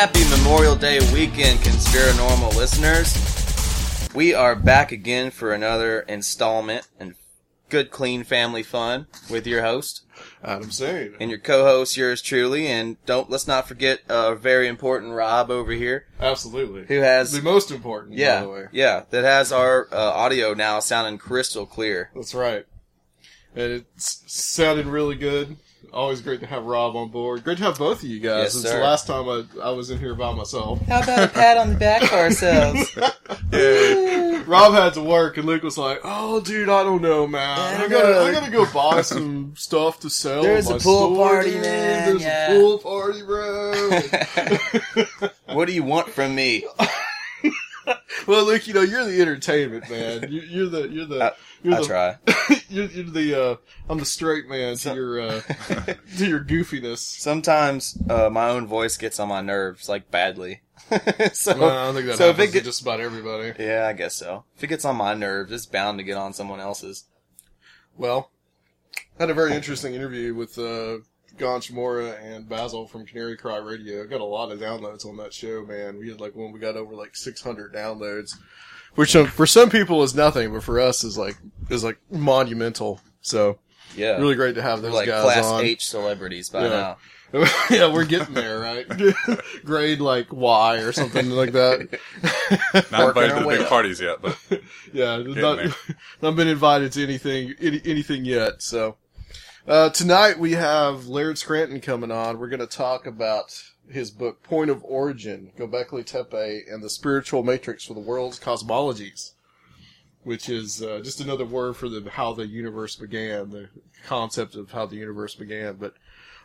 Happy Memorial Day weekend, Conspiranormal listeners. We are back again for another installment and good, clean family fun with your host Adam Sane. and your co-host, yours truly. And don't let's not forget a very important Rob over here Absolutely. who has the most important, by yeah the way. yeah that has our uh, audio now sounding crystal clear. That's right. And it's sounded really good. Always great to have Rob on board. Great to have both of you guys. Yes, it's sir. the last time I, I was in here by myself. How about a pat on the back for ourselves? Yeah. Rob had to work, and Luke was like, "Oh, dude, I don't know, man. I I, gotta, know. I gotta go buy some stuff to sell. There's my a pool store, party, dude. man, There's yeah." a pool party, bro." what do you want from me? well, Luke, you know you're the entertainment man. You, you're the you're the I- you're I the, try. you're, you're the uh, I'm the straight man to your uh, to your goofiness. Sometimes uh, my own voice gets on my nerves, like badly. so, Well, I think that so happens it to get, just about everybody. yeah, I guess so. If it gets on my nerves, it's bound to get on someone else's. Well, I had a very interesting interview with uh, Gon Mora and Basil from Canary Cry Radio. Got a lot of downloads on that show, man. We had like when we got over like 600 downloads, which um, for some people is nothing, but for us is like is like monumental. So Yeah, really great to have those like guys class on. H celebrities by Yeah. now. yeah, we're getting there, right? Grade like Y or something like that. Not invited to the big up. parties yet, but Yeah, not, there. not been invited to anything any, anything yet. So uh, tonight we have Laird Scranton coming on. We're going to talk about his book Point of Origin: Gobekli Tepe and the Spiritual Matrix for the World's Cosmologies, which is uh, just another word for the how the universe began, the concept of how the universe began. But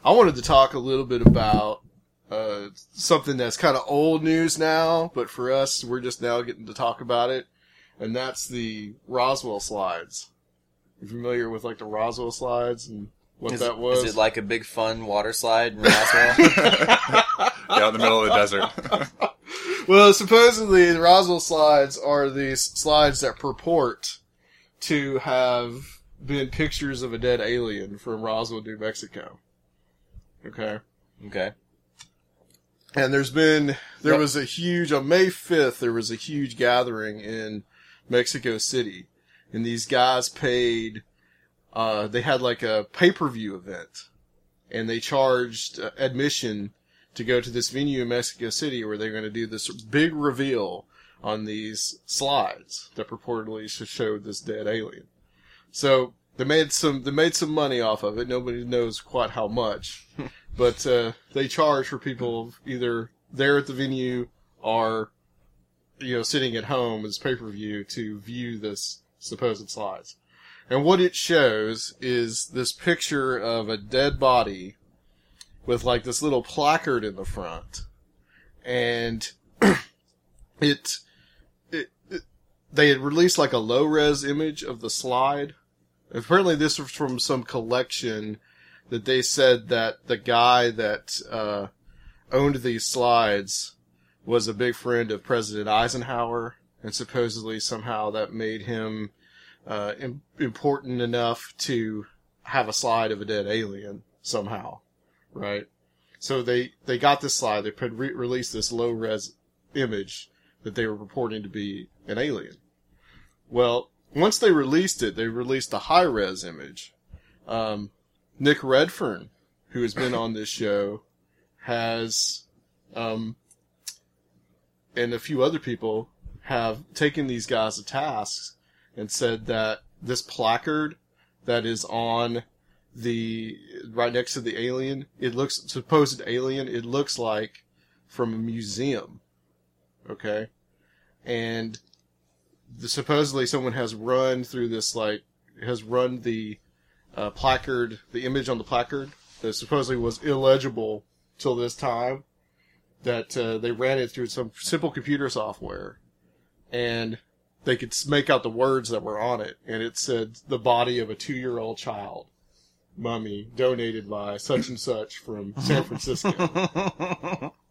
I wanted to talk a little bit about uh, something that's kind of old news now, but for us, we're just now getting to talk about it and that's the Roswell slides. You familiar with like the Roswell slides and what Is, that was? is it like a big fun water slide in Roswell? yeah, in the middle of the desert. well, supposedly the Roswell slides are these slides that purport to have been pictures of a dead alien from Roswell, New Mexico. Okay. okay. And there's been there Yep. was a huge on May 5th there was a huge gathering in Mexico City and these guys paid uh they had like a pay-per-view event and they charged uh, admission to go to this venue in Mexico City where they're going to do this big reveal on these slides that purportedly sh- showed this dead alien. So they made some they made some money off of it. Nobody knows quite how much, but uh, they charge for people either there at the venue or you know, sitting at home as pay per view to view this supposed slides. And what it shows is this picture of a dead body with like this little placard in the front. And it, it, it, they had released like a low res image of the slide. Apparently this was from some collection that they said that the guy that, uh, owned these slides was a big friend of President Eisenhower, and supposedly somehow that made him uh, Im- important enough to have a slide of a dead alien somehow, right? So they they got this slide. They put re- released this low res image that they were purporting to be an alien. Well, once they released it, they released a high res image. Um, Nick Redfern, who has been on this show, has, um, and a few other people have taken these guys to task and said that this placard that is on the right next to the alien, it looks supposed alien. It looks like from a museum. Okay, and the, supposedly someone has run through this like has run the uh, placard, the image on the placard that supposedly was illegible till this time. That uh, they ran it through some simple computer software, and they could make out the words that were on it, and it said the body of a two-year-old child, mummy, donated by such and such from San Francisco.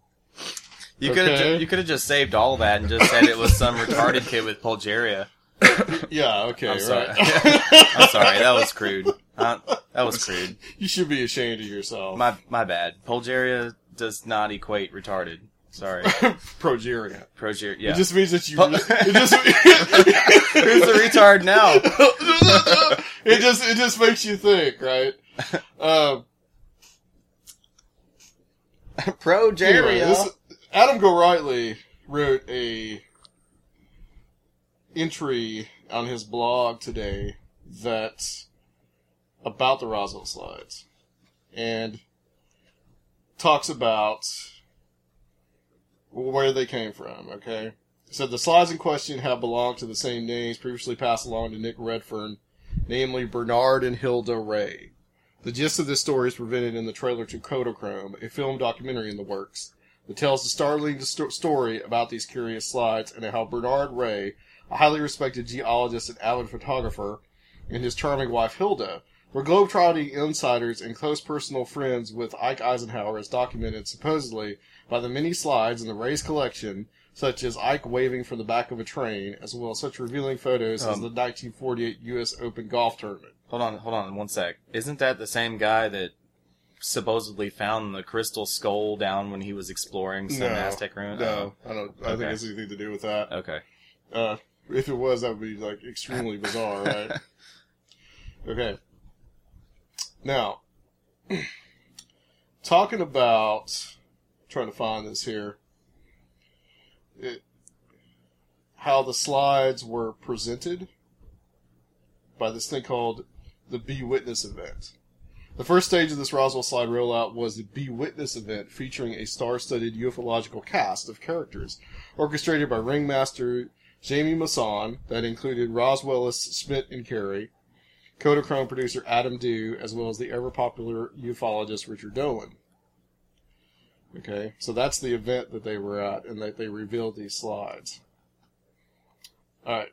You could have ju- you could have just saved all that and just said it was some retarded kid with Polgeria. yeah, okay, I'm sorry. right. I'm sorry, that was crude. Uh, that was crude. you should be ashamed of yourself. My my bad. Polgeria does not equate retarded. Sorry. Progeria. Progeria. Yeah. It just means that you. Po- it just. Who's the retard now? it just it just makes you think, right? Um, Progeria. anyway, this, Adam Gorightly wrote a entry on his blog today that about the Roswell slides and talks about where they came from. Okay, so the slides in question have belonged to the same names previously passed along to Nick Redfern, namely Bernard and Hilda Ray. The gist of this story is presented in the trailer to Kodachrome, a film documentary in the works that tells the startling sto- story about these curious slides and how Bernard Ray, a highly respected geologist and avid photographer, and his charming wife Hilda were globetrotting insiders and close personal friends with Ike Eisenhower as documented supposedly by the many slides in the Ray's collection, such as Ike waving from the back of a train, as well as such revealing photos as Um, the 1948 U.S. Open golf tournament. Hold on, hold on one sec. Isn't that the same guy that supposedly found the crystal skull down when he was exploring some Aztec ruin? No, I don't. I Okay. think it's anything to do with that. Oh, okay. Uh, if it was, that would be like extremely bizarre, right? Okay. Now, talking about trying to find this here, it, how the slides were presented by this thing called the Be Witness event. The first stage of this Roswell slide rollout was the Be Witness event featuring a star-studded ufological cast of characters orchestrated by ringmaster Jaime Maussan that included Roswellists Schmitt and Carey, Kodachrome producer Adam Dew, as well as the ever-popular ufologist Richard Dolan. Okay, so that's the event that they were at and that they revealed these slides. Alright.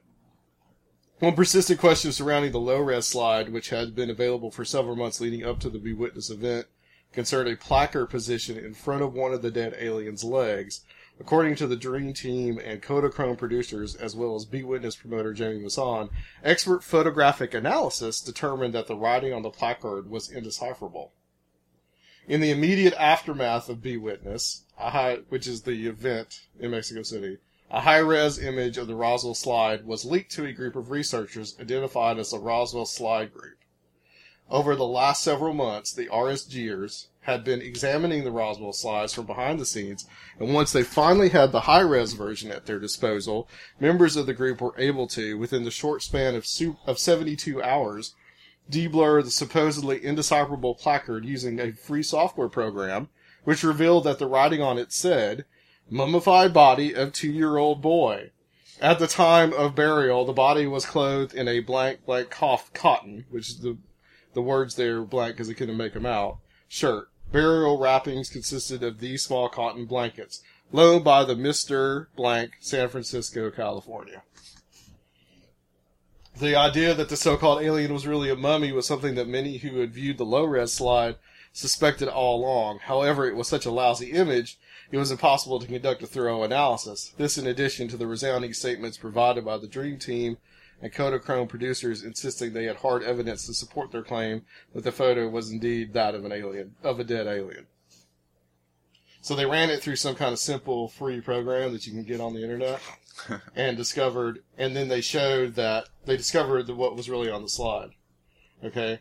One persistent question surrounding the low-res slide, which had been available for several months leading up to the Be Witness event, concerned a placard position in front of one of the dead alien's legs. According to the Dream Team and Kodachrome producers, as well as Be Witness promoter Jaime Maussan, expert photographic analysis determined that the writing on the placard was indecipherable. In the immediate aftermath of Be Witness, high, which is the event in Mexico City, a high-res image of the Roswell slide was leaked to a group of researchers identified as the Roswell Slide Group. Over the last several months, the RSGers had been examining the Roswell slides from behind the scenes, and once they finally had the high-res version at their disposal, members of the group were able to, within the short span of, of 72 hours, deblur the supposedly indecipherable placard using a free software program, which revealed that the writing on it said, mummified body of two-year-old boy. At the time of burial, the body was clothed in a blank, blank cough cotton, which is the the words there blank because they couldn't make them out. Shirt. Burial wrappings consisted of these small cotton blankets, loaned by the Mister Blank, San Francisco, California. The idea that the so-called alien was really a mummy was something that many who had viewed the low-res slide suspected all along. However, it was such a lousy image, it was impossible to conduct a thorough analysis. This in addition to the resounding statements provided by the Dream Team and Kodachrome producers insisting they had hard evidence to support their claim that the photo was indeed that of an alien, of a dead alien. So they ran it through some kind of simple free program that you can get on the internet and discovered, and then they showed that they discovered that what was really on the slide. Okay?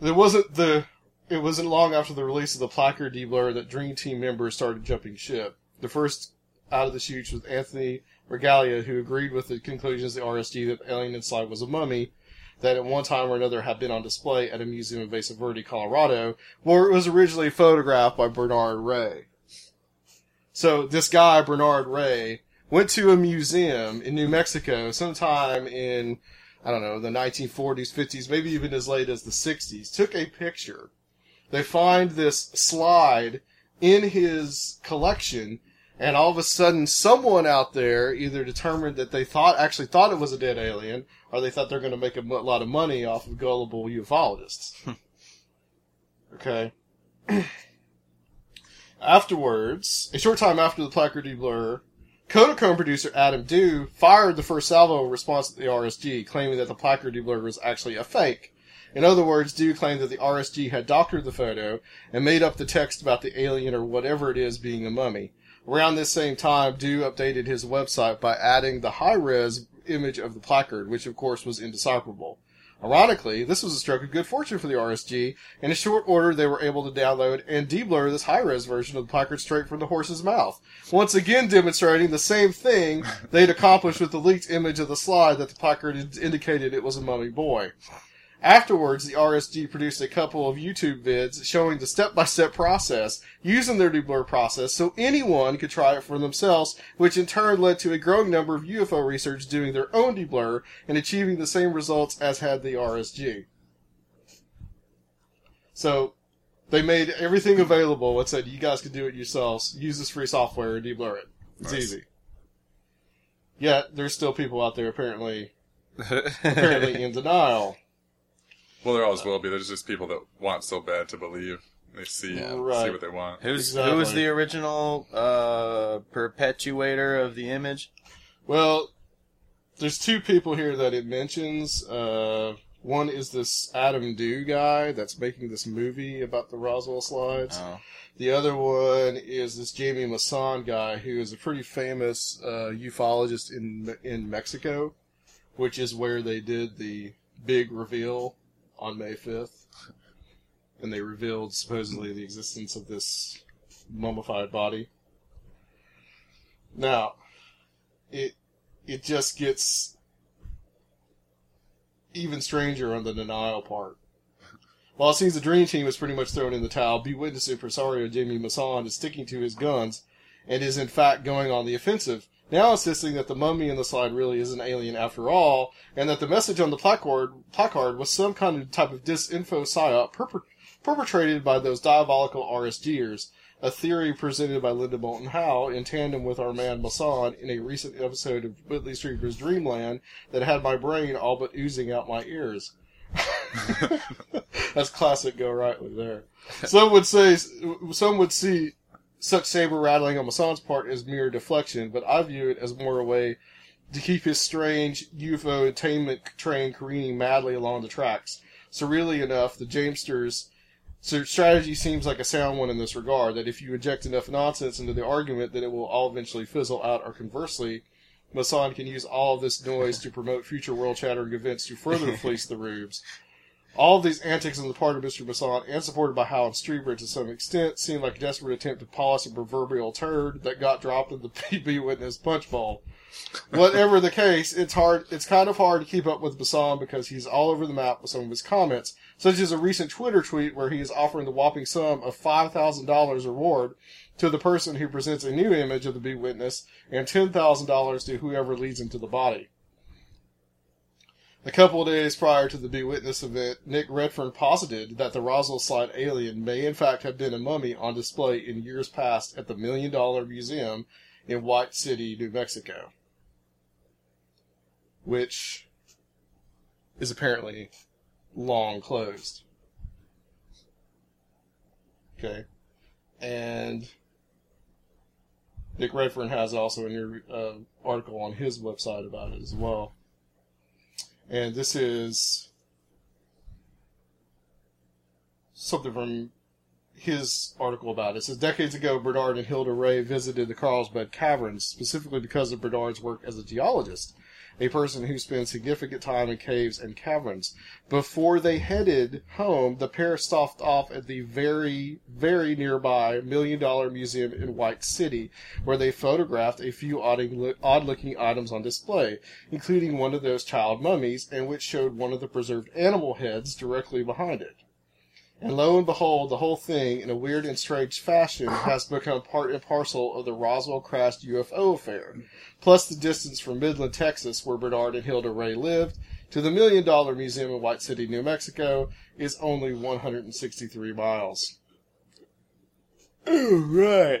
There wasn't the, it wasn't long after the release of the placard deblur that Dream Team members started jumping ship. The first out of the chutes was Anthony Bragalia, who agreed with the conclusions of the RSG that the alien inside was a mummy that at one time or another had been on display at a museum in Mesa Verde, Colorado, where it was originally photographed by Bernard Ray. So this guy, Bernard Ray, went to a museum in New Mexico sometime in, I don't know, the 1940s, 50s, maybe even as late as the 60s, took a picture. They find this slide in his collection and all of a sudden someone out there either determined that they thought actually thought it was a dead alien or they thought they're going to make a lot of money off of gullible ufologists. Hmm. Okay. Afterwards a short time after the placard blur Kodachrome producer Adam Dew fired the first salvo in response to the RSG, claiming that the placard blur was actually a fake. In other words, Dew claimed that the RSG had doctored the photo and made up the text about the alien or whatever it is being a mummy. Around this same time, Dew updated his website by adding the high-res image of the placard, which of course was indecipherable. Ironically, this was a stroke of good fortune for the RSG. In a short order, they were able to download and deblur this high-res version of the placard straight from the horse's mouth. Once again demonstrating the same thing they'd accomplished with the leaked image of the slide that the placard had indicated it was a mummy boy. Afterwards, the RSG produced a couple of YouTube vids showing the step-by-step process using their deblur process so anyone could try it for themselves, which in turn led to a growing number of UFO researchers doing their own deblur and achieving the same results as had the RSG. So, they made everything available and said, you guys can do it yourselves. Use this free software and deblur it. It's Nice. easy. Yet, there's still people out there apparently, apparently in denial. Well, there always will be. There's just people that want so bad to believe. They see Yeah. see Right. what they want. Who's Exactly. who was the original uh, perpetuator of the image? Well, there's two people here that it mentions. Uh, one is this Adam Dew guy that's making this movie about the Roswell slides. Oh, The other one is this Jaime Maussan guy who is a pretty famous uh, ufologist in in Mexico, which is where they did the big reveal on May 5th. And they revealed supposedly the existence of this mummified body. Now, it it just gets even stranger on the denial part. While it seems the Dream Team is pretty much thrown in the towel, Be Witness impresario Jaime Maussan is sticking to his guns and is in fact going on the offensive, now insisting that the mummy in the slide really is an alien after all, and that the message on the placard, placard was some kind of type of disinfo psyop perp- perpetrated by those diabolical RSGers, a theory presented by Linda Moulton Howe in tandem with our man Maussan in a recent episode of Whitley Strieber's Dreamland that had my brain all but oozing out my ears. That's classic Gorightly there. Some would say, some would see such saber rattling on Maussan's part is mere deflection, but I view it as more a way to keep his strange UFO attainment train careening madly along the tracks. Surreally enough, the Jamesters' so strategy seems like a sound one in this regard, that if you inject enough nonsense into the argument, that it will all eventually fizzle out, or conversely, Maussan can use all of this noise to promote future world chattering events to further fleece the rubes. All these antics on the part of Mr. Maussan, and supported by Howe and Strieber to some extent, seem like a desperate attempt to polish a proverbial turd that got dropped in the PB Witness punch bowl. Whatever the case, it's hard. It's kind of hard to keep up with Bassan because he's all over the map with some of his comments, such as a recent Twitter tweet where he is offering the whopping sum of five thousand dollars reward to the person who presents a new image of the big witness, and $10,000 to whoever leads him to the body. A couple of days prior to the Big Witness event, Nick Redfern posited that the Roswell Slide alien may in fact have been a mummy on display in years past at the Million Dollar Museum in White City, New Mexico. Which is apparently long closed. Okay. And Nick Redfern has also a new uh, article on his website about it as well. And this is something from his article about it. It says decades ago, Bernard and Hilda Ray visited the Carlsbad Caverns specifically because of Bernard's work as a geologist, a person who spends significant time in caves and caverns. Before they headed home, the pair stopped off at the very, very nearby Million Dollar Museum in White City, where they photographed a few odd-looking items on display, including one of those child mummies, and which showed one of the preserved animal heads directly behind it. And lo and behold, the whole thing, in a weird and strange fashion, has become part and parcel of the Roswell crashed UFO affair. Plus the distance from Midland, Texas, where Bernard and Hilda Ray lived, to the Million Dollar Museum in White City, New Mexico, is only 163 miles. right.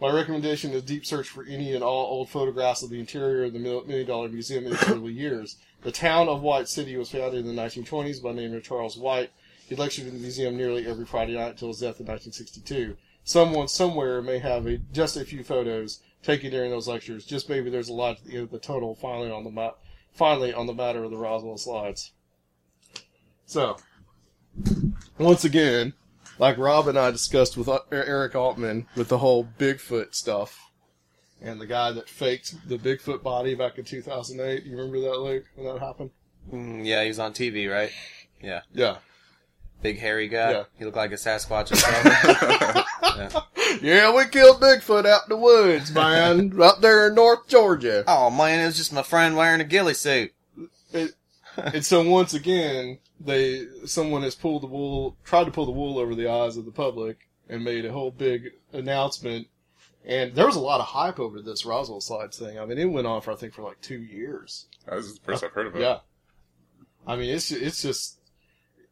My recommendation is deep search for any and all old photographs of the interior of the Million Dollar Museum in its early years. The town of White City was founded in the 1920s by the name of Charles White. He lectured in the museum nearly every Friday night until his death in 1962. Someone somewhere may have a, just a few photos taken during those lectures. Just maybe there's a lot at the end of the tunnel finally on the finally on the matter of the Roswell slides. So, once again, like Rob and I discussed with uh, Eric Altman with the whole Bigfoot stuff, and the guy that faked the Bigfoot body back in 2008. You remember that, Luke, when that happened? Mm, yeah, he was on TV, right? Yeah. Yeah. Big hairy guy. Yeah. He looked like a Sasquatch or something. yeah. Yeah, we killed Bigfoot out in the woods, man, up there in North Georgia. Oh man, it was just my friend wearing a ghillie suit. It, and so once again, they someone has pulled the wool, tried to pull the wool over the eyes of the public, and made a whole big announcement and there was a lot of hype over this Roswell slides thing. I mean, it went on for I think for like two years. This is the first I've heard of it. Yeah, I mean, it's it's just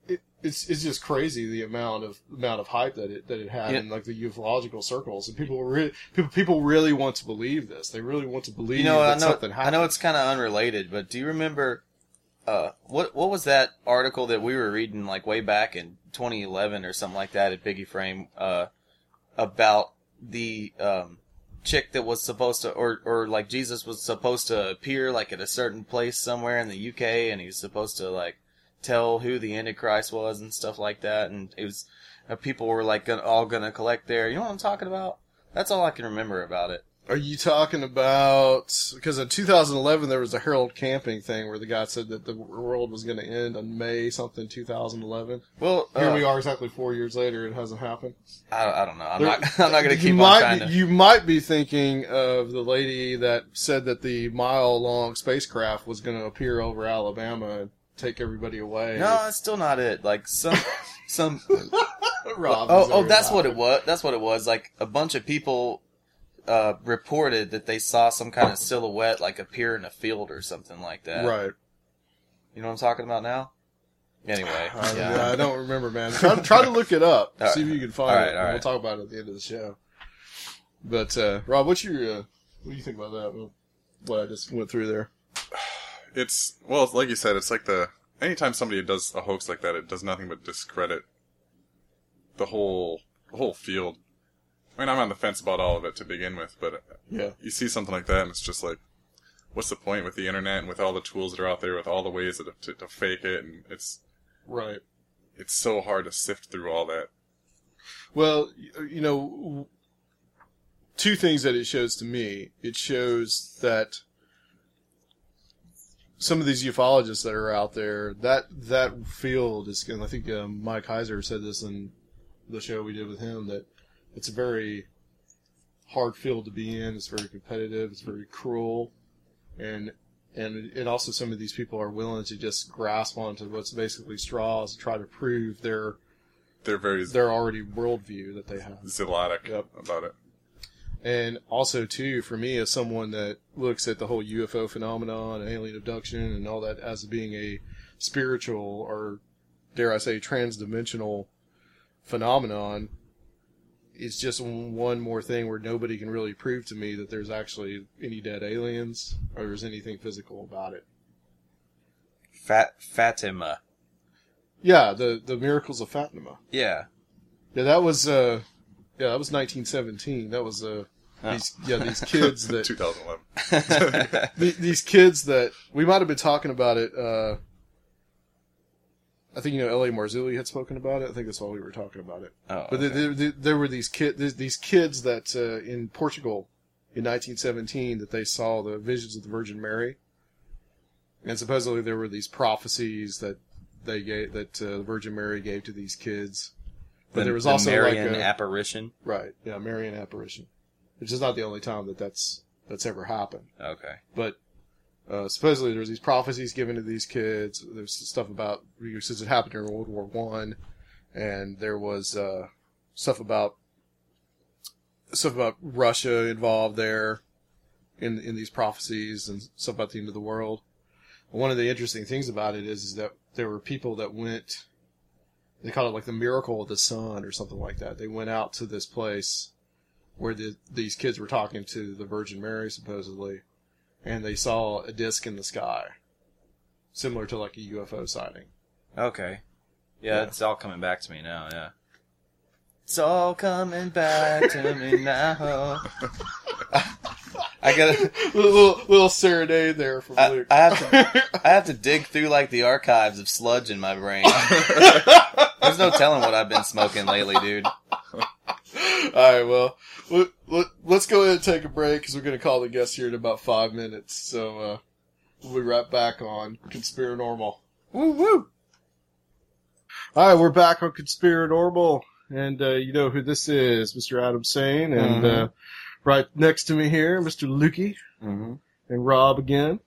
it, it's it's just crazy the amount of amount of hype that it that it had Yeah. in like the ufological circles, and people really people people really want to believe this. They really want to believe You know, I know, something I know it's kind of unrelated, but do you remember, uh, what, what was that article that we were reading like way back in 2011 or something like that at Biggie Frame, uh, about the, um, chick that was supposed to, or, or like Jesus was supposed to appear like at a certain place somewhere in the UK and he was supposed to like tell who the Antichrist was and stuff like that. And it was, uh, people were like gonna, all gonna collect there. You know what I'm talking about? That's all I can remember about it. Are you talking about because in 2011 there was a Harold Camping thing where the guy said that the world was going to end on May something 2011. Well, Here uh, we are, exactly four years later. It hasn't happened. I, I don't know. I'm There- not. I'm not going to you keep on trying to. You might be thinking of the lady that said that the mile-long spacecraft was going to appear over Alabama and take everybody away. No, that's still not it. Like some, some. Rob oh, oh, over that's what it was. That's what it was. Like a bunch of people uh, reported that they saw some kind of silhouette like appear in a field or something like that. Right. You know what I'm talking about now? Anyway, I, yeah. I don't remember, man. Try, try to look it up. All see right. if you can find All right, it. and all We'll talk about it at the end of the show. But uh, Rob, what's your uh, what do you think about that? What I just went through there. It's well, like you said, it's like the anytime somebody does a hoax like that, it does nothing but discredit the whole the whole field. I mean, I'm on the fence about all of it to begin with, but Yeah. you see something like that, and it's just like, what's the point with the internet and with all the tools that are out there, with all the ways that to, to fake it, and it's Right. it's so hard to sift through all that. Well, you know, two things that it shows to me. It shows that some of these ufologists that are out there, that that field is, and I think um, Mike Heiser said this in the show we did with him, that it's a very hard field to be in. It's very competitive. It's very cruel, and and and also some of these people are willing to just grasp onto what's basically straws to try to prove their they're very their already worldview that they have. zealotic Yep. about it. And also, too, for me, as someone that looks at the whole UFO phenomenon and alien abduction and all that as being a spiritual or, dare I say, transdimensional phenomenon, it's just one more thing where nobody can really prove to me that there's actually any dead aliens or there's anything physical about it. Fat Fatima. Yeah, the the miracles of Fatima. Yeah. Yeah, that was uh, yeah, that was 1917. That was uh, Oh. these yeah these kids that 2011. the, these kids that we might have been talking about it. Uh, I think you know L.A. Marzulli had spoken about it. I think that's why we were talking about it. Oh, But okay. there, there, there were these kid these kids that uh, in Portugal in 1917 that they saw the visions of the Virgin Mary, and supposedly there were these prophecies that they gave that uh, the Virgin Mary gave to these kids. But The- there was the also Marian like a, apparition. right, yeah, Marian apparition, which is not the only time that that's that's ever happened Okay. but uh, supposedly there was these prophecies given to these kids. There's stuff about since it happened during World War One, and there was uh, stuff about stuff about Russia involved there in in these prophecies and stuff about the end of the world. One of the interesting things about it is, is that there were people that went. They call it like the miracle of the sun or something like that. They went out to this place where the, these kids were talking to the Virgin Mary supposedly, and they saw a disc in the sky, similar to like a UFO sighting. Okay. Yeah, Yeah. it's all coming back to me now. Yeah. It's all coming back to me now. I gotta. little, little, little serenade there from I, Luke. I have to. I have to dig through like the archives of sludge in my brain. There's no telling what I've been smoking lately, dude. All right, well, let, let, let's go ahead and take a break because we're going to call the guest here in about five minutes. So uh, we'll be right back on Conspiranormal. Woo woo! All right, we're back on Conspiranormal, and uh, you know who this is, Mr. Adam Sane, and Mhm. uh, right next to me here, Mr. Lukey Mm-hmm. and Rob again.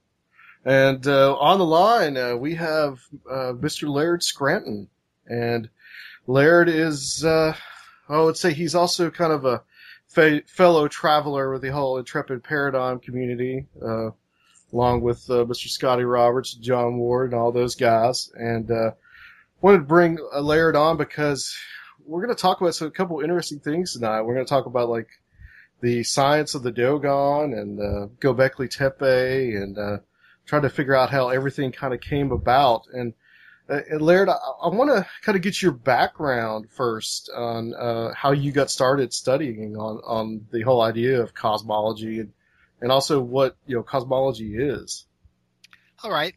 And uh, on the line, uh, we have uh, Mr. Laird Scranton. And Laird is, uh, I would say he's also kind of a fe- fellow traveler with the whole Intrepid Paradigm community, uh, along with uh, Mr. Scotty Roberts, John Ward, and all those guys. And uh, wanted to bring Laird on because we're going to talk about some, a couple interesting things tonight. We're going to talk about like the science of the Dogon and uh, Gobekli Tepe and uh, try to figure out how everything kind of came about. And, uh, Laird, I, I want to kind of get your background first on uh, how you got started studying on, on the whole idea of cosmology and, and also what you know cosmology is. All right.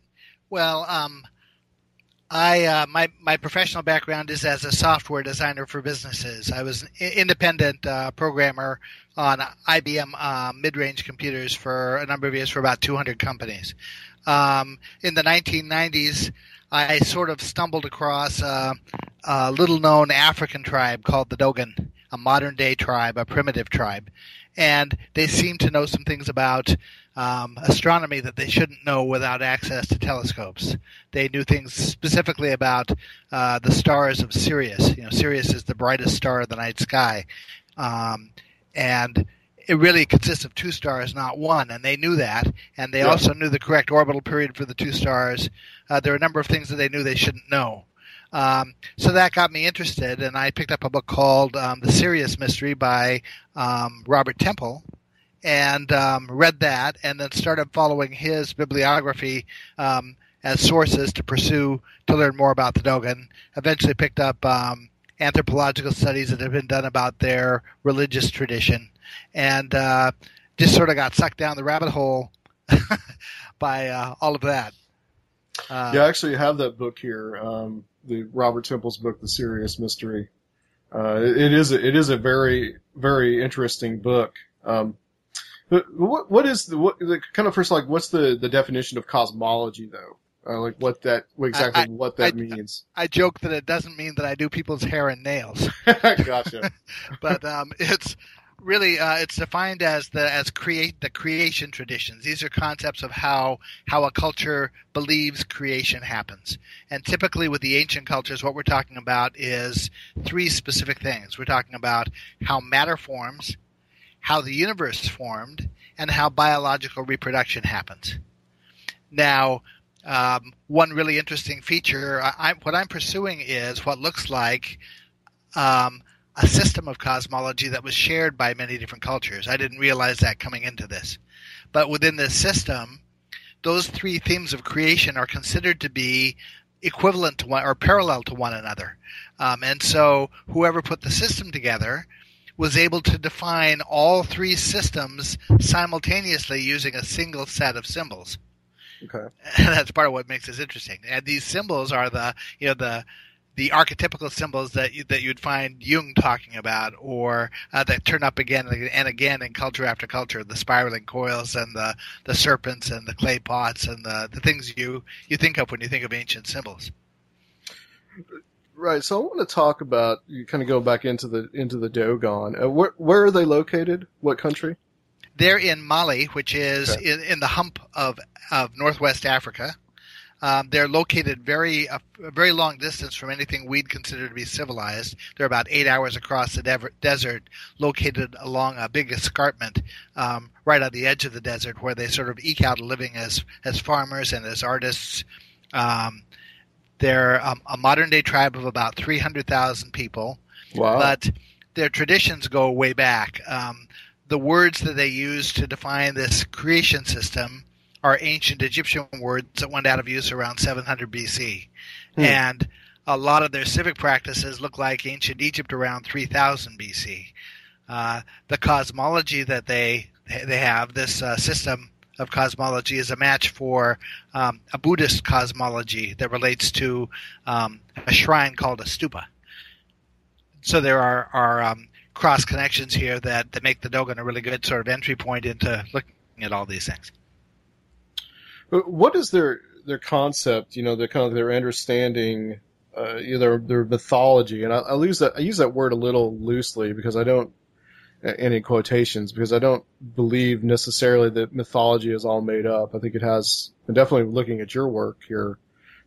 Well, um, I uh, my my professional background is as a software designer for businesses. I was an independent uh, programmer on IBM uh, mid-range computers for a number of years for about 200 companies. Um, in the 1990s, I sort of stumbled across uh, a little-known African tribe called the Dogon, a modern-day tribe, a primitive tribe, and they seemed to know some things about um, astronomy that they shouldn't know without access to telescopes. They knew things specifically about uh, the stars of Sirius. You know, Sirius is the brightest star in the night sky, um, and it really consists of two stars, not one. And they knew that, and they Yeah. also knew the correct orbital period for the two stars. Uh, there are a number of things that they knew they shouldn't know. Um, so that got me interested, and I picked up a book called um, The Sirius Mystery by um, Robert Temple, and um, read that, and then started following his bibliography um, as sources to pursue to learn more about the Dogon. Eventually, picked up um, anthropological studies that have been done about their religious tradition, and uh, just sort of got sucked down the rabbit hole by uh, all of that. Uh, Yeah, I actually have that book here, um, the Robert Temple's book, The Sirius Mystery. Uh, it, it is a, it is a very very interesting book. Um, but what what is the what the, kind of first like what's the the definition of cosmology though? Uh, like what that exactly I- what that I- means? I joke that it doesn't mean that I do people's hair and nails. gotcha. but um, it's really, uh, it's defined as the as create the creation traditions. These are concepts of how how a culture believes creation happens. And typically, with the ancient cultures, what we're talking about is three specific things. We're talking about how matter forms, how the universe formed, and how biological reproduction happens. Now, um, one really interesting feature, I, what I'm pursuing is what looks like um, a system of cosmology that was shared by many different cultures. I didn't realize that coming into this. But within this system, those three themes of creation are considered to be equivalent to one or parallel to one another. Um, and so whoever put the system together was able to define all three systems simultaneously using a single set of symbols. Okay. And that's part of what makes this interesting. And these symbols are the, you know, the, the archetypical symbols that you, that you'd find Jung talking about, or uh, that turn up again and again in culture after culture, the spiraling coils and the, the serpents and the clay pots and the, the things you, you think of when you think of ancient symbols. Right. So I want to talk about you kind of go back into the into the Dogon. Uh, where where are they located? What country? They're in Mali, which is okay. in, in the hump of of northwest Africa. Um, they're located very a, a, very long distance from anything we'd consider to be civilized. They're about eight hours across the de- desert, located along a big escarpment um, right on the edge of the desert, where they sort of eke out a living as as farmers and as artists. Um, they're um, a modern day tribe of about 300,000 people. Wow. But their traditions go way back. Um, the words that they use to define this creation system are ancient Egyptian words that went out of use around 700 BC. Hmm. And a lot of their civic practices look like ancient Egypt around 3000 BC. Uh, the cosmology that they they have, this uh, system of cosmology is a match for um, a Buddhist cosmology that relates to um, a shrine called a stupa. So there are, are um, cross connections here that, that make the Dogon a really good sort of entry point into looking at all these things. What is their their concept? You know, their kind of their understanding, uh, their their mythology, and I, I use that I use that word a little loosely because I don't any quotations because I don't believe necessarily that mythology is all made up. I think it has, and definitely looking at your work here,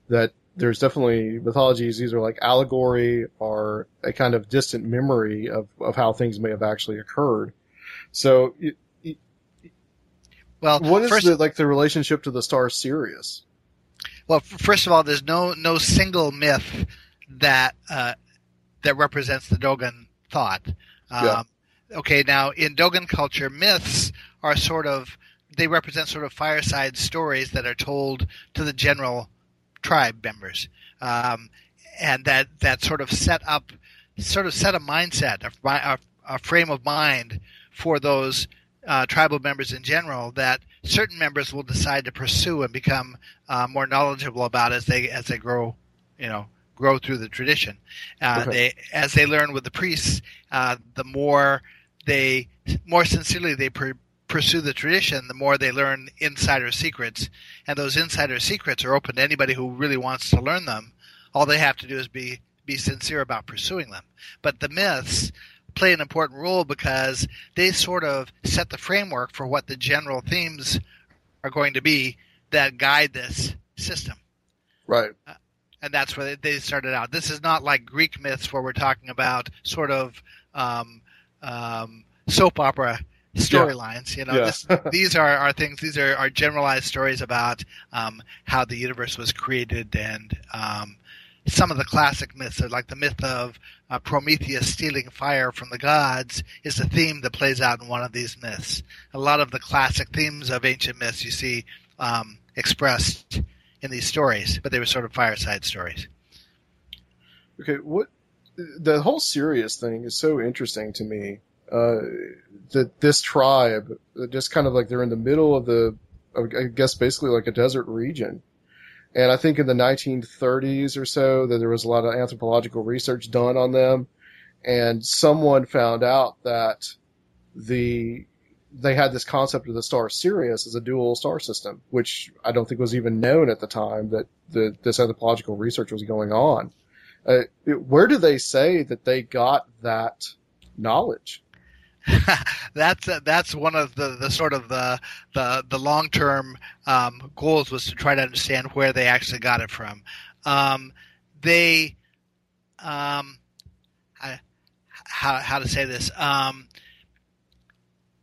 that there's definitely mythologies. These are like allegory or a kind of distant memory of, of how things may have actually occurred. So, well, what is first, the, like the relationship to the star Sirius? Well, first of all, there's no no single myth that uh, that represents the Dogon thought. Um, yeah okay, now in Dogon culture, myths are sort of they represent sort of fireside stories that are told to the general tribe members, um, and that that sort of set up sort of set a mindset, a, a, a frame of mind for those uh, tribal members in general that certain members will decide to pursue and become uh, more knowledgeable about as they as they grow, you know, grow through the tradition. Uh, okay. They as they learn with the priests, uh, the more they more sincerely they pursue the tradition, the more they learn insider secrets, and those insider secrets are open to anybody who really wants to learn them. All they have to do is be be sincere about pursuing them. But the myths play an important role because they sort of set the framework for what the general themes are going to be that guide this system. Right. Uh, and that's where they started out. This is not like Greek myths where we're talking about sort of um, um, soap opera storylines. You know, yeah. this, these are, are things. These are, are generalized stories about um, how the universe was created, and um, some of the classic myths, are like the myth of uh, Prometheus stealing fire from the gods, is a theme that plays out in one of these myths. A lot of the classic themes of ancient myths you see um, expressed in these stories, but they were sort of fireside stories. Okay, what the whole Sirius thing is so interesting to me. Uh, that this tribe, just kind of like they're in the middle of the, I guess basically like a desert region. And I think in the 1930s or so that there was a lot of anthropological research done on them. And someone found out that the, they had this concept of the star Sirius as a dual star system, which I don't think was even known at the time that the, this anthropological research was going on. Uh, where do they say that they got that knowledge? that's uh, that's one of the, the sort of the the, the long term um, goals was to try to understand where they actually got it from. Um, they, um, I, how how to say this? Um,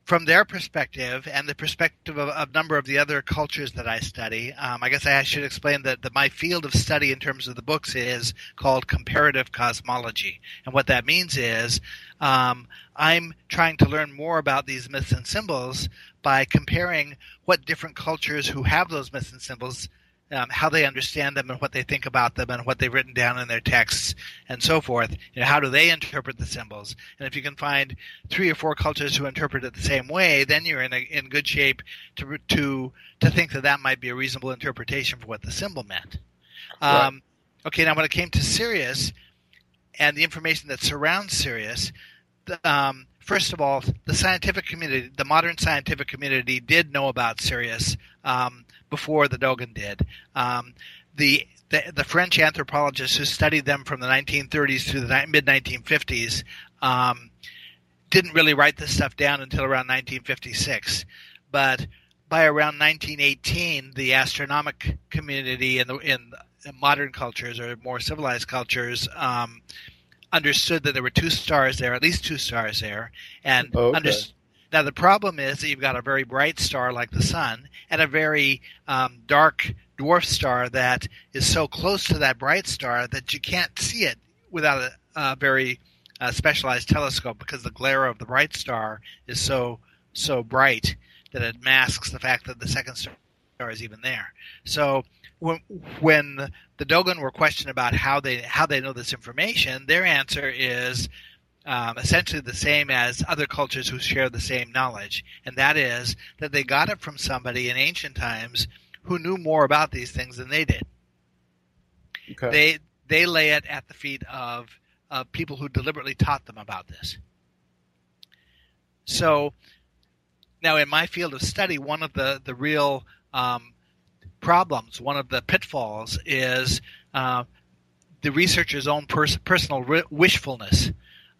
from their perspective and the perspective of a number of the other cultures that I study, um, I guess I should explain that, that my field of study in terms of the books is called comparative cosmology. And what that means is um, I'm trying to learn more about these myths and symbols by comparing what different cultures who have those myths and symbols um, how they understand them and what they think about them and what they've written down in their texts and so forth. You know, how do they interpret the symbols? And if you can find three or four cultures who interpret it the same way, then you're in a, in good shape to to to think that that might be a reasonable interpretation for what the symbol meant. Right. Um, okay, now when it came to Sirius and the information that surrounds Sirius, the, um, first of all, the scientific community, the modern scientific community, did know about Sirius um, before the Dogon did. Um, the, the, the French anthropologists who studied them from the 1930s through the mid 1950s um, didn't really write this stuff down until around 1956, but by around 1918, the astronomic community in the in modern cultures or more civilized cultures um, understood that there were two stars there, at least two stars there, and Okay. understood. Now the problem is that you've got a very bright star like the sun and a very um, dark dwarf star that is so close to that bright star that you can't see it without a, a very uh, specialized telescope because the glare of the bright star is so so bright that it masks the fact that the second star is even there. So when when the Dogon were questioned about how they how they know this information, their answer is um, essentially the same as other cultures who share the same knowledge, and that is that they got it from somebody in ancient times who knew more about these things than they did. Okay. They they lay it at the feet of of people who deliberately taught them about this. So now, in my field of study, one of the the real um, problems, one of the pitfalls, is uh, the researcher's own pers- personal ri- wishfulness.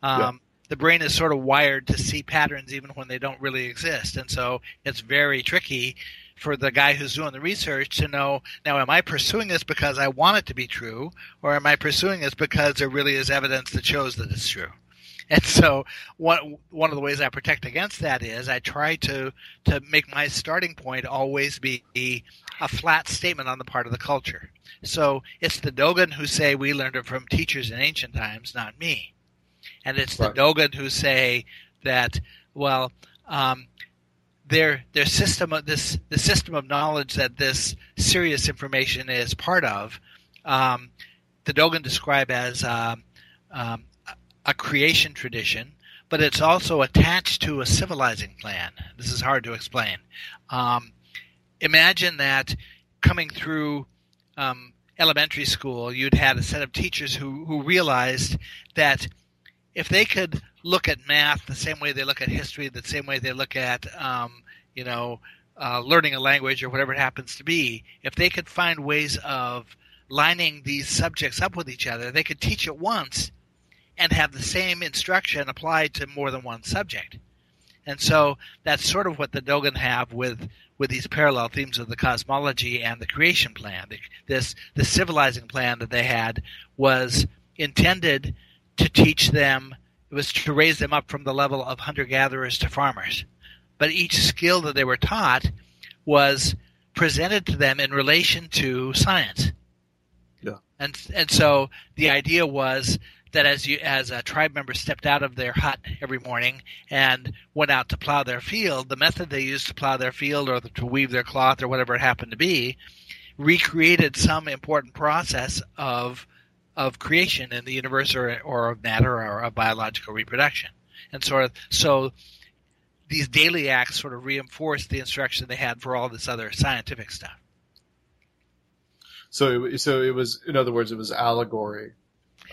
Um, Yeah. The brain is sort of wired to see patterns even when they don't really exist, and so it's very tricky for the guy who's doing the research to know now am I pursuing this because I want it to be true, or am I pursuing this because there really is evidence that shows that it's true? And so one one of the ways I protect against that is I try to to make my starting point always be a flat statement on the part of the culture. So it's the Dogon who say we learned it from teachers in ancient times, not me. And it's the Right. Dogon who say that well, um, their their system of this the system of knowledge that this Sirius information is part of, um, the Dogon describe as um, um, a- a creation tradition, but it's also attached to a civilizing plan. This is hard to explain. Um, imagine that coming through um, elementary school, you'd had a set of teachers who, who realized that if they could look at math the same way they look at history, the same way they look at, um, you know, uh, learning a language or whatever it happens to be, if they could find ways of lining these subjects up with each other, they could teach it once and have the same instruction applied to more than one subject. And so that's sort of what the Dogon have with with these parallel themes of the cosmology and the creation plan. This the civilizing plan that they had was intended to teach them. It was to raise them up from the level of hunter gatherers to farmers. But each skill that they were taught was presented to them in relation to science. Yeah. And and so the idea was that as you as a tribe member stepped out of their hut every morning and went out to plow their field, the method they used to plow their field or to weave their cloth or whatever it happened to be, recreated some important process of of creation in the universe or, or of matter or of biological reproduction. And sort of so these daily acts sort of reinforced the instruction they had for all this other scientific stuff. So, it, so it was, in other words, it was allegory.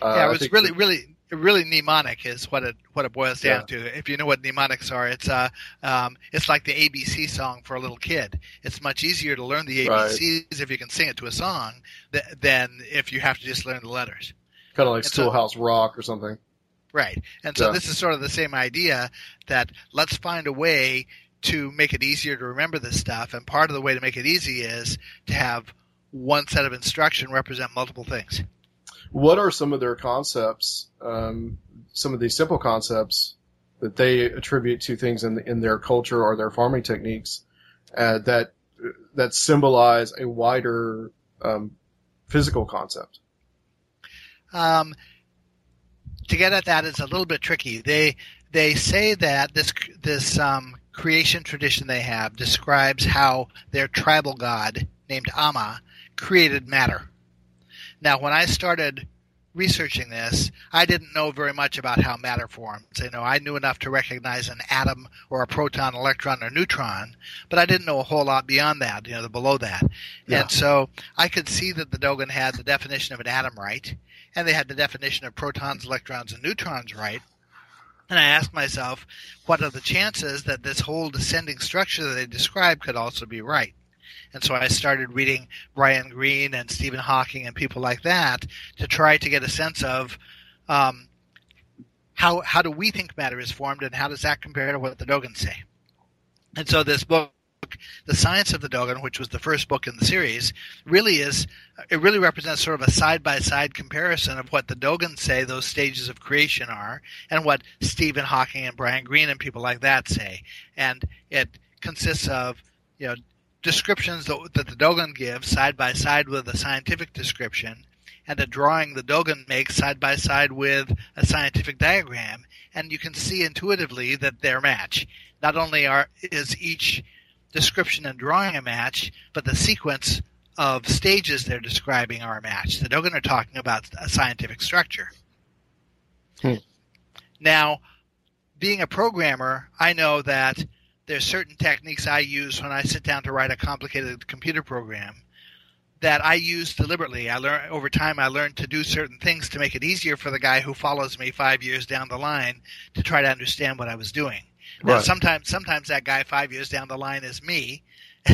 Uh, yeah, it was really, really, really mnemonic is what it what it boils down to. If you know what mnemonics are, it's uh, um, it's like the ABC song for a little kid. It's much easier to learn the Right. ABCs if you can sing it to a song th- than if you have to just learn the letters. kind of like and so- Rock or something. Right. And so Yeah. this is sort of the same idea that let's find a way to make it easier to remember this stuff. And part of the way to make it easy is to have one set of instruction represent multiple things. What are some of their concepts? Um, some of these simple concepts that they attribute to things in in their culture or their farming techniques uh, that that symbolize a wider um, physical concept. Um, to get at that is a little bit tricky. They they say that this this um, creation tradition they have describes how their tribal god named Amma created matter. Now, when I started researching this, I didn't know very much about how matter forms. You know, I knew enough to recognize an atom or a proton, electron, or neutron, but I didn't know a whole lot beyond that. You know, the below that. Yeah. And so I could see that the Dogon had the definition of an atom right, and they had the definition of protons, electrons, and neutrons right. And I asked myself, what are the chances that this whole descending structure that they described could also be right? And so I started reading Brian Greene and Stephen Hawking and people like that to try to get a sense of um, how how do we think matter is formed and how does that compare to what the Dogon say? And so this book, The Science of the Dogon, which was the first book in the series, really is it really represents sort of a side by side comparison of what the Dogon say those stages of creation are and what Stephen Hawking and Brian Greene and people like that say. And it consists of you know descriptions that, that the Dogon gives side by side with a scientific description, and a drawing the Dogon makes side by side with a scientific diagram, and you can see intuitively that they're match. Not only are is each description and drawing a match, but the sequence of stages they're describing are a match. The Dogon are talking about a scientific structure. Hmm. Now, being a programmer, I know that there's certain techniques I use when I sit down to write a complicated computer program that I use deliberately. I learn over time. I learned to do certain things to make it easier for the guy who follows me five years down the line to try to understand what I was doing. Now, sometimes, sometimes that guy five years down the line is me,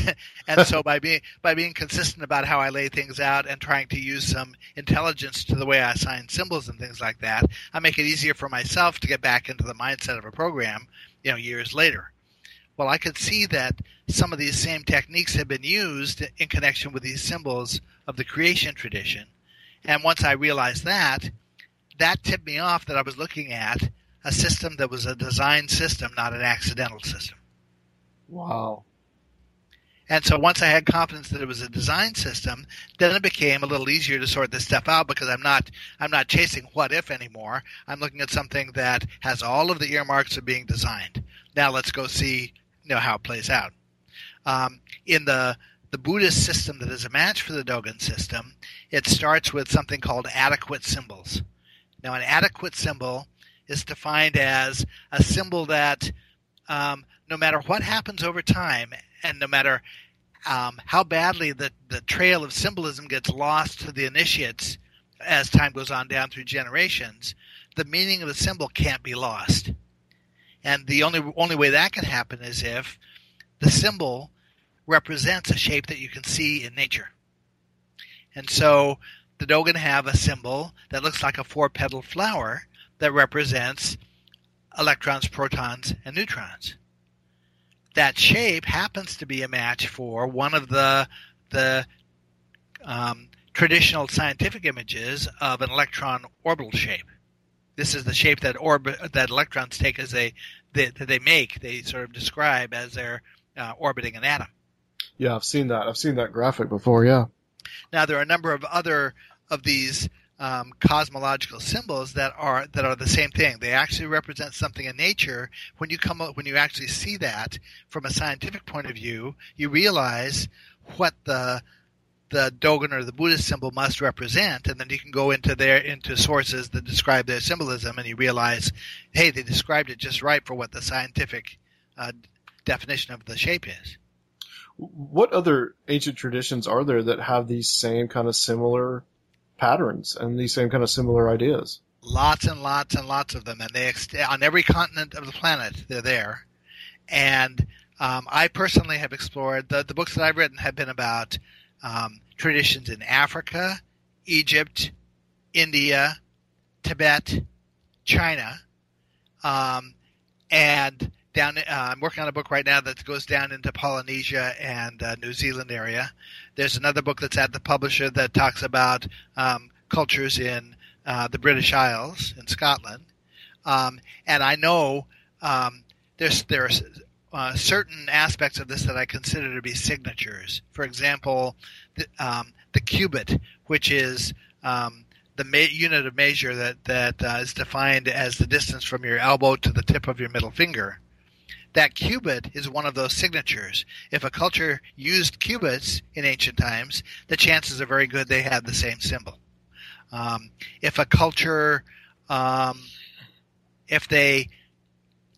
and so by being by being consistent about how I lay things out and trying to use some intelligence to the way I assign symbols and things like that, I make it easier for myself to get back into the mindset of a program, you know, years later. Well, I could see that some of these same techniques have been used in connection with these symbols of the creation tradition. And once I realized that, that tipped me off that I was looking at a system that was a design system, not an accidental system. Wow. And so once I had confidence that it was a design system, then it became a little easier to sort this stuff out because I'm not I'm not chasing what if anymore. I'm looking at something that has all of the earmarks of being designed. Now let's go see know how it plays out. Um, in the the Buddhist system that is a match for the Dogon system, it starts with something called adequate symbols. Now, an adequate symbol is defined as a symbol that um, no matter what happens over time, and no matter um, how badly the, the trail of symbolism gets lost to the initiates as time goes on down through generations, the meaning of the symbol can't be lost. And the only only way that can happen is if the symbol represents a shape that you can see in nature. And so the Dogon have a symbol that looks like a four petal flower that represents electrons, protons, and neutrons. That shape happens to be a match for one of the the um, traditional scientific images of an electron orbital shape. This is the shape that orbit that electrons take as they that that they make. They sort of describe as they're uh, orbiting an atom. Yeah, I've seen that. I've seen that graphic before. Yeah. Now there are a number of other of these um, cosmological symbols that are that are the same thing. They actually represent something in nature. When you come when you actually see that from a scientific point of view, you realize what the the Dogon or the Buddhist symbol must represent, and then you can go into their into sources that describe their symbolism, and you realize, hey, they described it just right for what the scientific uh, definition of the shape is. What other ancient traditions are there that have these same kind of similar patterns and these same kind of similar ideas? lots and lots and lots of them, and they ex- on every continent of the planet. They're there, and um, I personally have explored the the books that I've written have been about um, traditions in Africa, Egypt, India, Tibet, China, um, and down. Uh, I'm working on a book right now that goes down into Polynesia and uh, New Zealand area. There's another book that's at the publisher that talks about um, cultures in uh, the British Isles in Scotland, um, and I know um, there's there's uh, certain aspects of this that I consider to be signatures. For example, the, um, the cubit, which is um, the ma- unit of measure that that uh, is defined as the distance from your elbow to the tip of your middle finger. That cubit is one of those signatures. If a culture used cubits in ancient times, the chances are very good they had the same symbol. Um, if a culture, um, if they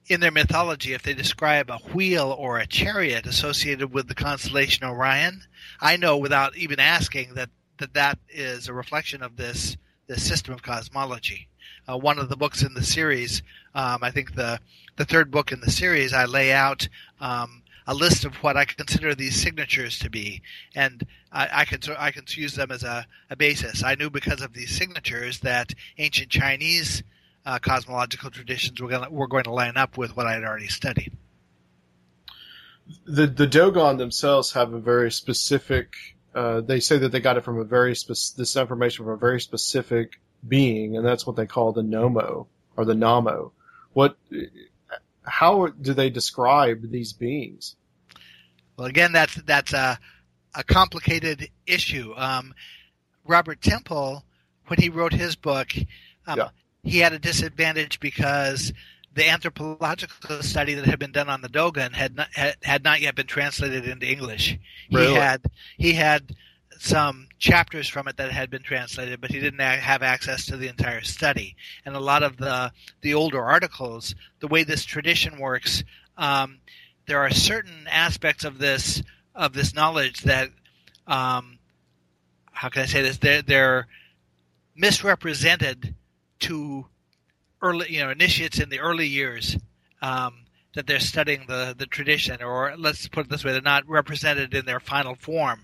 in their mythology, if they describe a wheel or a chariot associated with the constellation Orion, I know without even asking that that, that is a reflection of this the system of cosmology. Uh, one of the books in the series, um, I think the the third book in the series, I lay out um, a list of what I consider these signatures to be, and I, I can I can use them as a, a, basis. I knew because of these signatures that ancient Chinese uh, cosmological traditions were going were going to line up with what I had already studied. The the Dogon themselves have a very specific uh, they say that they got it from a very spe- this information from a very specific being, and that's what they call the Nomo or the Namo. What? How do they describe these beings? Well, again, that's that's a a complicated issue. Um, Robert Temple, when he wrote his book, um, yeah. He had a disadvantage because the anthropological study that had been done on the Dogon had not, had, had not yet been translated into English. Really? He had he had some chapters from it that had been translated, but he didn't have access to the entire study. And a lot of the the older articles, the way this tradition works, um, there are certain aspects of this of this knowledge that, um, how can I say this? They're, they're misrepresented to early, you know, initiates in the early years um, that they're studying the the tradition, or let's put it this way, they're not represented in their final form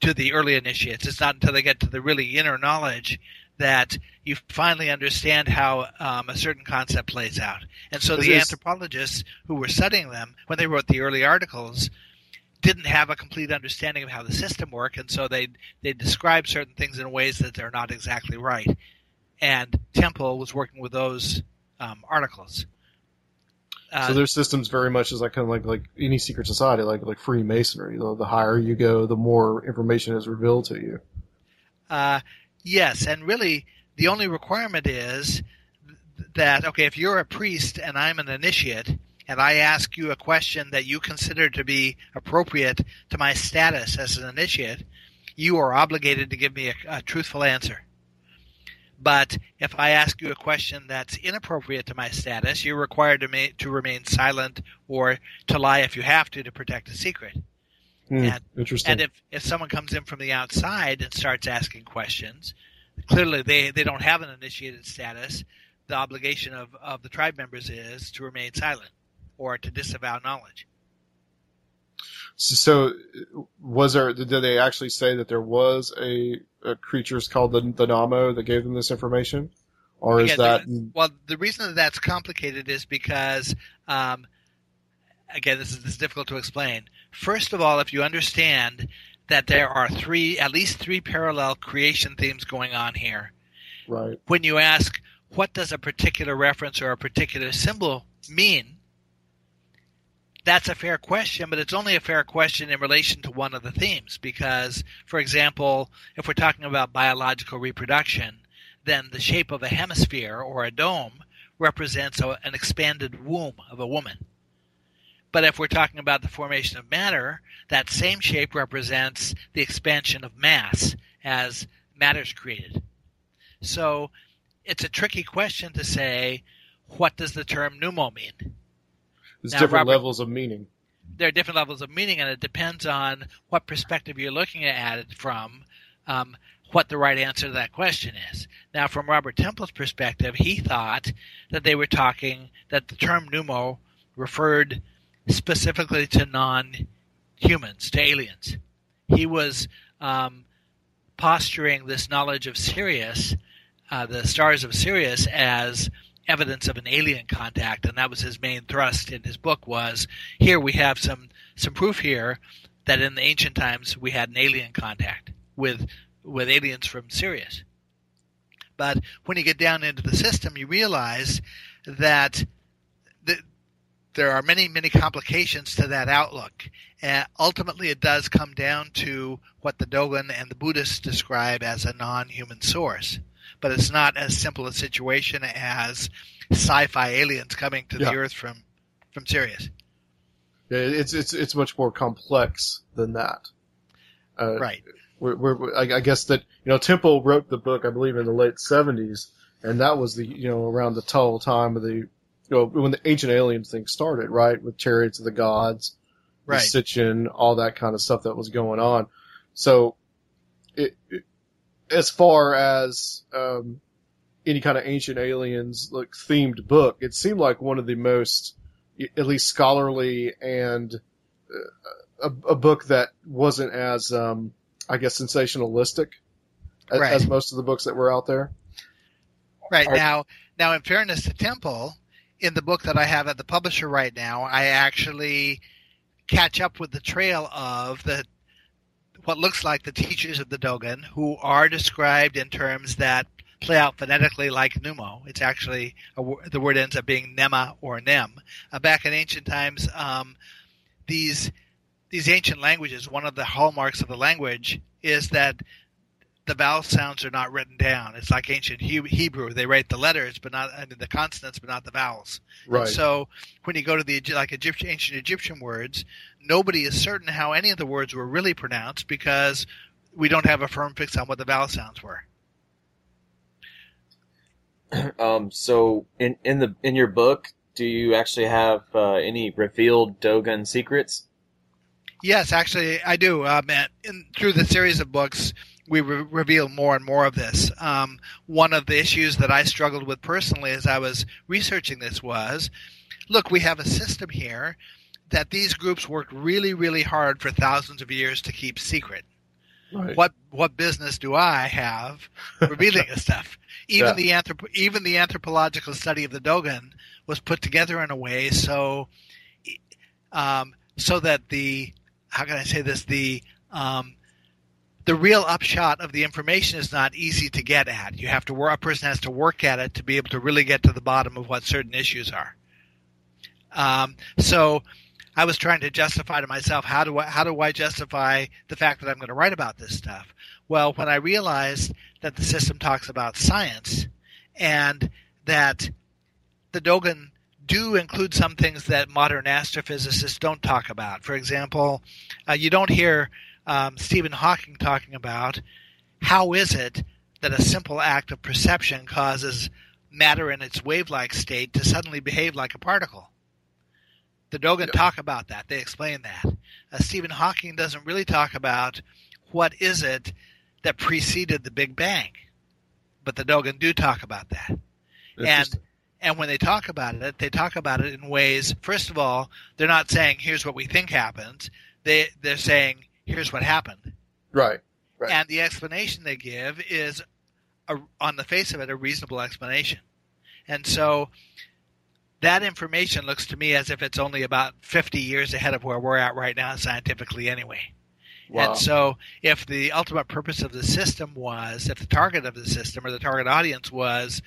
to the early initiates. It's not until they get to the really inner knowledge that you finally understand how um, a certain concept plays out. And so the anthropologists who were studying them, when they wrote the early articles, didn't have a complete understanding of how the system worked, and so they they describe certain things in ways that they're not exactly right and Temple was working with those um, articles. Uh, so their systems very much is like kind of like like any secret society, like like Freemasonry. The, the higher you go, the more information is revealed to you. Uh, yes, and really the only requirement is that okay, if you're a priest and I'm an initiate, and I ask you a question that you consider to be appropriate to my status as an initiate, you are obligated to give me a, a truthful answer. But if I ask you a question that's inappropriate to my status, you're required to, ma- to remain silent or to lie if you have to to protect a secret. Mm, and, interesting. And if, if someone comes in from the outside and starts asking questions, clearly they, they don't have an initiated status. The obligation of, of the tribe members is to remain silent or to disavow knowledge. So, was there? Did they actually say that there was a, creatures called the the Namo that gave them this information, or is yeah, that? The, well, the reason that that's complicated is because, um, again, this is, this is difficult to explain. First of all, if you understand that there are three, at least three parallel creation themes going on here, right? When you ask, what does a particular reference or a particular symbol mean? That's a fair question, but it's only a fair question in relation to one of the themes. Because, for example, if we're talking about biological reproduction, then the shape of a hemisphere or a dome represents a, an expanded womb of a woman. But if we're talking about the formation of matter, that same shape represents the expansion of mass as matter is created. So it's a tricky question to say, what does the term Nommo mean? There's now, different Robert, levels of meaning. There are different levels of meaning, and it depends on what perspective you're looking at it from. Um, what the right answer to that question is. Now, from Robert Temple's perspective, he thought that they were talking that the term Nommo referred specifically to non-humans, to aliens. He was um, posturing this knowledge of Sirius, uh, the stars of Sirius, as evidence of an alien contact, and that was his main thrust in his book. Was here we have some some proof here that in the ancient times we had an alien contact with with aliens from Sirius. But when you get down into the system, you realize that the, there are many, many complications to that outlook. And ultimately, it does come down to what the Dogon and the Buddhists describe as a non human source. But it's not as simple a situation as sci fi aliens coming to Yeah. the Earth from, from Sirius. Yeah, it's it's it's much more complex than that. Uh, Right. We're, we're, I I guess that you know Temple wrote the book, I believe, in the late seventies, and that was the you know around the total time of the you know when the ancient aliens thing started, right? With chariots of the gods, Right. the Sitchin, all that kind of stuff that was going on. So, it, it as far as um, any kind of ancient aliens like themed book, it seemed like one of the most at least scholarly and uh, a, a book that wasn't as um, I guess sensationalistic as, Right. as most of the books that were out there. Right Are- now, now in fairness to Temple, in the book that I have at the publisher right now, I actually catch up with the trail of the what looks like the teachers of the Dogon, who are described in terms that play out phonetically like Nommo. It's actually a, the word ends up being nema or nem. Uh, back in ancient times, um, these these ancient languages, one of the hallmarks of the language is that the vowel sounds are not written down. It's like ancient He- Hebrew; they write the letters, but not I mean, the consonants, but not the vowels. Right. And so when you go to the like Egyptian, ancient Egyptian words, nobody is certain how any of the words were really pronounced because we don't have a firm fix on what the vowel sounds were. Um, so in in the in your book, do you actually have uh, any revealed Dogon secrets? Yes, actually, I do. Um, and in, through the series of books, we re- reveal more and more of this. Um, one of the issues that I struggled with personally as I was researching this was, look, we have a system here that these groups worked really, really hard for thousands of years to keep secret. right. What what business do I have revealing this stuff? Even Yeah. the anthrop- even the anthropological study of the Dogon was put together in a way so um, so that the how can I say this the um, the real upshot of the information is not easy to get at. You have to work. A person has to work at it to be able to really get to the bottom of what certain issues are. Um, so, I was trying to justify to myself how do I how do I justify the fact that I'm going to write about this stuff? Well, when I realized that the system talks about science and that the Dogon do include some things that modern astrophysicists don't talk about. For example, uh, you don't hear um, Stephen Hawking talking about how is it that a simple act of perception causes matter in its wave-like state to suddenly behave like a particle. The Dogon talk about that. They explain that. Uh, Stephen Hawking doesn't really talk about what is it that preceded the Big Bang, but the Dogon do talk about that. And and when they talk about it, they talk about it in ways. First of all, they're not saying here's what we think happens. They they're saying here's what happened. right. Right. And the explanation they give is, a, on the face of it, a reasonable explanation. And so that information looks to me as if it's only about 50 years ahead of where we're at right now scientifically anyway. Wow. And so if the ultimate purpose of the system was, if the target of the system or the target audience was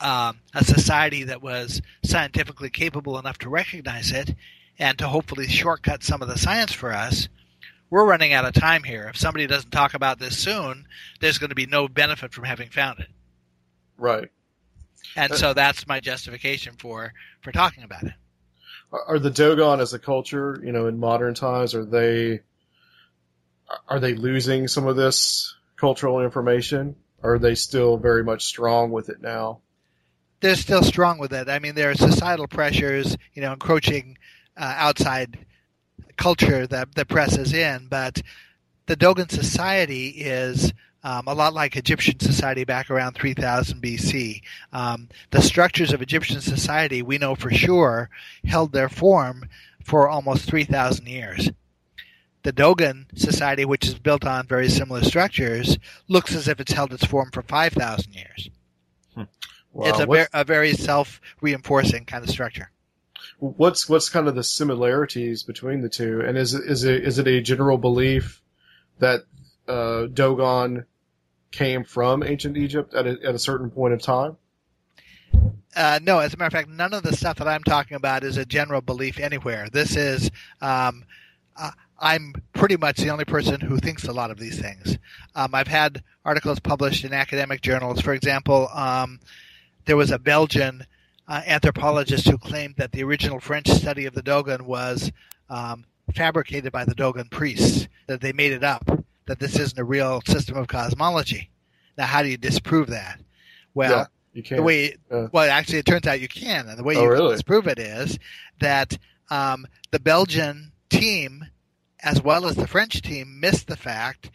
um, a society that was scientifically capable enough to recognize it and to hopefully shortcut some of the science for us, we're running out of time here. If somebody doesn't talk about this soon, there's going to be no benefit from having found it. right. And so that's my justification for for talking about it. Are are the Dogon as a culture, you know, in modern times, are they are they losing some of this cultural information? Or are they still very much strong with it now? They're still strong with it. I mean, there are societal pressures, you know, encroaching uh, outside culture that that presses in, but the Dogon society is um, a lot like Egyptian society back around 3000 BC. Um, the structures of Egyptian society, we know for sure, held their form for almost 3,000 years. The Dogon society, which is built on very similar structures, looks as if it's held its form for 5,000 years. Wow. It's a, ver- a very self-reinforcing kind of structure. What's what's kind of the similarities between the two, and is it is it is it a general belief that uh, Dogon came from ancient Egypt at a, at a certain point of time? Uh, no, as a matter of fact, none of the stuff that I'm talking about is a general belief anywhere. This is, um, uh, I'm pretty much the only person who thinks a lot of these things. Um, I've had articles published in academic journals. For example, um, there was a Belgian uh, anthropologist who claimed that the original French study of the Dogon was um, fabricated by the Dogon priests, that they made it up, that this isn't a real system of cosmology. Now, how do you disprove that? Well, Yeah, the way Uh. well actually it turns out you can and the way Oh, you really? disprove it is that um, the belgian team as well as the french team missed the fact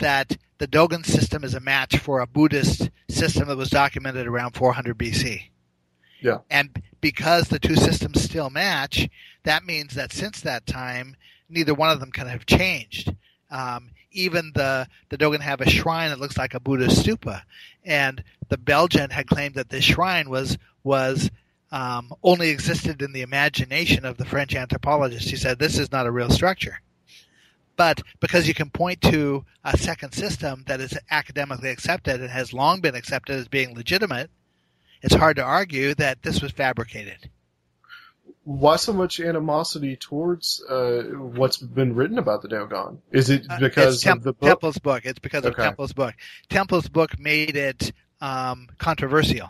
that the dogon system is a match for a buddhist system that was documented around 400 bc Yeah. and because the two systems still match that means that since that time neither one of them can have changed um, even the the Dogon have a shrine that looks like a Buddhist stupa, and the Belgian had claimed that this shrine was was um, only existed in the imagination of the French anthropologist. He said this is not a real structure. But because you can point to a second system that is academically accepted and has long been accepted as being legitimate, it's hard to argue that this was fabricated. Why so much animosity towards uh, what's been written about the Dogon? Is it Uh, because it's Tem- of the book? Temple's book. It's because of Temple's book. Temple's book made it um, controversial.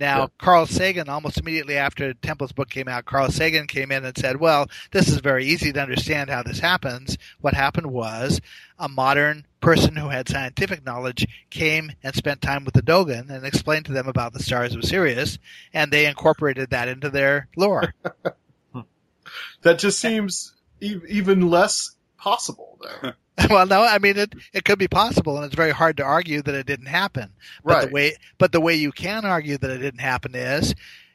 Now, Yeah. Carl Sagan, almost immediately after Temple's book came out, Carl Sagan came in and said, "Well, this is very easy to understand how this happens. What happened was a modern person who had scientific knowledge came and spent time with the Dogon and explained to them about the stars of Sirius, and they incorporated that into their lore." That just seems e- even less possible, though. well, no, I mean it. It could be possible, and it's very hard to argue that it didn't happen. But Right. the way, but the way you can argue that it didn't happen is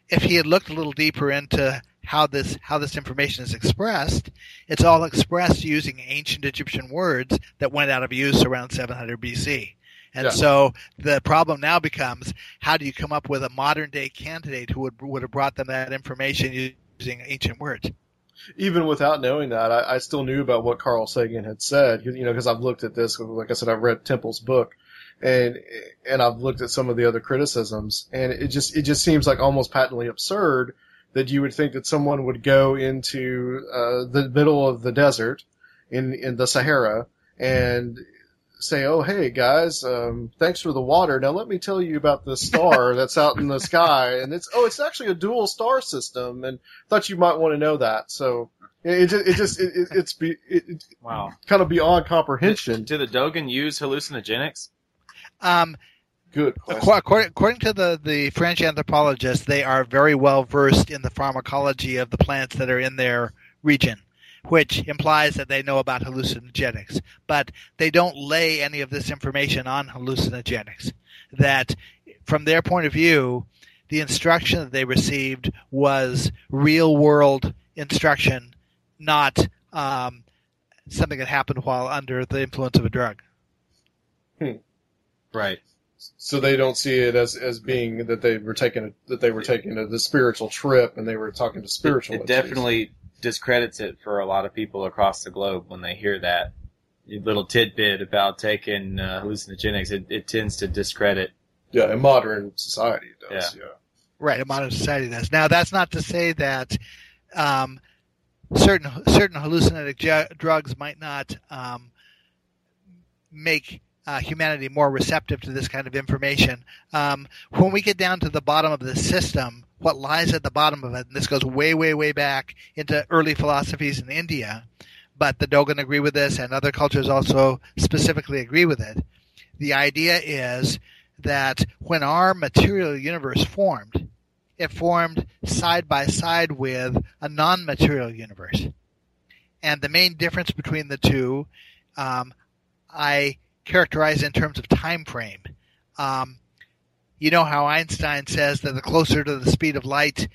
if he had looked a little deeper into how this how this information is expressed. It's all expressed using ancient Egyptian words that went out of use around 700 BC. And Yeah. so the problem now becomes how do you come up with a modern day candidate who would would have brought them that information using ancient words? Even without knowing that, I, I still knew about what Carl Sagan had said. You know, because I've looked at this. Like I said, I've read Temple's book, and and I've looked at some of the other criticisms, and it just it just seems like almost patently absurd that you would think that someone would go into uh, the middle of the desert in in the Sahara and say, "Oh, hey guys, um, thanks for the water. Now let me tell you about the star that's out in the sky, and it's oh, it's actually a dual star system, and thought you might want to know that." So it, it just it just it, it, it's be, it, it's Wow. kind of beyond comprehension. Do the Dogon use hallucinogenics? Um, Good question. According, according to the, the French anthropologists, they are very well versed in the pharmacology of the plants that are in their region, which implies that they know about hallucinogenics. But they don't lay any of this information on hallucinogenics. That, from their point of view, the instruction that they received was real world instruction, not um, something that happened while under the influence of a drug. Right. So they don't see it as as being that they were taking a, that they were taking a, the spiritual trip and they were talking to spiritual. It, it definitely discredits it for a lot of people across the globe when they hear that little tidbit about taking uh, hallucinogenics. It, it tends to discredit. yeah in modern society it does yeah. Right, in modern society does. Now, that's not to say that um, certain certain hallucinogenic ju- drugs might not um, make uh, humanity more receptive to this kind of information. Um, when we get down to the bottom of the system, what lies at the bottom of it, and this goes way, way, way back into early philosophies in India, but the Dogon agree with this, and other cultures also specifically agree with it. The idea is that when our material universe formed, it formed side by side with a non-material universe. And the main difference between the two, um, I characterize in terms of time frame. Um, you know how Einstein says that the closer to the speed of light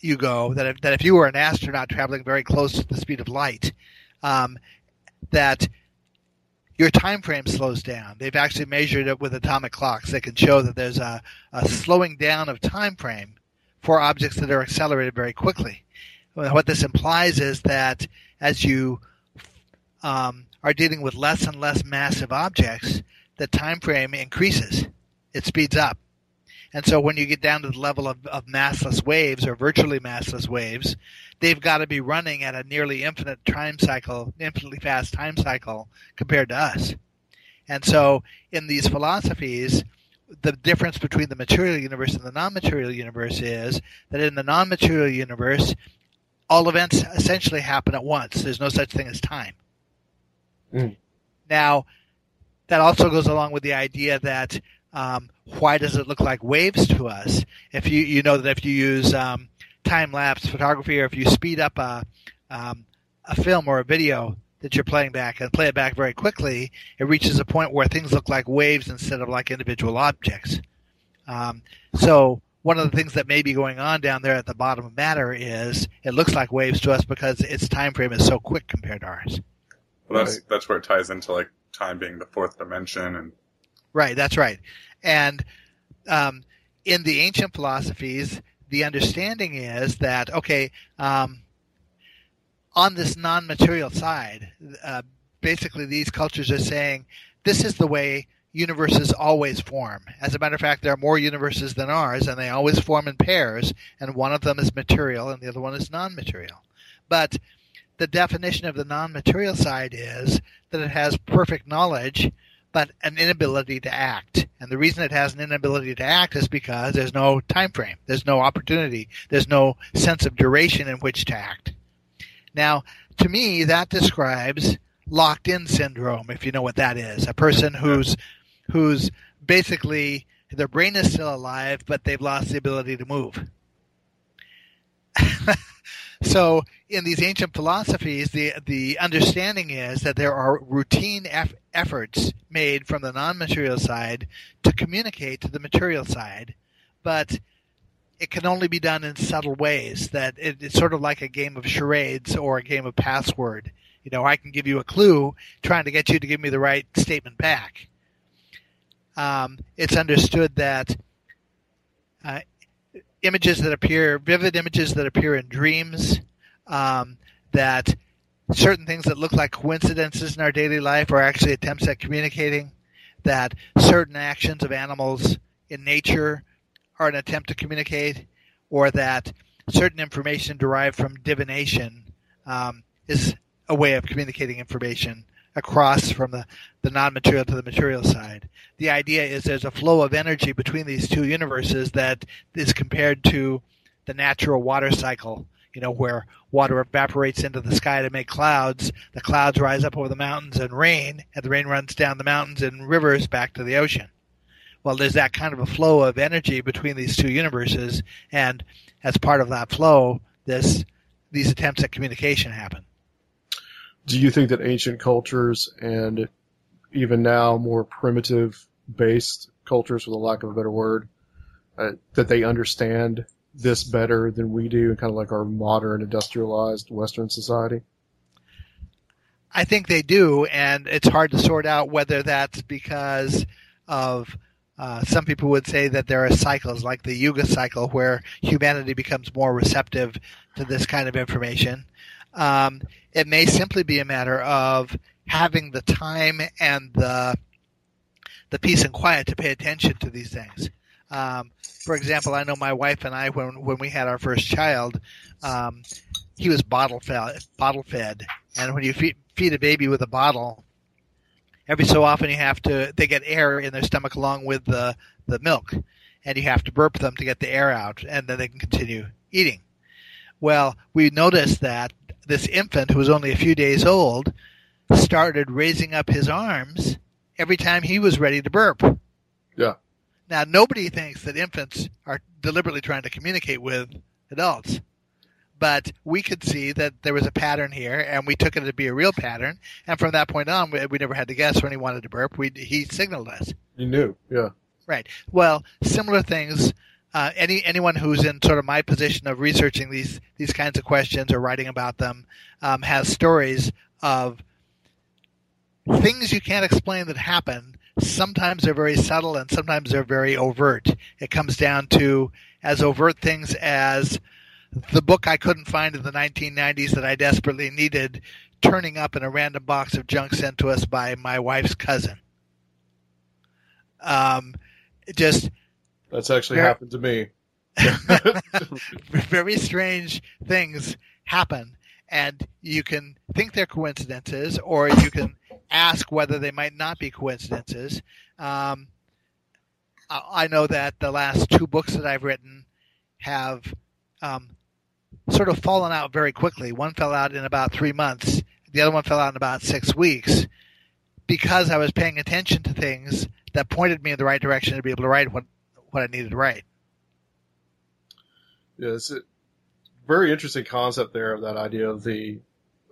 you go, that if, that if you were an astronaut traveling very close to the speed of light, um, that your time frame slows down. They've actually measured it with atomic clocks. They can show that there's a, a slowing down of time frame for objects that are accelerated very quickly. What this implies is that as you um, are dealing with less and less massive objects, the time frame increases. It speeds up. And so when you get down to the level of, of massless waves or virtually massless waves, they've got to be running at a nearly infinite time cycle, infinitely fast time cycle compared to us. And so in these philosophies, the difference between the material universe and the non-material universe is that in the non-material universe, all events essentially happen at once. There's no such thing as time. Mm. Now, that also goes along with the idea that um, why does it look like waves to us? If you you know that if you use um, time lapse photography or if you speed up a um, a film or a video that you're playing back and play it back very quickly, it reaches a point where things look like waves instead of like individual objects. Um, so one of the things that may be going on down there at the bottom of matter is it looks like waves to us because its time frame is so quick compared to ours. Well, that's Right. that's where it ties into like time being the fourth dimension, and Right, that's right. And um, in the ancient philosophies, the understanding is that okay, um, on this non-material side, uh, basically these cultures are saying this is the way universes always form. As a matter of fact, there are more universes than ours, and they always form in pairs, and one of them is material and the other one is non-material. But the definition of the non-material side is that it has perfect knowledge but an inability to act. And the reason it has an inability to act is because there's no time frame, there's no opportunity, there's no sense of duration in which to act. Now, to me, that describes locked in syndrome, if you know what that is. A person who's who's basically their brain is still alive, but they've lost the ability to move. so in these ancient philosophies, the the understanding is that there are routine eff- efforts made from the non-material side to communicate to the material side, but it can only be done in subtle ways. That it, it's sort of like a game of charades or a game of password. You know, I can give you a clue, trying to get you to give me the right statement back. Um, it's understood that uh, images that appear, vivid images that appear in dreams, um, that certain things that look like coincidences in our daily life are actually attempts at communicating, that certain actions of animals in nature are an attempt to communicate, or that certain information derived from divination um, is a way of communicating information across from the, the non-material to the material side. The idea is there's a flow of energy between these two universes that is compared to the natural water cycle, you know, where water evaporates into the sky to make clouds, the clouds rise up over the mountains and rain, and the rain runs down the mountains and rivers back to the ocean. Well, there's that kind of a flow of energy between these two universes, and as part of that flow, this these attempts at communication happen. Do you think that ancient cultures and even now more primitive based cultures, for the lack of a better word, uh, that they understand this better than we do in kind of like our modern industrialized Western society? I think they do, and it's hard to sort out whether that's because of uh, some people would say that there are cycles like the Yuga cycle where humanity becomes more receptive to this kind of information. Um, it may simply be a matter of having the time and the the peace and quiet to pay attention to these things. Um, for example, I know my wife and I, when when we had our first child, um, he was bottle fed, bottle fed, and when you feed, feed a baby with a bottle, every so often you have to they get air in their stomach along with the the milk, and you have to burp them to get the air out, and then they can continue eating. Well, we noticed that this infant, who was only a few days old, started raising up his arms every time he was ready to burp. Yeah. Now, nobody thinks that infants are deliberately trying to communicate with adults, but we could see that there was a pattern here, and we took it to be a real pattern. And from that point on, we, we never had to guess when he wanted to burp. We, he signaled us. He knew, yeah. Right. Well, similar things. Uh, any anyone who's in sort of my position of researching these these kinds of questions or writing about them um, has stories of things you can't explain that happen. Sometimes they're very subtle and sometimes they're very overt. It comes down to as overt things as the book I couldn't find in the 1990s that I desperately needed turning up in a random box of junk sent to us by my wife's cousin. Um, just That's actually Very- happened to me. very strange things happen and you can think they're coincidences or you can ask whether they might not be coincidences um, I know that the last two books that I've written have um, sort of fallen out very quickly. One fell out in about three months. The other one fell out in about six weeks because I was paying attention to things that pointed me in the right direction to be able to write what, what I needed to write. Yeah, it's a very interesting concept there of that idea of the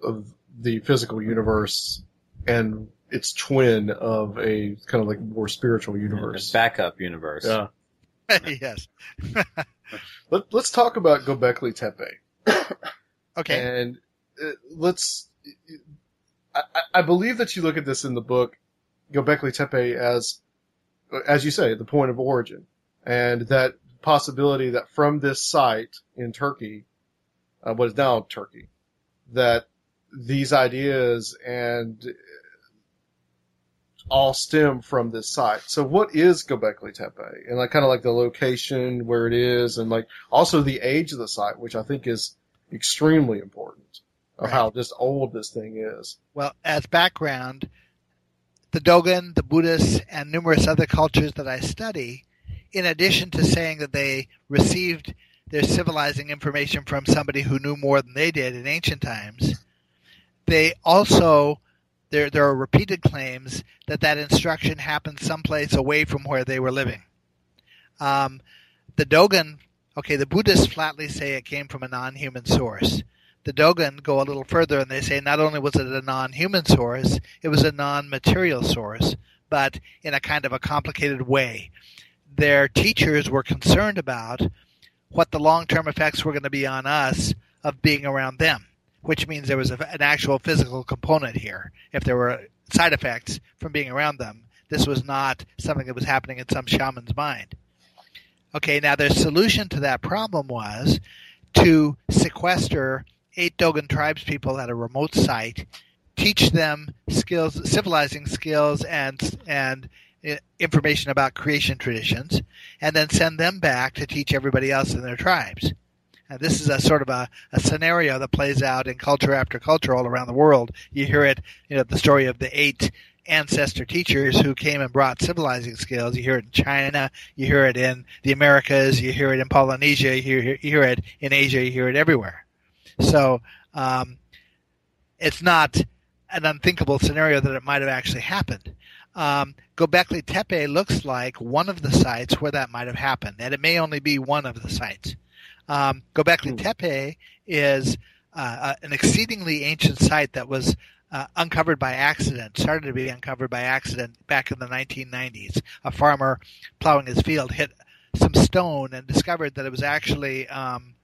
of the physical universe and its twin of a kind of like more spiritual universe. Backup universe. Yeah. yes. Let, let's talk about Gobekli Tepe. Okay. And uh, let's. I, I- I believe that you look at this in the book, Gobekli Tepe, as, as you say, the point of origin, and that possibility that from this site in Turkey, uh, what is now Turkey, that these ideas and all stem from this site. So what is Gobekli Tepe? And like kind of like the location where it is and like also the age of the site, which I think is extremely important of Right. how just old this thing is. Well, as background, the Dogon, the Buddhists, and numerous other cultures that I study, in addition to saying that they received their civilizing information from somebody who knew more than they did in ancient times, they also there there are repeated claims that that instruction happened someplace away from where they were living. Um, the Dogon, okay, the Buddhists flatly say it came from a non-human source the Dogon go a little further and they say not only was it a non-human source, it was a non-material source, but in a kind of a complicated way. Their teachers were concerned about what the long-term effects were going to be on us of being around them, which means there was a, an actual physical component here. If there were side effects from being around them, this was not something that was happening in some shaman's mind. Okay, now their solution to that problem was to sequester eight Dogon tribes people at a remote site, teach them skills, civilizing skills, and and information about creation traditions, and then send them back to teach everybody else in their tribes. This is a sort of a, a scenario that plays out in culture after culture all around the world. You hear it, you know, the story of the eight ancestor teachers who came and brought civilizing skills. You hear it in China, you hear it in the Americas, you hear it in Polynesia, you hear, you hear it in Asia, you hear it everywhere. So um, it's not an unthinkable scenario that it might have actually happened. Um, Gobekli Tepe looks like one of the sites where that might have happened, and it may only be one of the sites. Um, Gobekli Tepe is uh, uh, an exceedingly ancient site that was uh, uncovered by accident, started to be uncovered by accident back in the 1990s. A farmer plowing his field hit some stone and discovered that it was actually um,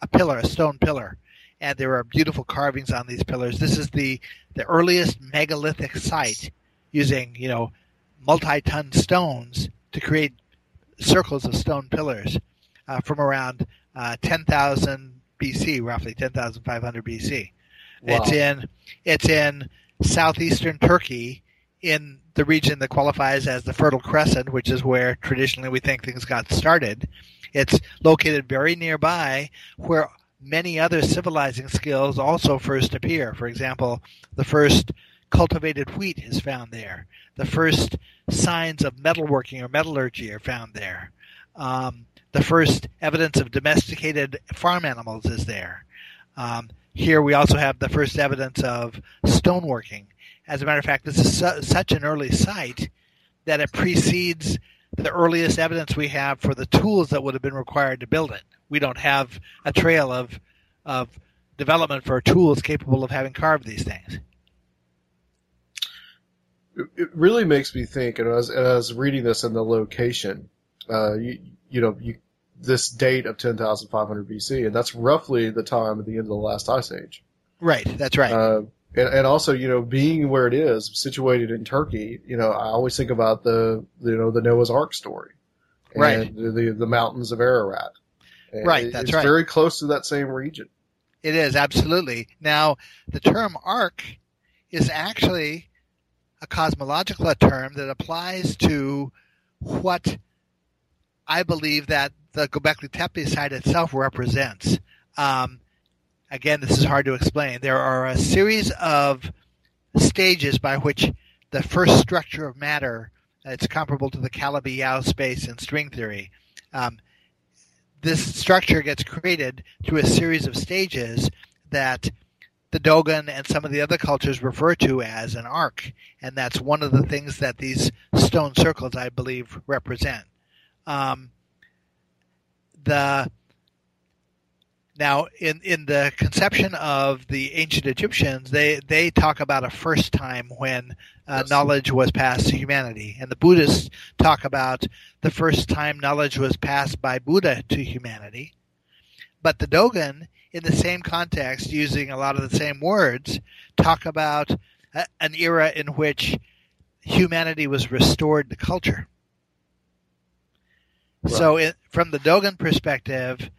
a pillar, a stone pillar and there are beautiful carvings on these pillars. This is the the earliest megalithic site using you know multi-ton stones to create circles of stone pillars uh, from around uh, 10,000 BC, roughly 10,500 BC. Wow. It's in it's in southeastern Turkey in the region that qualifies as the Fertile Crescent, which is where traditionally we think things got started. It's located very nearby where many other civilizing skills also first appear. For example, the first cultivated wheat is found there. The first signs of metalworking or metallurgy are found there. Um, the first evidence of domesticated farm animals is there. Um, here we also have the first evidence of stoneworking. As a matter of fact, this is su- such an early site that it precedes the earliest evidence we have for the tools that would have been required to build it. We don't have a trail of of development for tools capable of having carved these things. It, really makes me think, and as, as reading this in the location, uh, you, you know, you, this date of 10,500 BC, and that's roughly the time at the end of the last ice age. Right, that's right. Uh, And, and also, you know, being where it is, situated in Turkey, you know, I always think about the, you know, the Noah's Ark story, and Right. The, the the mountains of Ararat. And Right, that's it's right. very close to that same region. It is absolutely. Now, the term arc is actually a cosmological term that applies to what I believe that the Göbekli Tepe site itself represents. Um, again, this is hard to explain. There are a series of stages by which the first structure of matter, it's comparable to the Calabi-Yau space in string theory, um, this structure gets created through a series of stages that the Dogon and some of the other cultures refer to as an arc, and that's one of the things that these stone circles, I believe, represent. Um, the now in in the conception of the ancient Egyptians, they they talk about a first time when uh, Yes. knowledge was passed to humanity, and the Buddhists talk about the first time knowledge was passed by Buddha to humanity. But the Dogon, in the same context, using a lot of the same words, talk about a, an era in which humanity was restored to culture. So, it, from the Dogon perspective,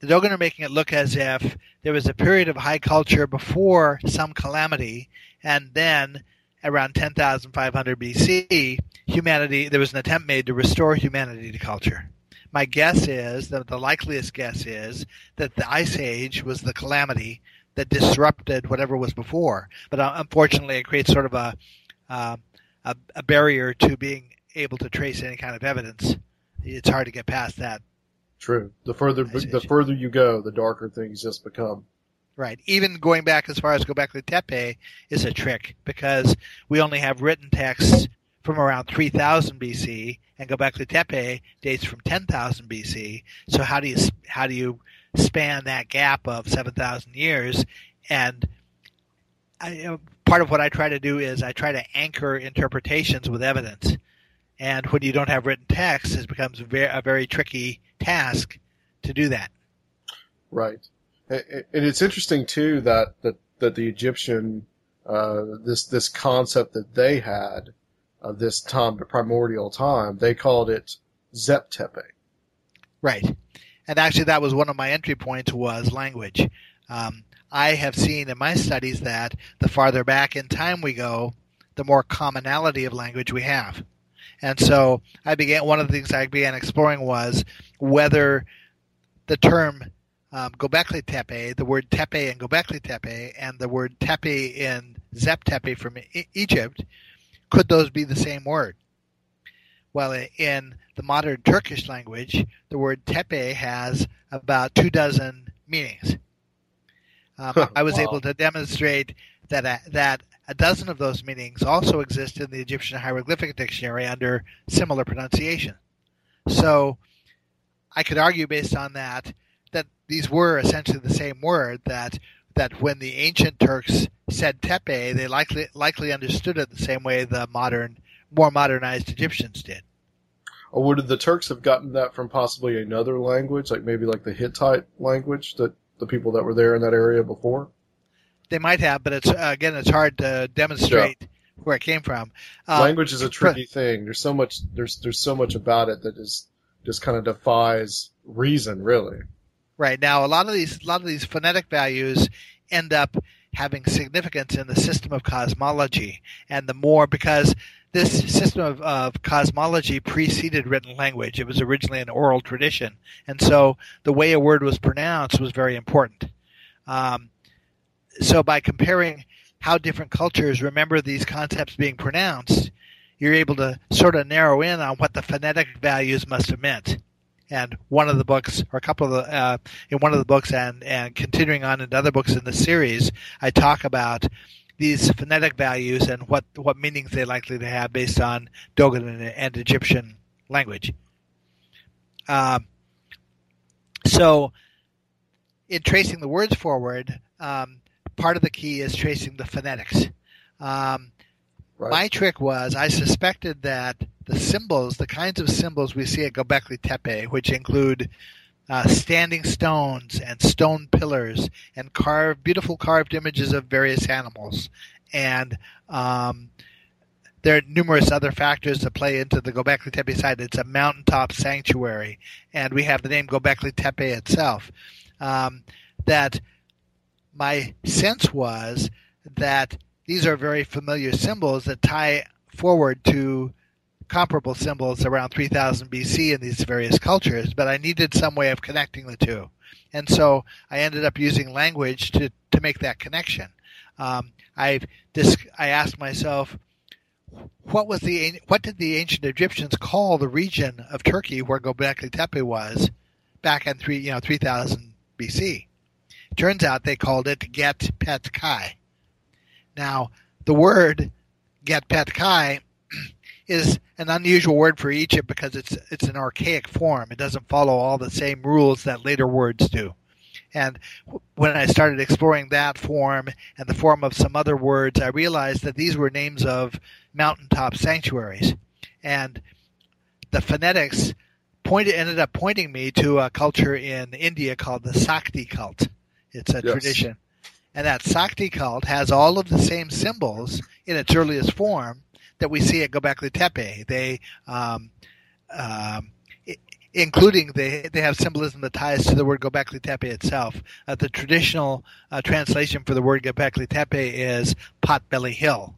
the Dogon are making it look as if there was a period of high culture before some calamity, and then around 10,500 BC, humanity there was an attempt made to restore humanity to culture. My guess is that the likeliest guess is that the Ice Age was the calamity that disrupted whatever was before. But uh, unfortunately, it creates sort of a, uh, a a barrier to being able to trace any kind of evidence. It's hard to get past that. True. The further the further you go, the darker things just become. Right. Even going back as far as go back Göbekli Tepe is a trick because we only have written texts from around 3000 BC and Göbekli Tepe dates from 10,000 BC. So how do you how do you span that gap of 7,000 years and I, part of what I try to do is I try to anchor interpretations with evidence. And when you don't have written text, it becomes a very tricky task to do that. Right. And it's interesting too that that, that the Egyptian uh, this this concept that they had of this time the primordial time they called it Zep Tepe. Right. And actually, that was one of my entry points was language. Um, I have seen in my studies that the farther back in time we go, the more commonality of language we have. And so I began, one of the things I began exploring was whether the term um, Gobekli Tepe, the word Tepe in Gobekli Tepe, and the word Tepe in Zep Tepe from e- Egypt, could those be the same word? Well, in the modern Turkish language, the word tepe has about two dozen meanings. Um, I was Wow. able to demonstrate that a, that a dozen of those meanings also exist in the Egyptian hieroglyphic dictionary under similar pronunciation. So, I could argue based on that that these were essentially the same word. That that when the ancient Turks said tepe, they likely likely understood it the same way the modern, more modernized Egyptians did. Or would the Turks have gotten that from possibly another language, like maybe like the Hittite language that the people that were there in that area before? They might have, but it's uh, again, it's hard to demonstrate where it came from. Um, language is a tricky thing. There's so much there's there's so much about it that is just kind of defies reason, really. Right now, a lot of these, a lot of these phonetic values end up having significance in the system of cosmology, and the more because this system of, of cosmology preceded written language. It was originally an oral tradition, and so the way a word was pronounced was very important. Um, so by comparing how different cultures remember these concepts being pronounced, you're able to sort of narrow in on what the phonetic values must have meant. And one of the books, or a couple of the, uh, in one of the books, and and continuing on in other books in the series, I talk about these phonetic values and what what meanings they're likely to have based on Dogon and, and Egyptian language. Um, so, in tracing the words forward, um, part of the key is tracing the phonetics. Um, Right. my trick was I suspected that the symbols, the kinds of symbols we see at Göbekli Tepe, which include uh, standing stones and stone pillars and carved, beautiful carved images of various animals. And um, there are numerous other factors that play into the Gobekli Tepe site. It's a mountaintop sanctuary, and we have the name Gobekli Tepe itself. Um, that my sense was that these are very familiar symbols that tie forward to comparable symbols around 3000 BC in these various cultures, but I needed some way of connecting the two. And so I ended up using language to, to make that connection. Um, I I asked myself, what was the what did the ancient Egyptians call the region of Turkey where Göbekli Tepe was back in three you know 3000 BC? Turns out they called it Get Pet Kai. Now the word Get Pet Kai is an unusual word for Egypt because it's it's an archaic form. It doesn't follow all the same rules that later words do. And when I started exploring that form and the form of some other words, I realized that these were names of mountaintop sanctuaries. And the phonetics pointed ended up pointing me to a culture in India called the Sakti cult. It's a Yes. tradition. And that Sakti cult has all of the same symbols in its earliest form that we see at Göbekli Tepe. They, um, um, i- including they they have symbolism that ties to the word Göbekli Tepe itself. Uh, the traditional uh, translation for the word Göbekli Tepe is Potbelly Hill.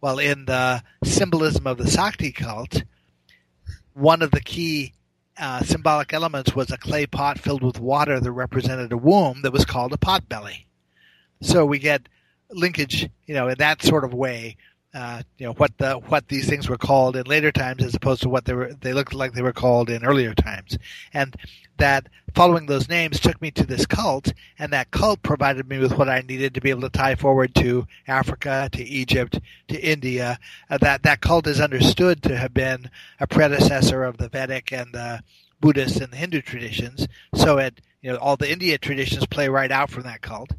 Well, in the symbolism of the Sakti cult, one of the key uh, symbolic elements was a clay pot filled with water that represented a womb that was called a potbelly. So we get linkage, you know, in that sort of way. Uh, you know what the what these things were called in later times, as opposed to what they were they looked like they were called in earlier times, and that following those names took me to this cult, and that cult provided me with what I needed to be able to tie forward to Africa, to Egypt, to India. Uh, that that cult is understood to have been a predecessor of the Vedic and the Buddhist and the Hindu traditions. So it you know all the India traditions play right out from that cult,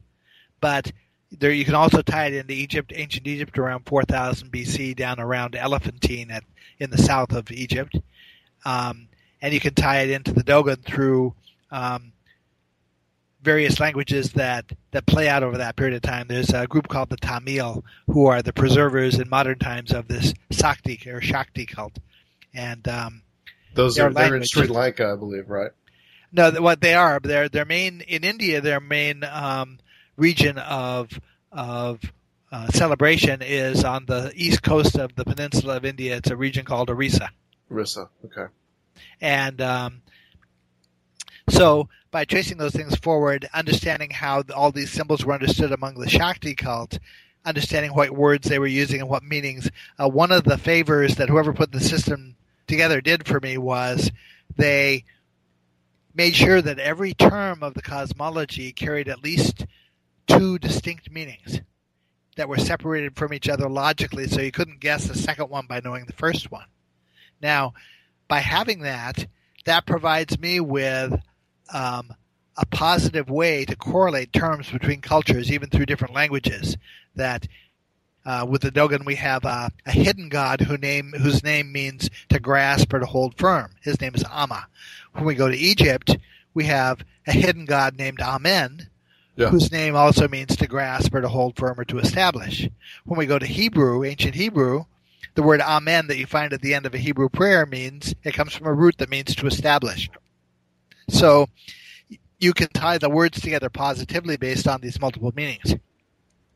but there you can also tie it into Egypt, ancient Egypt around 4000 BC, down around Elephantine at in the south of Egypt, um, and you can tie it into the Dogon through um, various languages that that play out over that period of time. There's a group called the Tamil who are the preservers in modern times of this Sakti or Shakti cult, and um, Those are they're in. Sri Lanka, I believe, right? No, what they are, their their main in India, their main um, region of of uh, celebration is on the east coast of the peninsula of India. It's a region called Orissa, Rissa. Okay. and um, so by tracing those things forward, understanding how all these symbols were understood among the Shakti cult, understanding what words they were using and what meanings, uh, one of the favors that whoever put the system together did for me was they made sure that every term of the cosmology carried at least two distinct meanings that were separated from each other logically, so you couldn't guess the second one by knowing the first one. Now, by having that, that provides me with um, a positive way to correlate terms between cultures, even through different languages. That uh, with the Dogon, we have uh, a hidden god who name whose name means to grasp or to hold firm. His name is Amma. When we go to Egypt, we have a hidden god named Amen, Yeah. whose name also means to grasp or to hold firm or to establish. When we go to Hebrew, ancient Hebrew, the word Amen that you find at the end of a Hebrew prayer means it comes from a root that means to establish. So you can tie the words together positively based on these multiple meanings.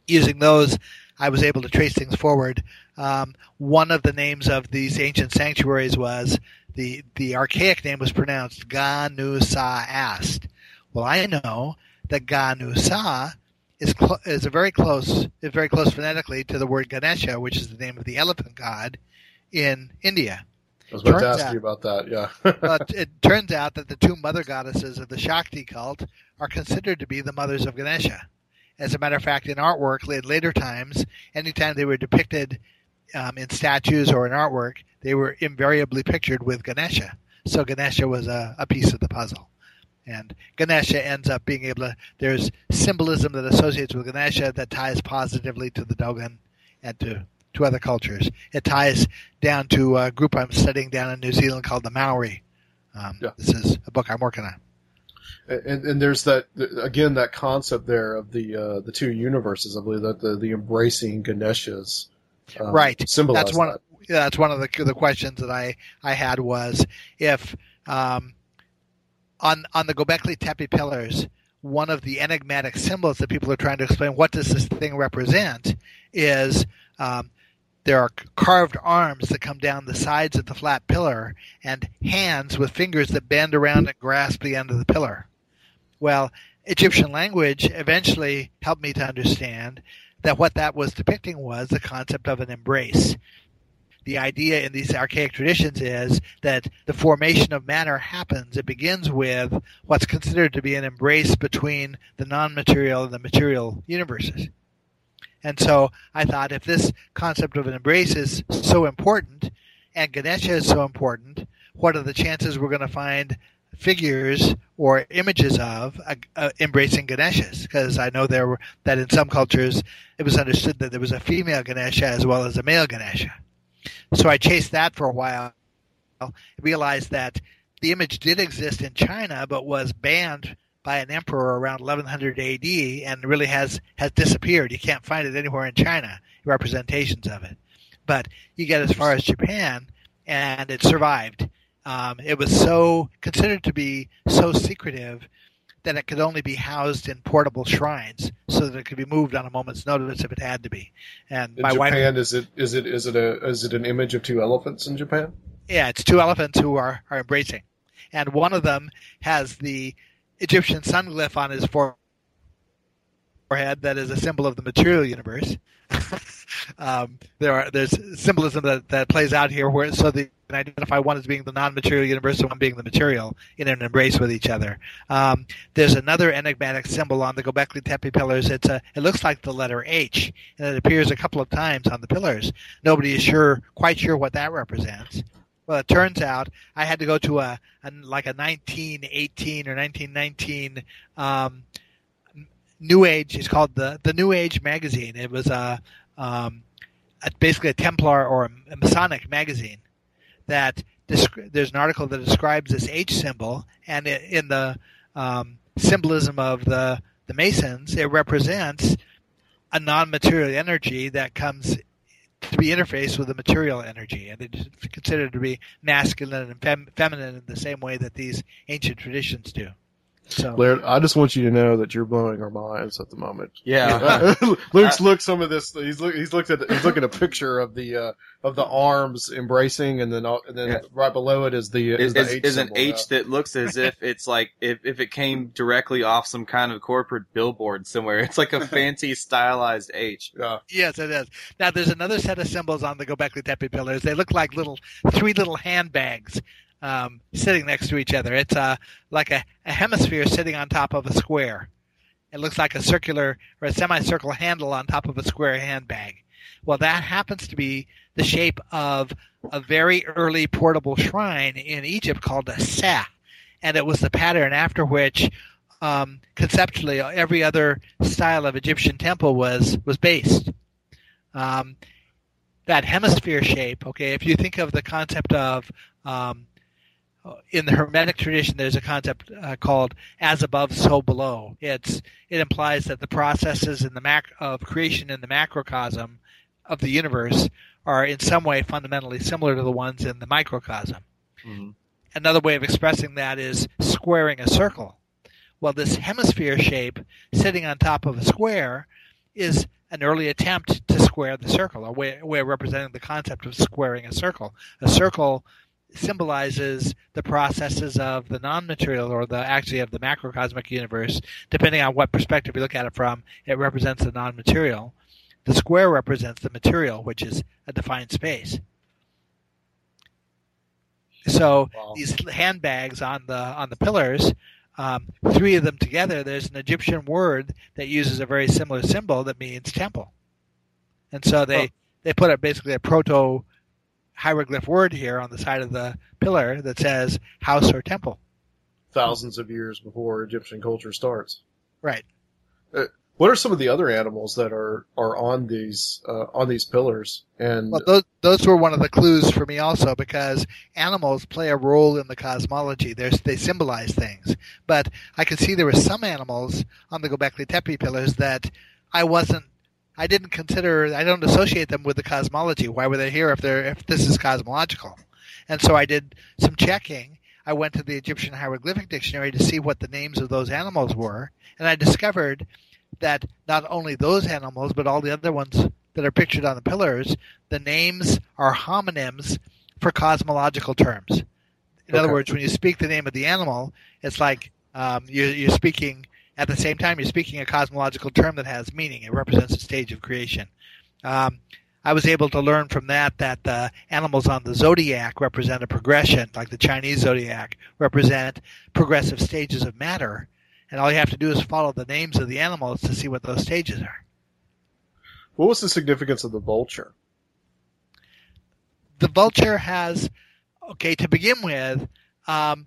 Using those, I was able to trace things forward. Um, one of the names of these ancient sanctuaries was the the archaic name was pronounced Ga-Nu Sa Ast. Well, I know that Ga-Nu is cl- is a very close is very close phonetically to the word Ganesha, which is the name of the elephant god in India. I was about to ask out- you about that. Yeah. But it turns out that the two mother goddesses of the Shakti cult are considered to be the mothers of Ganesha. As a matter of fact, in artwork in later times, anytime they were depicted um, in statues or in artwork, they were invariably pictured with Ganesha. So Ganesha was a, a piece of the puzzle. And Ganesha ends up being able to, there's symbolism that associates with Ganesha that ties positively to the Dogon and to, to other cultures. It ties down to a group I'm studying down in New Zealand called the Maori. Um, Yeah. This is a book I'm working on. And, and there's that again that concept there of the uh, the two universes. I believe that the the embracing Ganeshas um, right. That's one. that. Yeah, that's one of the the questions that I I had was if um, on on the Gobekli Tepe pillars, one of the enigmatic symbols that people are trying to explain what does this thing represent is um, there are carved arms that come down the sides of the flat pillar and hands with fingers that bend around and grasp the end of the pillar. Well, Egyptian language eventually helped me to understand that what that was depicting was the concept of an embrace. The idea in these archaic traditions is that the formation of matter happens. It begins with what's considered to be an embrace between the non-material and the material universes. And so I thought if this concept of an embrace is so important and Ganesha is so important, what are the chances we're going to find figures or images of uh, uh, embracing Ganeshas? Because I know there were that in some cultures it was understood that there was a female Ganesha as well as a male Ganesha. So I chased that for a while. Realized that the image did exist in China, but was banned by an emperor around 1100 AD, and really has has disappeared. You can't find it anywhere in China. Representations of it, but you get as far as Japan, and it survived. Um, it was so considered to be so secretive that it could only be housed in portable shrines, so that it could be moved on a moment's notice if it had to be. And In my wife Japan, is it is it is it a is it an image of two elephants in Japan? Yeah, it's two elephants who are, are embracing. And one of them has the Egyptian sun glyph on his forehead that is a symbol of the material universe. Um, there are there's symbolism that, that plays out here where so they can identify one as being the non-material universe and one being the material in an embrace with each other. Um, there's another enigmatic symbol on the Gobekli Tepe pillars. It's a it looks like the letter H, and it appears a couple of times on the pillars. Nobody is sure quite sure what that represents. Well, it turns out I had to go to a, a like a 1918 or 1919 um, New Age. It's called the the New Age magazine. It was a, um, a basically a Templar or a Masonic magazine that descri- there's an article that describes this H symbol, and it, in the um, symbolism of the the Masons, it represents a non-material energy that comes to be interfaced with the material energy, and it's considered to be masculine and fem- feminine in the same way that these ancient traditions do. So, Laird, I just want you to know that you're blowing our minds at the moment. Yeah. Luke's looked some of this. He's look, he's looked at he's looking at a picture of the uh, of the arms embracing, and then all- and then Yeah. right below it is the is, is, the H is an symbol, H yeah. that looks as if it's like if, if it came directly off some kind of corporate billboard somewhere. It's like a fancy stylized H. Yeah. yes, it is. Now, there's another set of symbols on the Gobekli Tepe pillars. They look like little three little handbags um, sitting next to each other. It's uh, like a, a hemisphere sitting on top of a square. It looks like a circular or a semicircle handle on top of a square handbag. Well, that happens to be the shape of a very early portable shrine in Egypt called a seh, and it was the pattern after which, um, conceptually, every other style of Egyptian temple was was based. Um, that hemisphere shape, okay, if you think of the concept of um, in the Hermetic tradition, there's a concept uh, called "as above, so below." It's it implies that the processes in the mac- of creation in the macrocosm of the universe are in some way fundamentally similar to the ones in the microcosm. Another way of expressing that is squaring a circle. Well, this hemisphere shape sitting on top of a square is an early attempt to square the circle, a way, a way of representing the concept of squaring a circle. A circle symbolizes the processes of the non-material or the actually of the macrocosmic universe depending on what perspective you look at it from it represents the non-material the square represents the material which is a defined space so Wow. these handbags on the on the pillars um, three of them together there's an egyptian word that uses a very similar symbol that means temple and so they Huh. they put a basically a proto hieroglyph word here on the side of the pillar that says house or temple. thousands of years before Egyptian culture starts. Right. What are some of the other animals that are are on these uh, on these pillars? And Well, those, those were one of the clues for me also because animals play a role in the cosmology. They're, they symbolize things. But I could see there were some animals on the Gobekli Tepe pillars that I wasn't, I didn't consider, I don't associate them with the cosmology. Why were they here if they're, if this is cosmological? And so I did some checking. I went to the Egyptian hieroglyphic dictionary to see what the names of those animals were. And I discovered that not only those animals, but all the other ones that are pictured on the pillars, the names are homonyms for cosmological terms. In other words, when you speak the name of the animal, it's like um, you're, you're speaking at the same time you're speaking a cosmological term that has meaning. It represents a stage of creation. Um, I was able to learn from that that the animals on the zodiac represent a progression, like the Chinese zodiac represent progressive stages of matter, and all you have to do is follow the names of the animals to see what those stages are. what was the significance of the vulture? the vulture has okay to begin with um,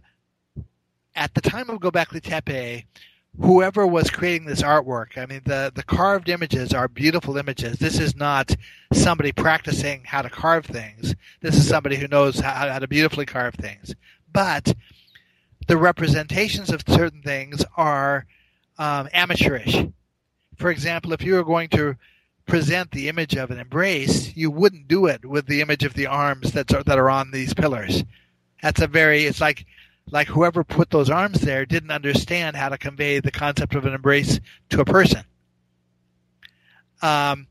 at the time of Gobekli Tepe whoever was creating this artwork I mean the the carved images are beautiful images. This is not somebody practicing how to carve things. This is somebody who knows how, how to beautifully carve things. But the representations of certain things are um, amateurish. For example if you were going to present the image of an embrace, you wouldn't do it with the image of the arms that's that are on these pillars. That's a very it's like like whoever put those arms there didn't understand how to convey the concept of an embrace to a person. Um,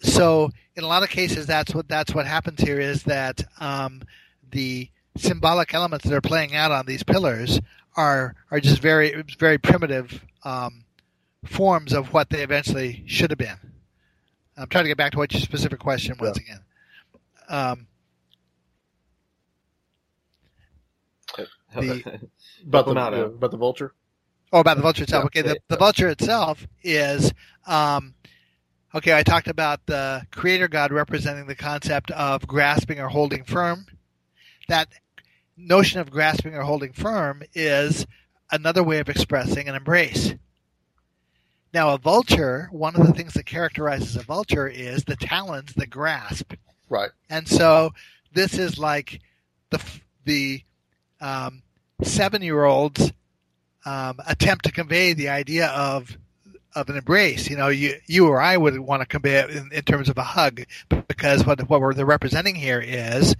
so in a lot of cases, that's what that's what happens here is that um, the symbolic elements that are playing out on these pillars are are just very very primitive um, forms of what they eventually should have been. I'm trying to get back to what your specific question was again. Um, the, About the, them out, Al. about the vulture? oh, about the vulture itself. Yeah, okay, the, yeah, the vulture itself is um, okay. I talked about the creator god representing the concept of grasping or holding firm. That notion of grasping or holding firm is another way of expressing an embrace. Now, a vulture, one of the things that characterizes a vulture is the talons that grasp. Right. And so this is like the the um, seven year olds um, attempt to convey the idea of of an embrace. You know, you you or I would want to convey it in, in terms of a hug because what what we're representing here is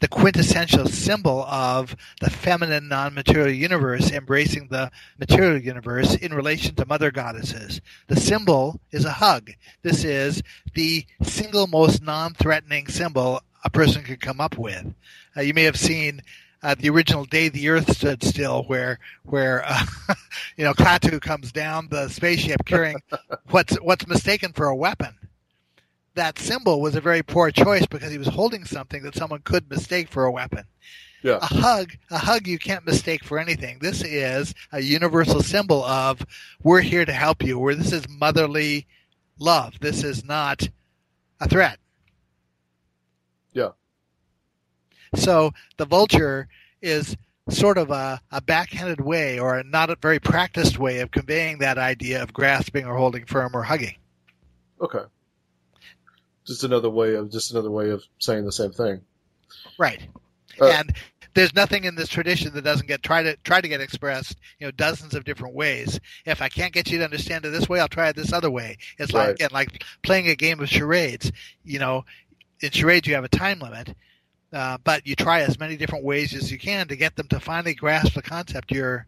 the quintessential symbol of the feminine non-material universe embracing the material universe in relation to mother goddesses. The symbol is a hug. This is the single most non-threatening symbol a person could come up with. Uh, you may have seen uh, the original "Day the Earth Stood Still," where where uh, you know Klaatu comes down the spaceship carrying what's what's mistaken for a weapon. That symbol was a very poor choice because he was holding something that someone could mistake for a weapon. Yeah. A hug, a hug you can't mistake for anything. This is a universal symbol of we're here to help you. Where this is motherly love. This is not a threat. Yeah. So the vulture is sort of a, a backhanded way or a not a very practiced way of conveying that idea of grasping or holding firm or hugging. Okay. Just another way of just another way of saying the same thing. Right. Uh, and there's nothing in this tradition that doesn't get try to try to get expressed, you know, dozens of different ways. If I can't get you to understand it this way, I'll try it this other way. It's like Right. again, like playing a game of charades. You know, in charades you have a time limit, uh, but you try as many different ways as you can to get them to finally grasp the concept you're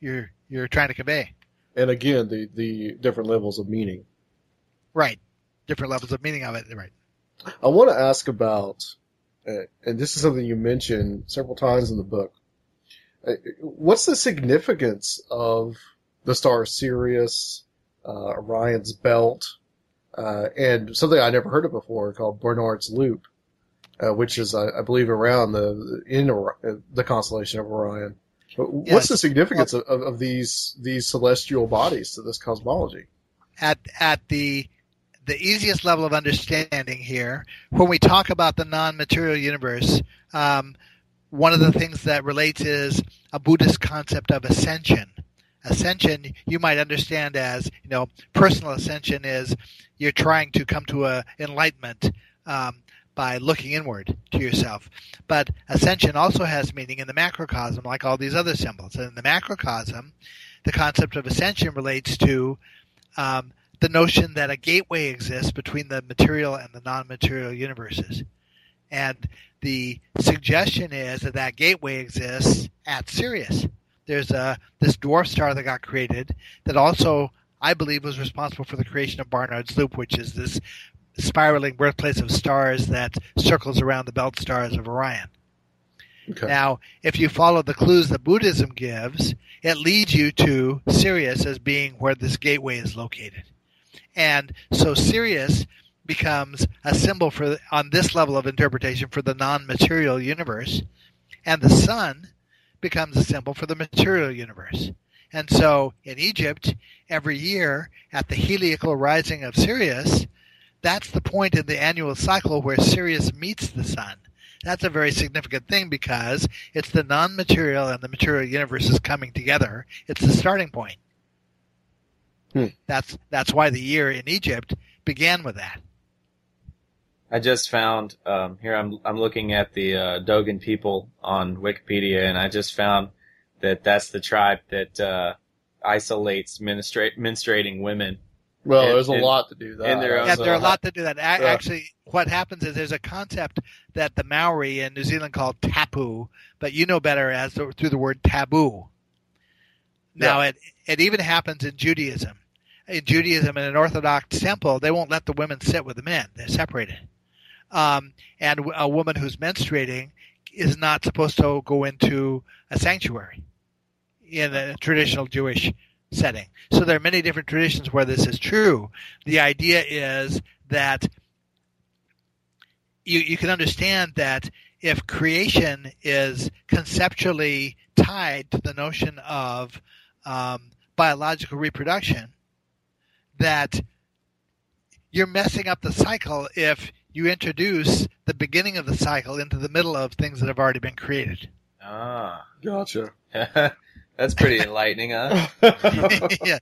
you're you're trying to convey. And again, the the different levels of meaning. Right. Different levels of meaning of it. Right. I want to ask about, uh, and this is something you mentioned several times in the book. Uh, what's the significance of the star Sirius, uh, Orion's belt, uh, and something I never heard of before called Barnard's Loop, uh, which is, I, I believe, around the in uh, the constellation of Orion. But What's Yes. the significance of, of, of these these celestial bodies to this cosmology? at at the the easiest level of understanding here, when we talk about the non-material universe, um, one of the things that relates is a Buddhist concept of ascension. ascension you might understand as you know personal ascension is you're trying to come to a enlightenment um, by looking inward to yourself. But ascension also has meaning in the macrocosm, like all these other symbols. And in the macrocosm, the concept of ascension relates to um, the notion that a gateway exists between the material and the non-material universes. And the suggestion is that that gateway exists at Sirius. There's a this dwarf star that got created that also I believe was responsible for the creation of Barnard's Loop, which is this spiraling birthplace of stars that circles around the belt stars of Orion. Okay. Now, if you follow the clues that Buddhism gives, it leads you to Sirius as being where this gateway is located. And so Sirius becomes a symbol for on this level of interpretation for the non-material universe, and the sun becomes a symbol for the material universe. And so in Egypt, every year at the heliacal rising of Sirius, that's the point in the annual cycle where Sirius meets the sun. That's a very significant thing because it's the non-material and the material universes coming together. It's the starting point. Hmm. That's that's why the year in Egypt began with that. I just found um, here. I'm I'm looking at the uh, Dogon people on Wikipedia, and I just found that that's the tribe that uh, isolates menstrua- menstruating women. Well, And- there's a and- lot to do that. and their own- Yeah, So there are a lot to do that. A- Yeah. Actually, what happens is there's a concept that the Maori in New Zealand called tapu, but you know better as the, through the word taboo. Now, it it even happens in Judaism. In Judaism, in an Orthodox temple, they won't let the women sit with the men; they're separated. Um, and a woman who's menstruating is not supposed to go into a sanctuary in a traditional Jewish setting. So there are many different traditions where this is true. The idea is that you, you can understand that if creation is conceptually tied to the notion of um, biological reproduction, that you're messing up the cycle if you introduce the beginning of the cycle into the middle of things that have already been created. Ah, Gotcha. that's pretty enlightening, huh? yeah.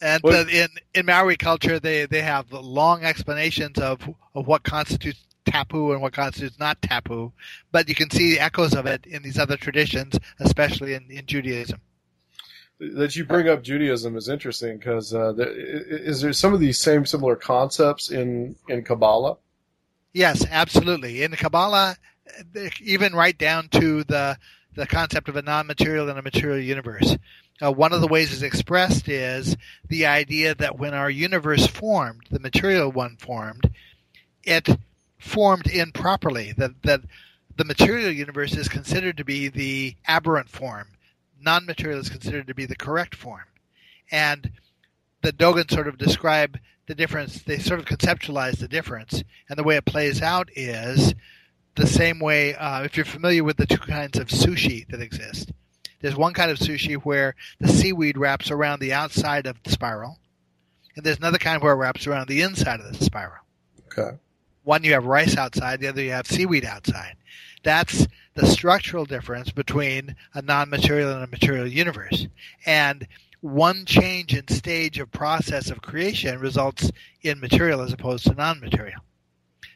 And uh, in in Maori culture, they they have long explanations of of what constitutes tapu and what constitutes not tapu, but you can see echoes of it in these other traditions, especially in, in Judaism. that you bring up Judaism is interesting because uh, the, is there some of these same similar concepts in in Kabbalah? Yes, absolutely. In Kabbalah, uh, even right down to the the concept of a non-material and a material universe. Uh, one of the ways it's expressed is the idea that when our universe formed, the material one formed, it formed improperly. That that the material universe is considered to be the aberrant form. Non-material is considered to be the correct form. And the Dogon sort of describe the difference. They sort of conceptualize the difference, and the way it plays out is the same way. Uh, if you're familiar with the two kinds of sushi that exist, there's one kind of sushi where the seaweed wraps around the outside of the spiral, and there's another kind where it wraps around the inside of the spiral. Okay. One you have rice outside, the other you have seaweed outside. That's the structural difference between a non-material and a material universe. And one change in stage of process of creation results in material as opposed to non-material.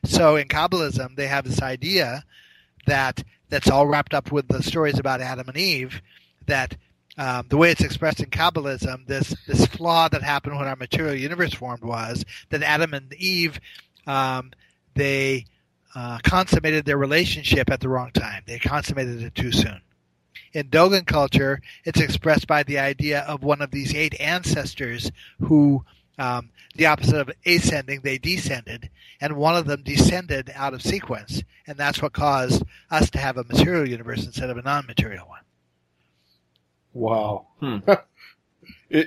So in Kabbalism, they have this idea that that's all wrapped up with the stories about Adam and Eve. That um, the way it's expressed in Kabbalism, this this flaw that happened when our material universe formed was that Adam and Eve um, they uh, consummated their relationship at the wrong time. They consummated it too soon. In Dogon culture, it's expressed by the idea of one of these eight ancestors who, um, the opposite of ascending, they descended, and one of them descended out of sequence, and that's what caused us to have a material universe instead of a non-material one. Wow. Hmm. I-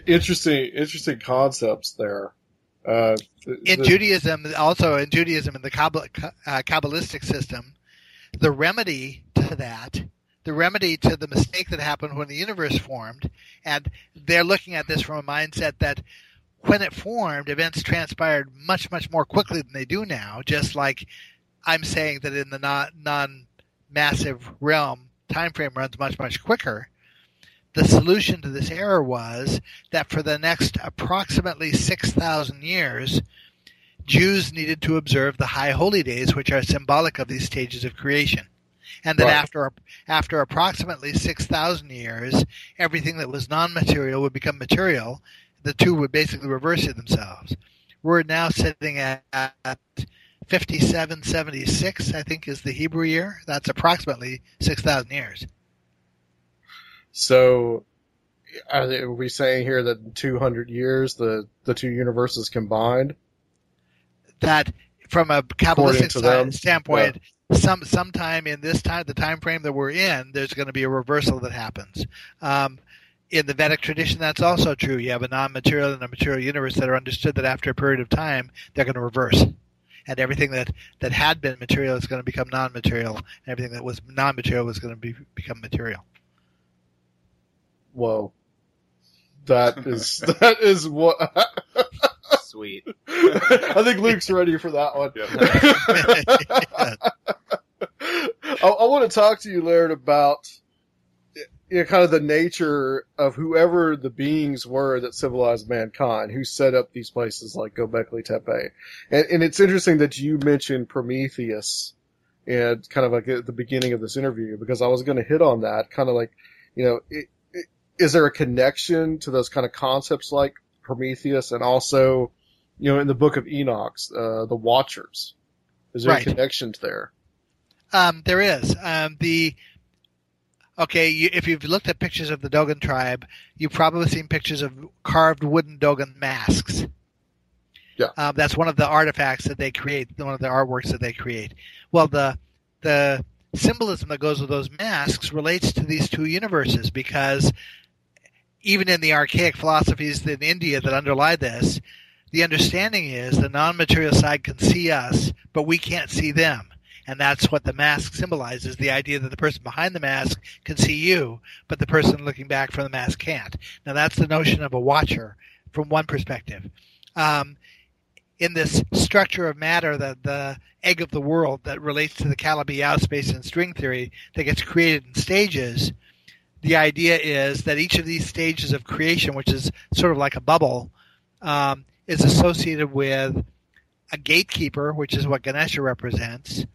interesting, interesting concepts there. Uh, th- in the- Judaism, also in Judaism, in the Kabbal- uh, Kabbalistic system, the remedy to that, the remedy to the mistake that happened when the universe formed, and they're looking at this from a mindset that when it formed, events transpired much, much more quickly than they do now. Just like I'm saying that in the non non massive realm, time frame runs much, much quicker. the solution to this error was that for the next approximately 6,000 years, Jews needed to observe the high holy days, which are symbolic of these stages of creation. And that Right. after after approximately 6,000 years, everything that was non-material would become material. The two would basically reverse it themselves. We're now sitting at, at 5776, I think is the Hebrew year. That's approximately 6,000 years. So, are, we saying here that in 200 years the the two universes combined? that from a Kabbalistic to si- them, standpoint, some sometime in this time, the time frame that we're in, there's going to be a reversal that happens. Um, in the Vedic tradition, that's also true. You have a non-material and a material universe that are understood that after a period of time, they're going to reverse. And everything that, that had been material is going to become non-material, and everything that was non-material is going to be, become material. Whoa, that is that is what. Sweet. I think Luke's ready for that one. I, I want to talk to you, Laird, about you know, kind of the nature of whoever the beings were that civilized mankind, who set up these places like Göbekli Tepe. And, and it's interesting that you mentioned Prometheus and kind of like at the beginning of this interview, because I was going to hit on that, kind of like, you know, it, it, is there a connection to those kind of concepts like Prometheus and also, you know, in the book of Enoch, uh, the Watchers? Is there Right. a connection there? Um, there is. Um, the okay, you, if you've looked at pictures of the Dogon tribe, you've probably seen pictures of carved wooden Dogon masks. Yeah. Um, that's one of the artifacts that they create. One of the artworks that they create. Well, the the symbolism that goes with those masks relates to these two universes because even in the archaic philosophies in India that underlie this, the understanding is the non-material side can see us, but we can't see them. And that's what the mask symbolizes the idea that the person behind the mask can see you, but the person looking back from the mask can't. Now, that's the notion of a watcher from one perspective. Um, in this structure of matter, the, the egg of the world that relates to the Calabi-Yau space and string theory that gets created in stages, the idea is that each of these stages of creation, which is sort of like a bubble, um, is associated with a gatekeeper, which is what Ganesha represents,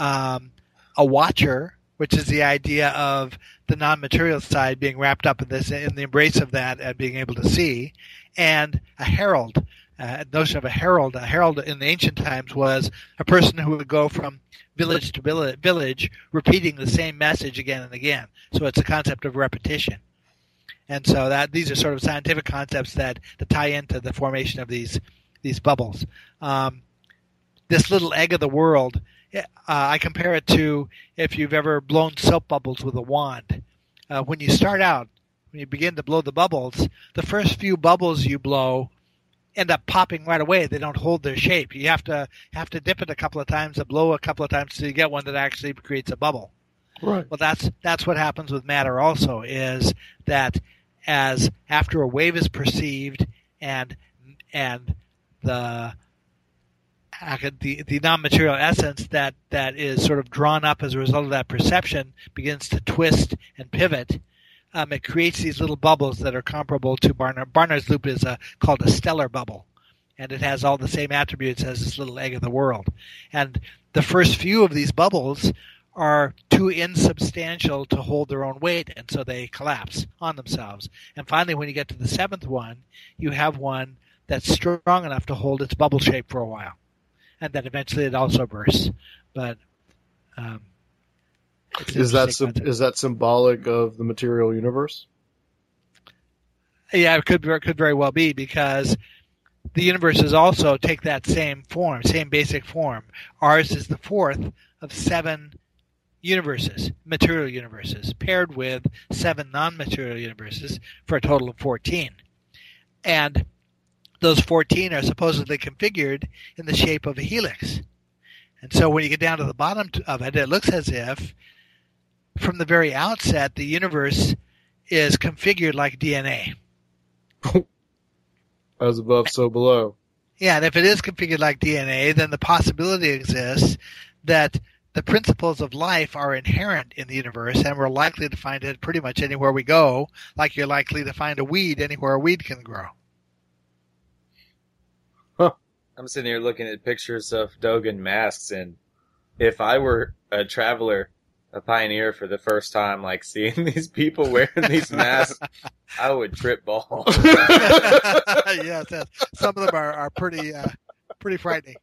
um, a watcher, which is the idea of the non-material side being wrapped up in this, in the embrace of that, and being able to see, and a herald. Uh, notion of a herald. A herald in the ancient times was a person who would go from village to village, repeating the same message again and again. So it's a concept of repetition. And so that these are sort of scientific concepts that, that tie into the formation of these these bubbles. Um, this little egg of the world, uh, I compare it to if you've ever blown soap bubbles with a wand. Uh, when you start out, when you begin to blow the bubbles, the first few bubbles you blow end up popping right away. They don't hold their shape. You have to have to dip it a couple of times and blow a couple of times till you get one that actually creates a bubble. Right. Well, that's that's what happens with matter. Also, is that as after a wave is perceived and and the the the non-material essence that that is sort of drawn up as a result of that perception begins to twist and pivot. Um, it creates these little bubbles that are comparable to Barnard. Barnard's loop is a, called a stellar bubble, and it has all the same attributes as this little egg of the world. And the first few of these bubbles are too insubstantial to hold their own weight, and so they collapse on themselves. And finally, when you get to the seventh one, you have one that's strong enough to hold its bubble shape for a while, and then eventually it also bursts. But um, Is that concept. is that symbolic of the material universe? Yeah, it could it could very well be because the universes also take that same form, same basic form. Ours is the fourth of seven universes, material universes, paired with seven non-material universes for a total of 14. And those 14 are supposedly configured in the shape of a helix. And so when you get down to the bottom of it, it looks as if from the very outset the universe is configured like DNA. As above, so below. Yeah, and if it is configured like DNA, then the possibility exists that the principles of life are inherent in the universe, and we're likely to find it pretty much anywhere we go, like you're likely to find a weed anywhere a weed can grow. I'm sitting here looking at pictures of Dogon masks, and if I were a traveler, a pioneer for the first time, like seeing these people wearing these masks, I would trip balls. yes, yes, some of them are, are pretty uh, pretty frightening.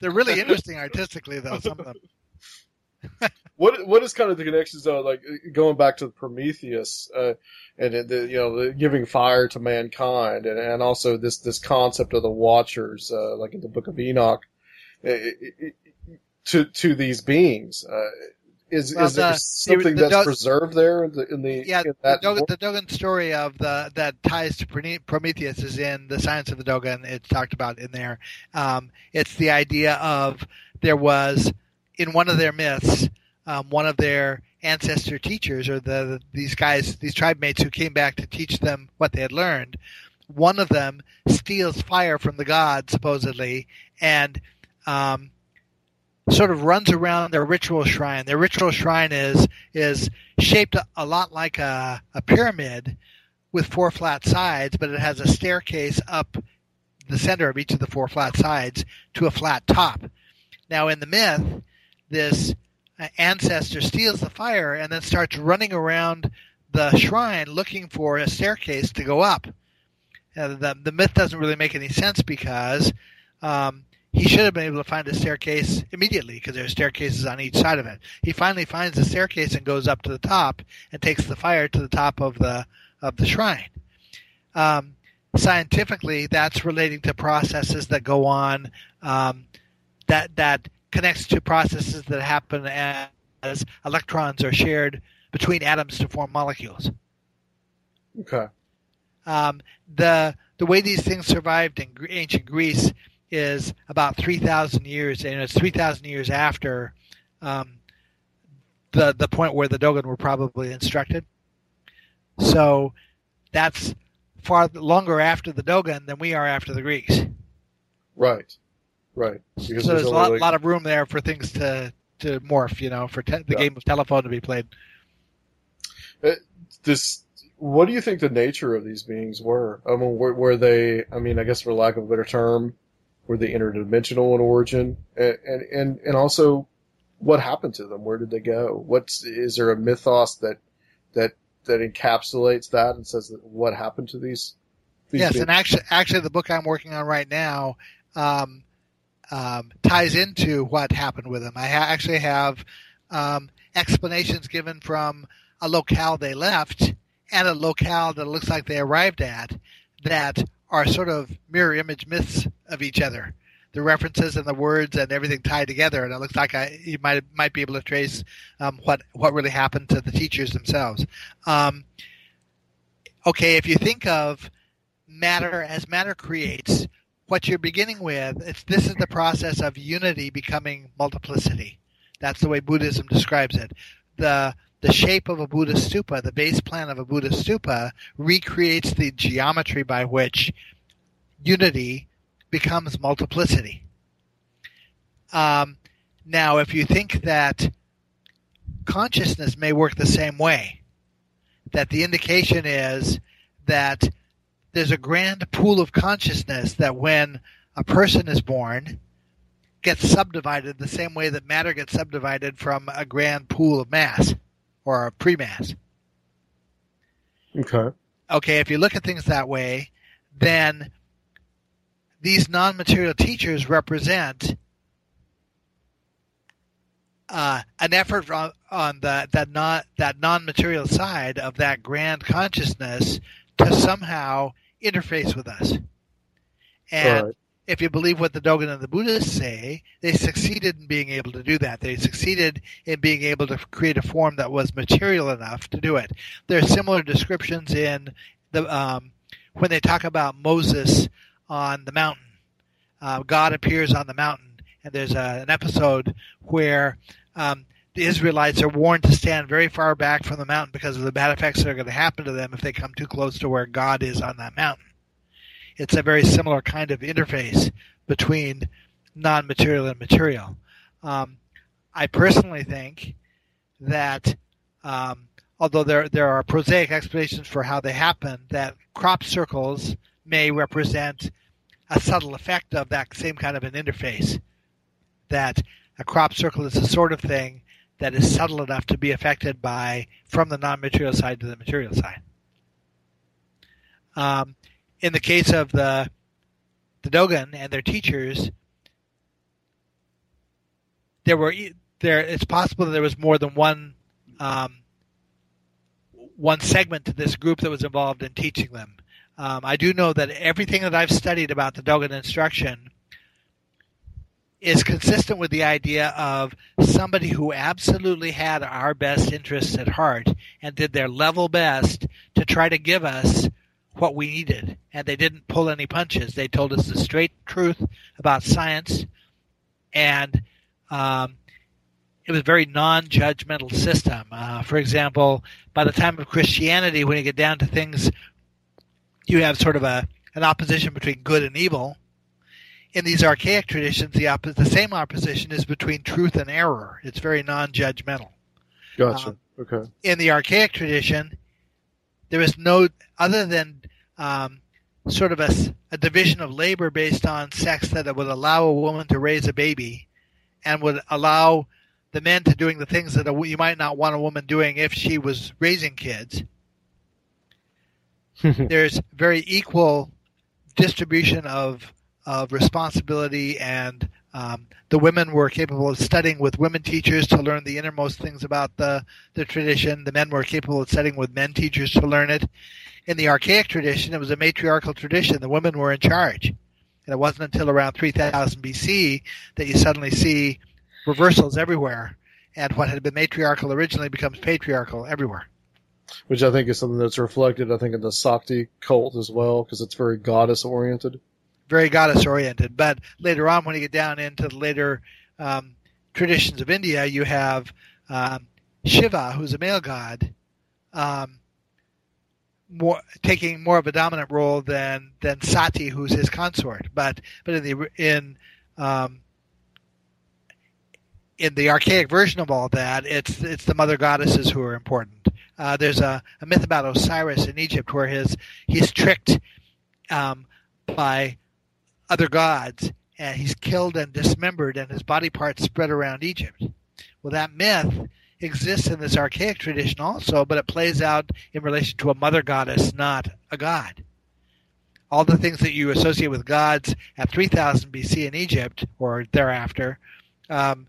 They're really interesting artistically, though. Some of them. What what is kind of the connections though? Like going back to Prometheus uh, and the you know the giving fire to mankind, and, and also this this concept of the Watchers, uh, like in the Book of Enoch, it, it, to to these beings. Uh, is Well, is there the- something the that's Dog- preserved there in the, in the Yeah, in the that Dogon, the Dogon story of the that ties to Prometheus is in the Science of the Dogon. It's talked about in there. Um, it's the idea of there was in one of their myths, um, one of their ancestor teachers or the these guys, these tribe mates who came back to teach them what they had learned. One of them steals fire from the god supposedly, and um, sort of runs around their ritual shrine. Their ritual shrine is is shaped a, lot like a, a pyramid with four flat sides, but it has a staircase up the center of each of the four flat sides to a flat top. Now, in the myth, this ancestor steals the fire and then starts running around the shrine looking for a staircase to go up. The, the myth doesn't really make any sense because um, he should have been able to find a staircase immediately because there are staircases on each side of it. He finally finds the staircase and goes up to the top and takes the fire to the top of the of the shrine. Um, scientifically, that's relating to processes that go on um, that that connects to processes that happen as, electrons are shared between atoms to form molecules. okay. Um, the the way these things survived in ancient Greece is about three thousand years, and it's three thousand years after um, the the point where the Dogon were probably instructed. So that's far longer after the Dogon than we are after the Greeks. Right. Right. Because so there's a lot, like- lot of room there for things to to morph. You know, for te- the Yeah. game of telephone to be played. this what do you think the nature of these beings were i mean were, were they i mean i guess for lack of a better term were they interdimensional in origin and and and, and also what happened to them where did they go what's is there a mythos that that that encapsulates that and says that what happened to these, these yes, beings? and actually, actually, the book I'm working on right now um, um, ties into what happened with them. I ha- actually have um, explanations given from a locale they left and a locale that looks like they arrived at that are sort of mirror image myths of each other. The references and the words and everything tied together, and it looks like I, you might might be able to trace um, what what really happened to the teachers themselves. Um, okay, if you think of matter as matter creates, what you're beginning with, it's, this is the process of unity becoming multiplicity. That's the way Buddhism describes it. The the shape of a Buddhist stupa, the base plan of a Buddhist stupa, recreates the geometry by which unity becomes multiplicity. Um, now, if you think that consciousness may work the same way, that the indication is that there's a grand pool of consciousness that when a person is born gets subdivided the same way that matter gets subdivided from a grand pool of mass or a pre-mass. okay Okay, if you look at things that way, then these non-material teachers represent uh, an effort on, on the, that non that non-material side of that grand consciousness to somehow interface with us. And Alright. if you believe what the Dogon and the Buddhists say, they succeeded in being able to do that. They succeeded in being able to create a form that was material enough to do it. There are similar descriptions in the um, when they talk about Moses on the mountain. Uh, God appears on the mountain, and there's a, an episode where um, the Israelites are warned to stand very far back from the mountain because of the bad effects that are going to happen to them if they come too close to where God is on that mountain. It's a very similar kind of interface between non-material and material. Um, I personally think that um, although there there are prosaic explanations for how they happen, that crop circles may represent a subtle effect of that same kind of an interface. That a crop circle is the sort of thing that is subtle enough to be affected by from the non-material side to the material side. Um, in the case of the the Dogon and their teachers, there were there. It's possible that there was more than one um, one segment to this group that was involved in teaching them. Um, I do know that everything that I've studied about the Dogon instruction is consistent with the idea of somebody who absolutely had our best interests at heart and did their level best to try to give us what we needed. And they didn't pull any punches. They told us the straight truth about science and um, it was a very non-judgmental system. Uh, for example, by the time of Christianity, when you get down to things, you have sort of a an opposition between good and evil. In these archaic traditions, the oppo- the same opposition is between truth and error. It's very non-judgmental. Gotcha. Um, okay. In the archaic tradition, there is no other than um, sort of a division of labor based on sex that would allow a woman to raise a baby, and would allow the men to doing the things that a, you might not want a woman doing if she was raising kids. There's very equal distribution of of responsibility, and um, the women were capable of studying with women teachers to learn the innermost things about the the tradition. The men were capable of studying with men teachers to learn it. In the archaic tradition, it was a matriarchal tradition. The women were in charge, and it wasn't until around 3000 BC that you suddenly see reversals everywhere, and what had been matriarchal originally becomes patriarchal everywhere. Which I think is something that's reflected, I think, in the Sakti cult as well, because it's very goddess oriented. Very goddess oriented. But later on, when you get down into the later um, traditions of India, you have um, Shiva, who's a male god, um, more taking more of a dominant role than than Sati, who's his consort. But but in the in um, in the archaic version of all that, it's it's the mother goddesses who are important. Uh, there's a, a myth about Osiris in Egypt where his he's tricked um, by other gods and he's killed and dismembered and his body parts spread around Egypt. Well, that myth exists in this archaic tradition also, but it plays out in relation to a mother goddess, not a god. All the things that you associate with gods at 3000 BC in Egypt or thereafter um,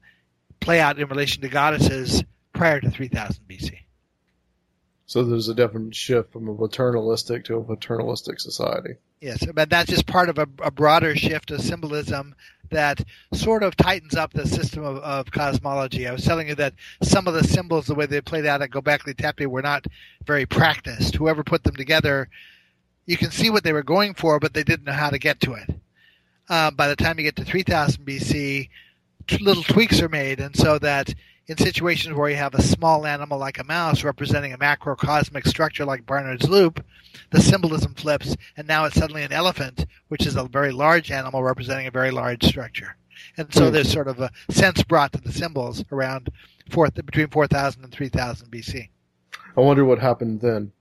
play out in relation to goddesses prior to 3000 BC. So there's a definite shift from a paternalistic to a paternalistic society. Yes, but that's just part of a, a broader shift of symbolism that sort of tightens up the system of, of cosmology. I was telling you that some of the symbols, the way they played out at Göbekli Tepe, were not very practiced. Whoever put them together, you can see what they were going for, but they didn't know how to get to it. Uh, by the time you get to 3000 BC, t- little tweaks are made, and so that in situations where you have a small animal like a mouse representing a macrocosmic structure like Barnard's loop, the symbolism flips, and now it's suddenly an elephant, which is a very large animal representing a very large structure. And so Hmm. there's sort of a sense brought to the symbols around four, between 4000 and 3000 BC. I wonder what happened then.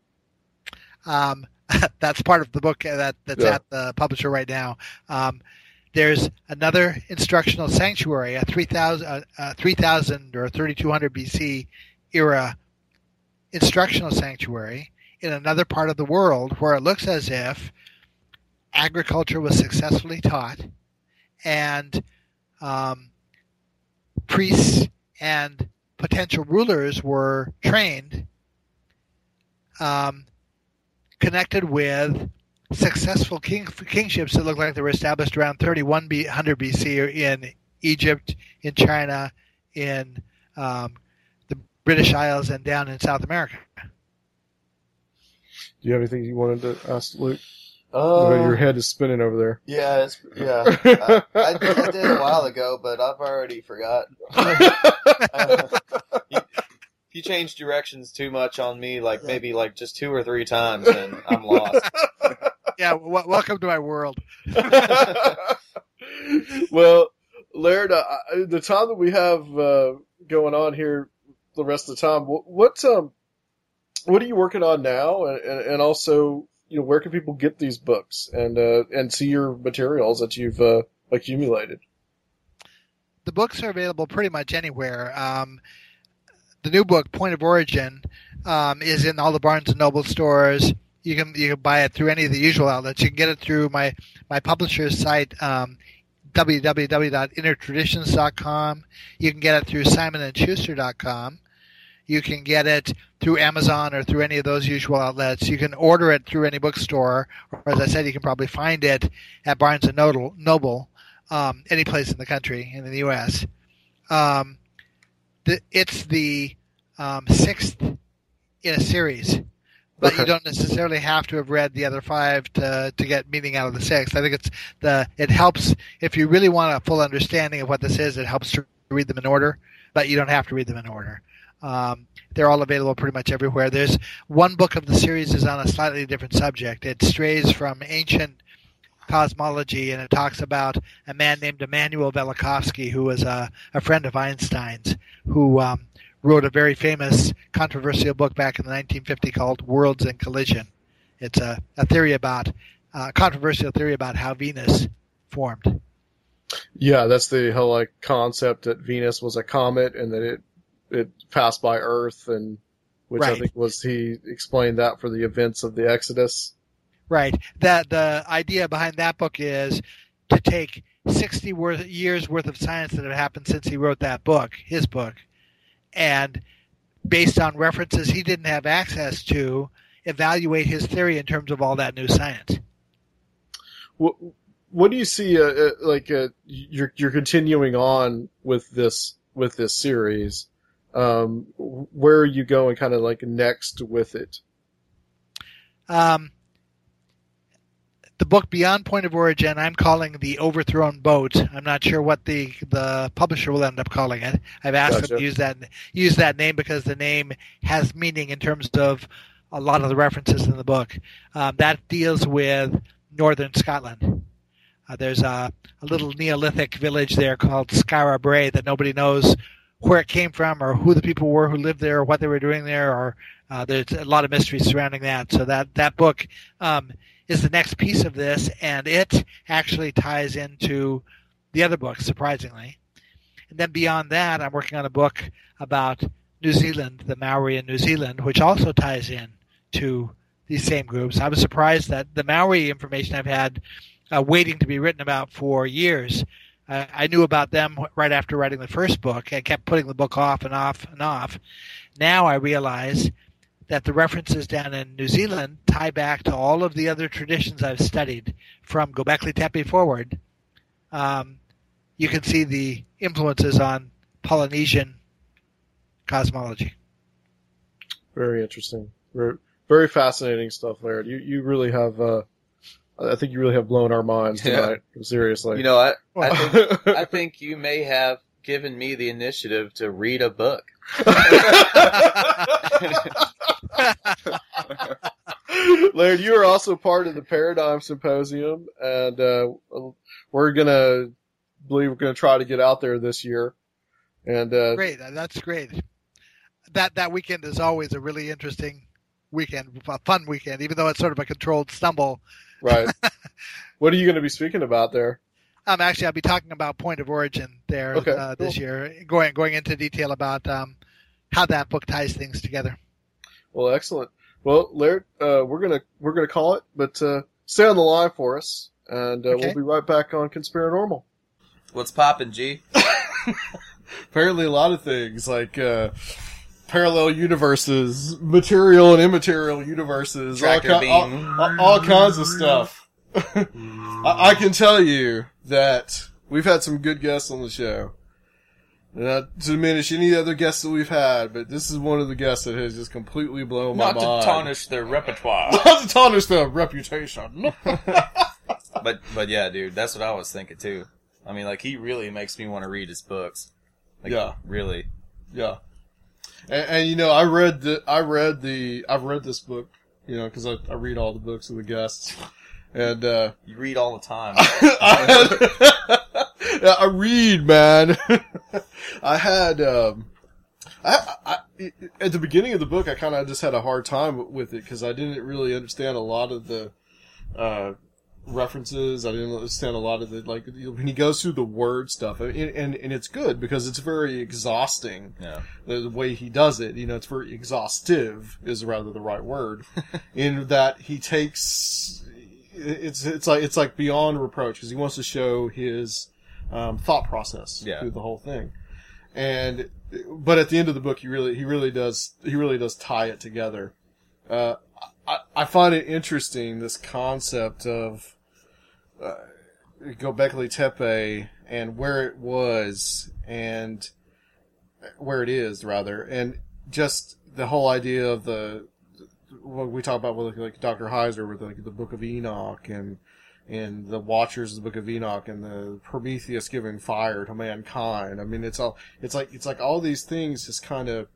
Um, that's part of the book that that's Yeah. at the publisher right now. Um, there's another instructional sanctuary, a 3000, uh, uh, 3000 or 3200 BC era instructional sanctuary in another part of the world where it looks as if agriculture was successfully taught and um, priests and potential rulers were trained um, connected with successful king, kingships that look like they were established around 3100 BC in Egypt, in China, in um, the British Isles, and down in South America. Do you have anything you wanted to ask Luke? Uh, Your head is spinning over there. Yeah, it's, yeah. I, I, I did a while ago, but I've already forgot. you, you change directions too much on me, like maybe like just two or three times, and I'm lost. Yeah, w- welcome to my world. well, Laird, uh, the time that we have uh, going on here, the rest of the time, what, what um, what are you working on now, and, and, and also, you know, where can people get these books and uh, and see your materials that you've uh, accumulated? the books are available pretty much anywhere. Um, the new book, Point of Origin, um, is in all the Barnes and Noble stores. You can you can buy it through any of the usual outlets. You can get it through my my publisher's site, um, www.innertraditions.com. You can get it through simonandschuster.com. You can get it through Amazon or through any of those usual outlets. You can order it through any bookstore, or as I said, you can probably find it at Barnes and Noble. Um, any place in the country in the U.S. Um, the, it's the um, sixth in a series, but you don't necessarily have to have read the other five to to get meaning out of the sixth. I think it's the it helps if you really want a full understanding of what this is. It helps to read them in order, but you don't have to read them in order. Um, they're all available pretty much everywhere. There's one book of the series is on a slightly different subject. It strays from ancient cosmology, and it talks about a man named Immanuel Velikovsky, who was a, a friend of Einstein's, who um, wrote a very famous controversial book back in the 1950 called Worlds in Collision. It's a, a theory about uh, controversial theory about how Venus formed. Yeah, that's the whole like concept that Venus was a comet and that it it passed by Earth, and which I think was he explained that for the events of the Exodus. Right. That the idea behind that book is to take 60 worth, years worth of science that have happened since he wrote that book, his book, and based on references he didn't have access to, evaluate his theory in terms of all that new science. What what do you see? Uh, uh, like uh, you're you're continuing on with this with this series. Um, where are you going? Kind of like next with it. Um, the book Beyond Point of Origin, I'm calling the Overthrown Boat. I'm not sure what the the publisher will end up calling it. I've asked them to use that use that name because the name has meaning in terms of a lot of the references in the book. Um, that deals with northern Scotland. Uh, there's a, a little Neolithic village there called Skara Brae that nobody knows where it came from or who the people were who lived there or what they were doing there or uh, there's a lot of mystery surrounding that. So that that book um, is the next piece of this, and it actually ties into the other book, surprisingly. And then beyond that, I'm working on a book about New Zealand, the Maori in New Zealand, which also ties in to these same groups. I was surprised that the Maori information I've had uh, waiting to be written about for years. Uh, I knew about them right after writing the first book. I kept putting the book off and off and off. Now I realize that the references down in New Zealand tie back to all of the other traditions I've studied from Göbekli Tepe forward. Um, you can see the influences on Polynesian cosmology. Very interesting. Very, very fascinating stuff, Laird. You you really have. Uh, I think you really have blown our minds Yeah. tonight. Seriously. You know, I, I think I think you may have given me the initiative to read a book. Laird, you are also part of the Paradigm Symposium, and uh, we're gonna believe we're gonna try to get out there this year. And uh, Great, that's great. That that weekend is always a really interesting weekend, a fun weekend, even though it's sort of a controlled stumble. right, what are you going to be speaking about there? Um, actually, I'll be talking about point of origin there Okay, uh, this cool. year, going going into detail about um, how that book ties things together. Well, excellent. Well, Laird, uh, we're gonna we're gonna call it, but uh, stay on the line for us, and uh, Okay. we'll be right back on Conspiranormal. What's poppin', G? apparently a lot of things like uh, parallel universes, material and immaterial universes, all, ki- all- all kinds of stuff. I, I can tell you that we've had some good guests on the show. Not to diminish any other guests that we've had, but this is one of the guests that has just completely blown my mind. Not to tarnish their repertoire. Not to tarnish their reputation. but but yeah, dude, that's what I was thinking too. I mean, like he really makes me want to read his books. Like, Yeah. really. Yeah, and, and you know, I read the, I read the, I've read this book, you know, because I, I read all the books of the guests, and uh, You read all the time. I had, I read, man. I had, um, I, I, at the beginning of the book, I kind of just had a hard time with it because I didn't really understand a lot of the, uh, references. I didn't understand a lot of the, like, when he goes through the word stuff, and, and, and it's good because it's very exhausting Yeah. the, the way he does it. You know, it's very exhaustive is rather the right word, in that he takes it's it's like it's like beyond reproach because he wants to show his um, thought process Yeah. through the whole thing, and but at the end of the book, he really he really does he really does tie it together. Uh, I, I find it interesting this concept of uh, Göbekli Tepe and where it was and where it is rather, and just the whole idea of the what we talk about with like Dr. Heiser with like the Book of Enoch and and the Watchers of the Book of Enoch and the Prometheus giving fire to mankind. I mean, it's all it's like it's like all these things just kind of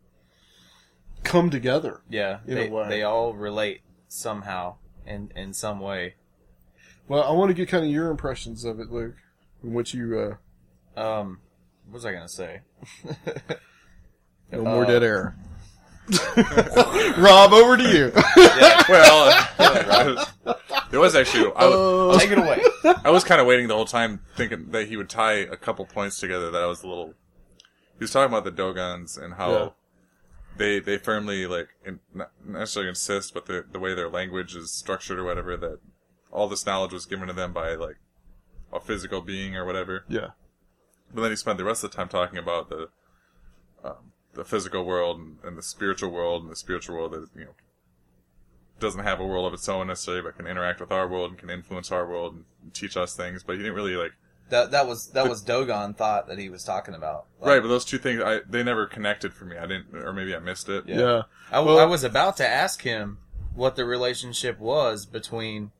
come together. Yeah. In a They, way. they all relate somehow in, in some way. Well, I want to get kind of your impressions of it, Luke, and what you uh, Um, what was I gonna say? no more Uh, dead air. Rob, over to you. well, uh, there was actually. I was, Take it away. I was kind of waiting the whole time, thinking that he would tie a couple points together. That I was a little. He was talking about the Dogons and how Yeah. they they firmly like in, not necessarily insist, but the the way their language is structured or whatever that all this knowledge was given to them by like a physical being or whatever. yeah, But then he spent the rest of the time talking about the um, the physical world and, and the spiritual world, and the spiritual world that you know doesn't have a world of its own necessarily, but can interact with our world and can influence our world and, teach us things. But he didn't really like That that was that was Dogon thought that he was talking about. Like, right. But those two things, I they never connected for me. I didn't, or maybe I missed it. Yeah. yeah. I, Well- I was about to ask him what the relationship was between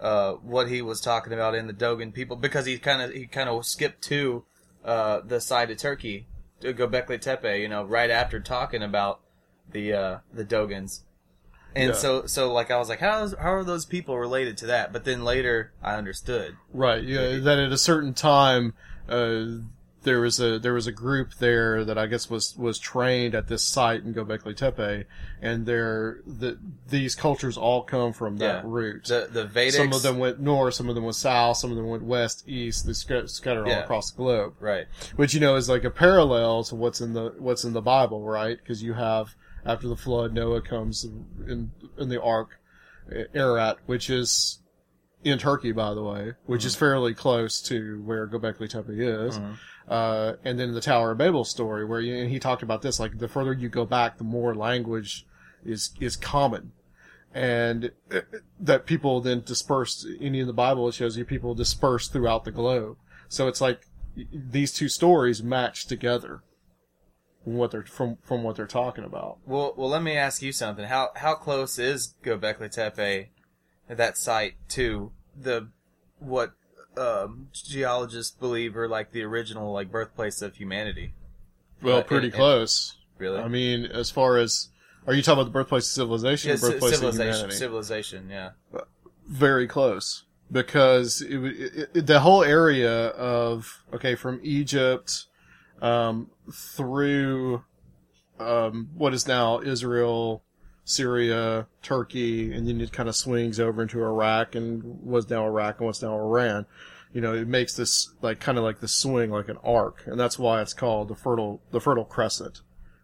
uh, what he was talking about in the Dogon people because he kind of he kind of skipped to uh, the side of Turkey to Göbekli Tepe, you know, right after talking about the uh, the Dogons. And Yeah. so, so like I was like, how is, how are those people related to that? But then later, I understood. Right. Yeah. That at a certain time, uh, there was a there was a group there that I guess was was trained at this site in Göbekli Tepe, and they're the these cultures all come from that Yeah. route. The the Vedics, some of them went north, some of them went south, some of them went west, east. They sc- scattered all across the globe, right? which you know is like a parallel to what's in the what's in the Bible, right? Because you have after the flood, Noah comes in in the ark, Ararat, which is in Turkey, by the way, which is mm-hmm. fairly close to where Göbekli Tepe is. Mm-hmm. Uh, and then the Tower of Babel story, where you, and he talked about this, like the further you go back, the more language is is common, and uh, that people then dispersed. In the Bible, it shows you people dispersed throughout the globe. So it's like these two stories match together from what they're from from what they're talking about. Well, well, let me ask you something. How how close is Göbekli Tepe, that site, to the what um, geologists believe are like the original like birthplace of humanity? Well, Uh, pretty and- and- close. Really? I mean, as far as are you talking about the birthplace of civilization yeah, birthplace of civilization. humanity? Civilization. Yeah. very close because it, it, it, the whole area of okay from Egypt um, through um, what is now Israel, Syria, Turkey, and then it kind of swings over into Iraq and was now Iraq and was now Iran. You know, it makes this like kind of like the swing, like an arc, and that's why it's called the fertile the Fertile Crescent.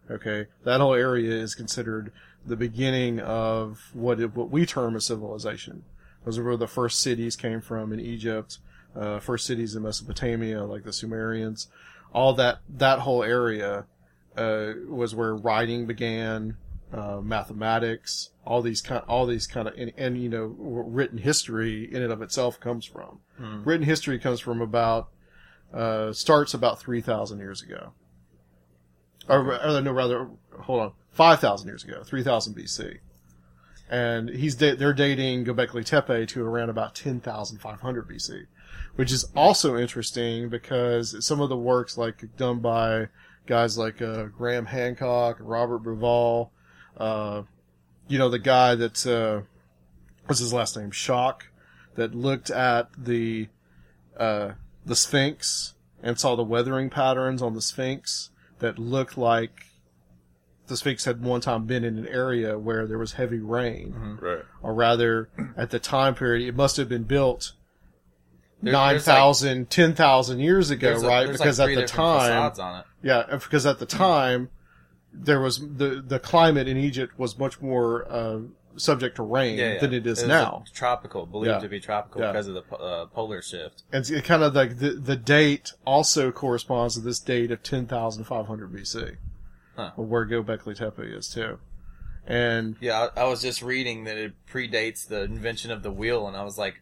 Okay, that whole area is considered the beginning of what it, what we term a civilization. Those are where the first cities came from in Egypt, uh, first cities in Mesopotamia, like the Sumerians. All that that whole area uh, was where writing began, uh, mathematics, all these kind, all these kind of, and, and you know, written history in and of itself comes from. Written history comes from about uh, starts about three thousand years ago, or, or no, rather, hold on, five thousand years ago, three thousand BC and he's da- they're dating Göbekli Tepe to around about 10,500 BC, which is also interesting because some of the works like done by guys like uh, Graham Hancock and Robert Bauval, uh, you know the guy that uh, what's his last name Schoch that looked at the uh, the Sphinx and saw the weathering patterns on the Sphinx that looked like the Sphinx had one time been in an area where there was heavy rain, Right. or rather, at the time period, it must have been built There- nine there's like- thousand, ten thousand years ago, right? there's because like at the time, on it. yeah, because at the time there was the the climate in Egypt was much more uh, subject to rain Yeah, yeah. than it is was now, tropical, believed Yeah. to be tropical because of the uh, polar shift. and it's kind of like the the date also corresponds to this date of ten thousand five hundred BC, Huh. where Göbekli Tepe is too, and Yeah, I, I was just reading that it predates the invention of the wheel, and I was like,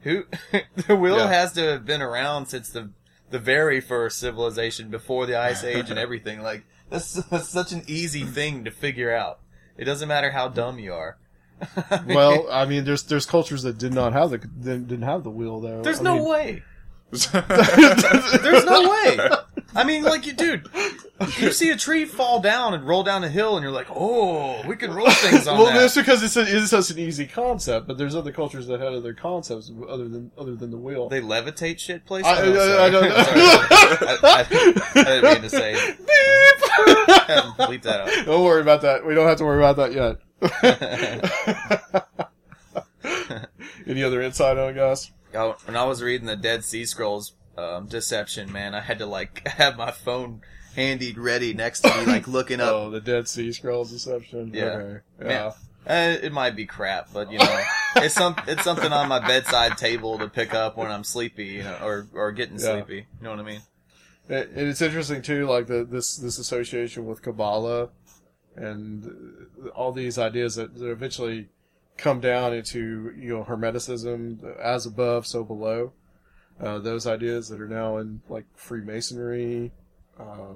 "Who? the wheel has to have been around since the the very first civilization before the ice age and everything. Like that's, that's such an easy thing to figure out. It doesn't matter how dumb you are. Well, I mean, there's there's cultures that did not have the didn't didn't have the wheel though. there's I no mean- way. There's no way. I mean, like you, dude. You see a tree fall down and roll down a hill, and you're like, "Oh, we can roll things on well, that." that's because it's a, it's such an easy concept, but there's other cultures that had other concepts other than other than the wheel. They levitate shit places. I- Oh, I- I don't know. I, I- I didn't mean to say. Bleep that out. Don't worry about that. We don't have to worry about that yet. Any other insight on it, guys? Oh, when I was reading the Dead Sea Scrolls um, Deception, man, I had to like have my phone handy ready next to me, like looking up. Oh, the Dead Sea Scrolls deception. Yeah. Okay. Man, Yeah. eh, it might be crap, but you know, it's some it's something on my bedside table to pick up when I'm sleepy, you know, or or getting Yeah. sleepy. You know what I mean? It, and it's interesting too, like the this this association with Kabbalah and uh, all these ideas that, that eventually come down into you know Hermeticism, as above, so below. Uh, those ideas that are now in like Freemasonry, uh,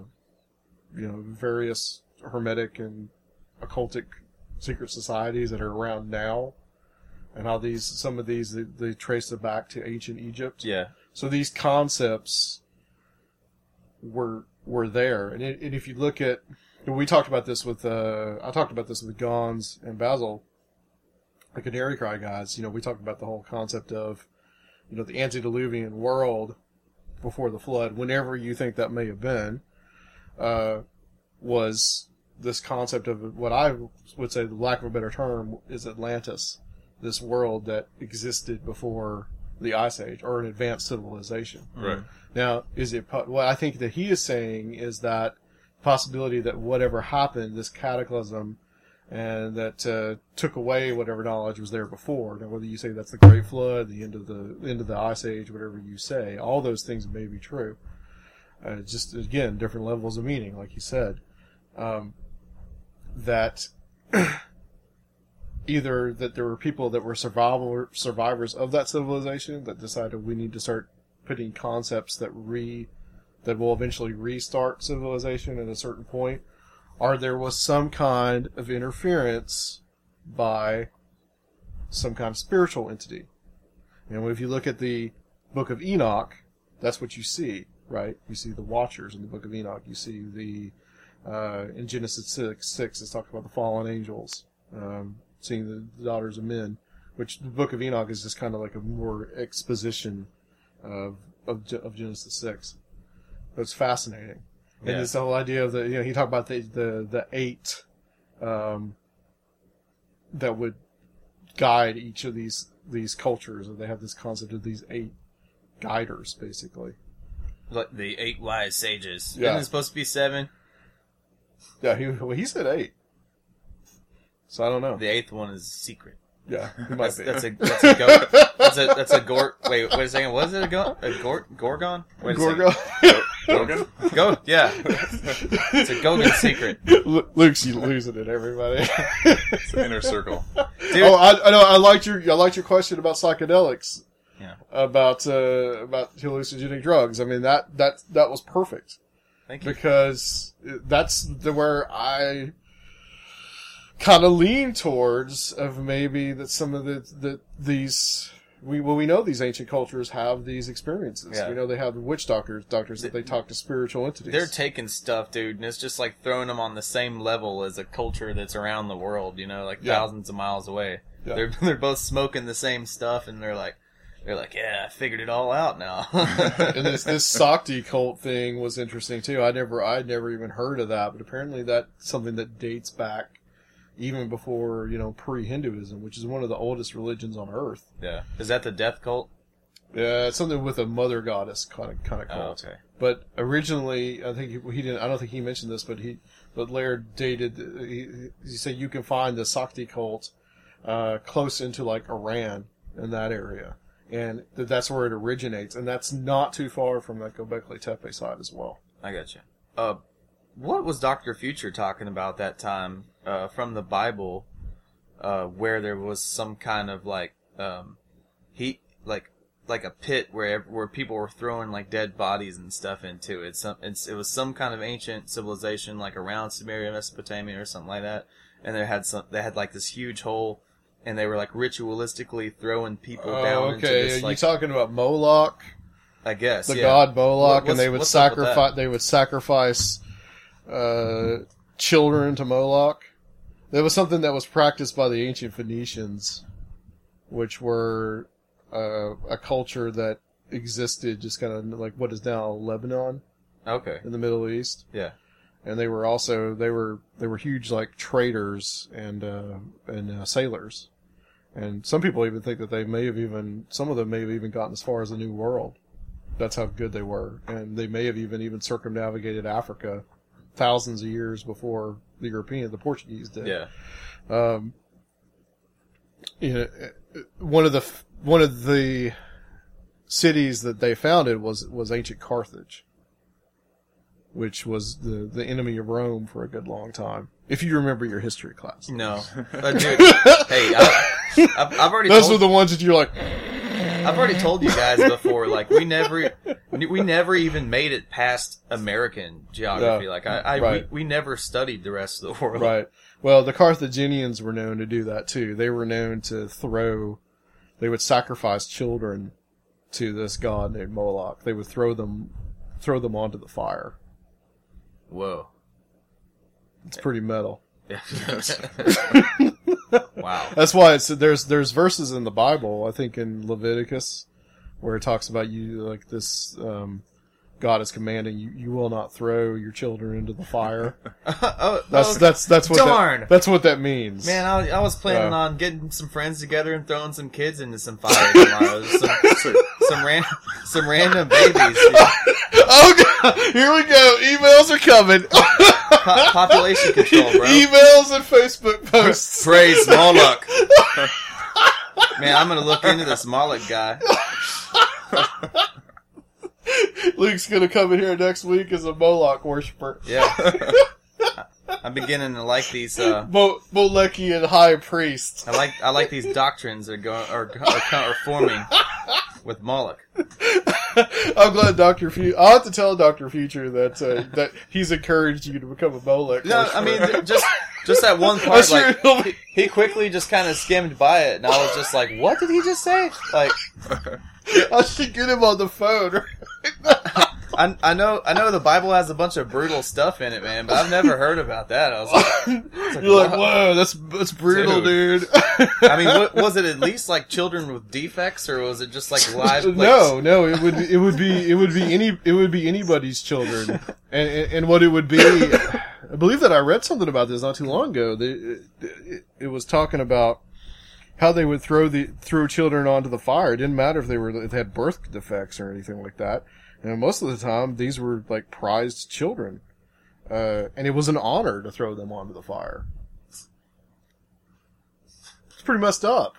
you know, various Hermetic and occultic secret societies that are around now, and how these some of these they, they trace it back to ancient Egypt. Yeah. So these concepts were were there, and, it, and if you look at, we talked about this with, uh, I talked about this with Gons and Basil, the Canary Cry guys. You know, we talked about the whole concept of, you know, the antediluvian world before the flood, whenever you think that may have been, uh, was this concept of what I would say, the lack of a better term, is Atlantis, this world that existed before the Ice Age or an advanced civilization. Right. Now, is it what I think that he is saying is that possibility that whatever happened, this cataclysm, and that uh, took away whatever knowledge was there before. Now, whether you say that's the Great Flood, the end of the end of the Ice Age, whatever you say, all those things may be true. Uh, just again, different levels of meaning, like you said. Um, that either that there were people that were survival survivors of that civilization that decided we need to start putting concepts that re that will eventually restart civilization at a certain point, or there was some kind of interference by some kind of spiritual entity. And if you look at the Book of Enoch, that's what you see, right? You see the Watchers in the Book of Enoch. You see the uh, in Genesis six six it talks about the fallen angels, um, seeing the daughters of men. Which the Book of Enoch is just kind of like a more exposition of of, of Genesis six. But it's fascinating, Yeah. and this whole idea of the you know he talked about the the the eight um, that would guide each of these these cultures, and they have this concept of these eight guiders, basically. Like the eight wise sages. Yeah. Isn't it supposed to be seven? Yeah, he well, he said eight, so I don't know. The eighth one is secret. Yeah, he might That's, that's a that's a goat. That's a that's a gort. Wait, wait a second. Was it a goat? A gort? Gorgon? Wait a Gorgo. Logan? Second. Go, Yeah. It's a Gogan secret. Lu- Luke's losing it, everybody. It's an inner circle. Dude. oh, I, I know. I liked your I liked your question about psychedelics. Yeah. About uh, about hallucinogenic drugs. I mean that that that was perfect Thank you. because that's the where I kind of lean towards of maybe that some of the the these we well we know these ancient cultures have these experiences. Yeah. We know they have witch doctors, doctors that they talk to spiritual entities. They're taking stuff, dude, and it's just like throwing them on the same level as a culture that's around the world. You know, like Yeah. thousands of miles away. Yeah. They're they're both smoking the same stuff, and they're like, They're like, yeah, I figured it all out now. and this this Sakti cult thing was interesting too. I never I'd never even heard of that, but apparently that's something that dates back even before you know pre-Hinduism, which is one of the oldest religions on earth. yeah. Is that the death cult? Yeah, it's something with a mother goddess kind of kind of Oh, cult. okay. But originally, I think he, he didn't. I don't think he mentioned this, but he, but Laird dated. He, he said you can find the Sakti cult uh, close into like Iran in that area, and that that's where it originates, and that's not too far from that Göbekli Tepe side as well. I got you. Uh, what was Doctor Future talking about that time uh, from the Bible, uh, where there was some kind of like um, he like like a pit where where people were throwing like dead bodies and stuff into it. Some it's, it was some kind of ancient civilization like around Sumeria, Mesopotamia, or something like that. And they had some they had like this huge hole, and they were like ritualistically throwing people down Oh, into okay. this you like talking about Moloch, I guess the yeah. god Moloch, What- and they would what's up with that? sacrifice. They would sacrifice uh, children to Moloch. There was something that was practiced by the ancient Phoenicians, which were uh, a culture that existed just kind of like what is now Lebanon Okay. in the Middle East. Yeah. And they were also they were they were huge like traders and uh, and uh, sailors, and some people even think that they may have even some of them may have even gotten as far as the New World. That's how good they were, and they may have even even circumnavigated Africa thousands of years before the European the Portuguese did. Yeah. Um, you know, one of the one of the cities that they founded was was ancient Carthage, which was the the enemy of Rome for a good long time. If you remember your history class, No, Uh, dude, hey, I, I've, I've already those told, are the ones that you're like, I've already told you guys before. Like we never, we never even made it past American geography. Yeah, like I, I right. we, we never studied the rest of the world. right. Well, the Carthaginians were known to do that too. They were known to throw, they would sacrifice children to this god named Moloch. They would throw them, throw them onto the fire. Whoa. It's pretty metal. wow. That's why it's there's there's verses in the Bible, I think in Leviticus, where it talks about you like this um, God is commanding you you will not throw your children into the fire. oh, That's that's that's what darn. That, that's what that means. Man, I, I was planning Yeah. on getting some friends together and throwing some kids into some fire tomorrow. some, some, ran, some random babies. oh god, here we go. Emails are coming. Po- population control, bro. Emails and Facebook posts. Praise Moloch. Man, I'm gonna look into this Moloch guy. Luke's gonna come in here next week as a Moloch worshiper. Yeah. I'm beginning to like these. Uh, Mo- Molekian high priest. I like I like these doctrines are going are, are, are forming with Moloch. I'm glad Doctor Future. I'll have to tell Doctor Future that uh, that he's encouraged you to become a Molech. No, I mean just just that one part. Like he, he quickly just kind of skimmed by it, and I was just like, "What did he just say?" Like I should get him on the phone. I, I know I know the Bible has a bunch of brutal stuff in it, man, but I've never heard about that. I was like, You're like, whoa, that's that's brutal, dude. I mean, what, was it at least like children with defects, or was it just like live? Like, no, no, it would it would be it would be any it would be anybody's children, and and, and what it would be. I believe that I read something about this not too long ago. The, it, it was talking about how they would throw the throw children onto the fire. It didn't matter if they were if they had birth defects or anything like that. And most of the time, these were like prized children, uh, and it was an honor to throw them onto the fire. It's pretty messed up.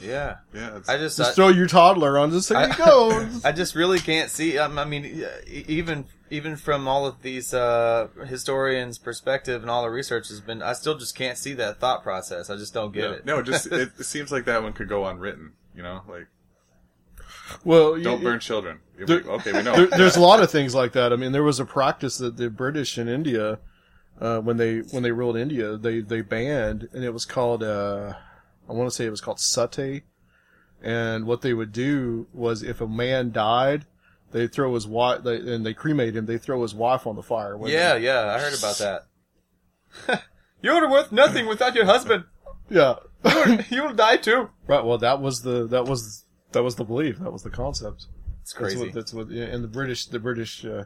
Yeah, Yeah, I just Just I, throw your toddler on. Just there you go. I just really can't see. Um, I mean, e- even even from all of these uh, historians' perspective and all the research has been, I still just can't see that thought process. I just don't get no, it. no, it just it, it seems like that one could go unwritten. You know, like well, don't burn children. There- okay, we know. there, there's a lot of things like that. I mean, there was a practice that the British in India, uh, when they when they ruled India, they they banned, and it was called uh, I want to say it was called sati. And what they would do was, if a man died, they throw his wife, they, and they cremate him. They throw his wife on the fire. Yeah, him. yeah, I heard about that. You're worth nothing without your husband. yeah. You will, you will die too. Right. Well, that was the that was That was the belief. That was the concept. It's That's crazy. what, that's what, and the British, the British, uh,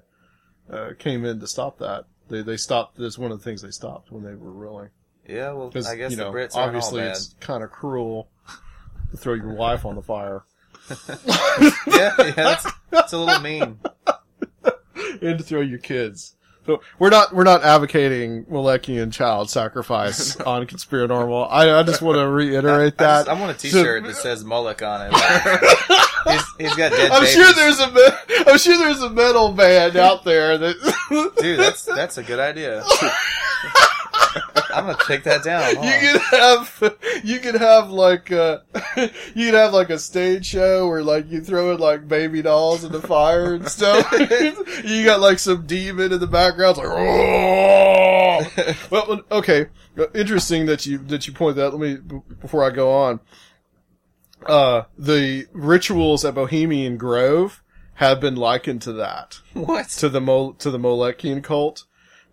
uh, came in to stop that. They, they stopped, that's one of the things they stopped when they were ruling. yeah, well, I guess you know, the Brits obviously it's kind of cruel to throw your wife on the fire. yeah, yeah, that's, that's a little mean. and to throw your kids. So we're not we're not advocating Malekian child sacrifice on Conspiranormal. I, I just want to reiterate I, that. just, I want a So- T-shirt that says Moloch on it. he's, he's got dead I'm babies. sure there's a I'm sure there's a metal band out there that Dude, that's that's a good idea. I'm gonna take that down. Hold you could have you could have like uh you could have like a stage show where like you throw in like baby dolls in the fire and stuff. you got like some demon in the background it's like oh. well okay interesting that you that you point that let me before I go on uh the rituals at Bohemian Grove have been likened to that what? to the Mo- to the Molekian cult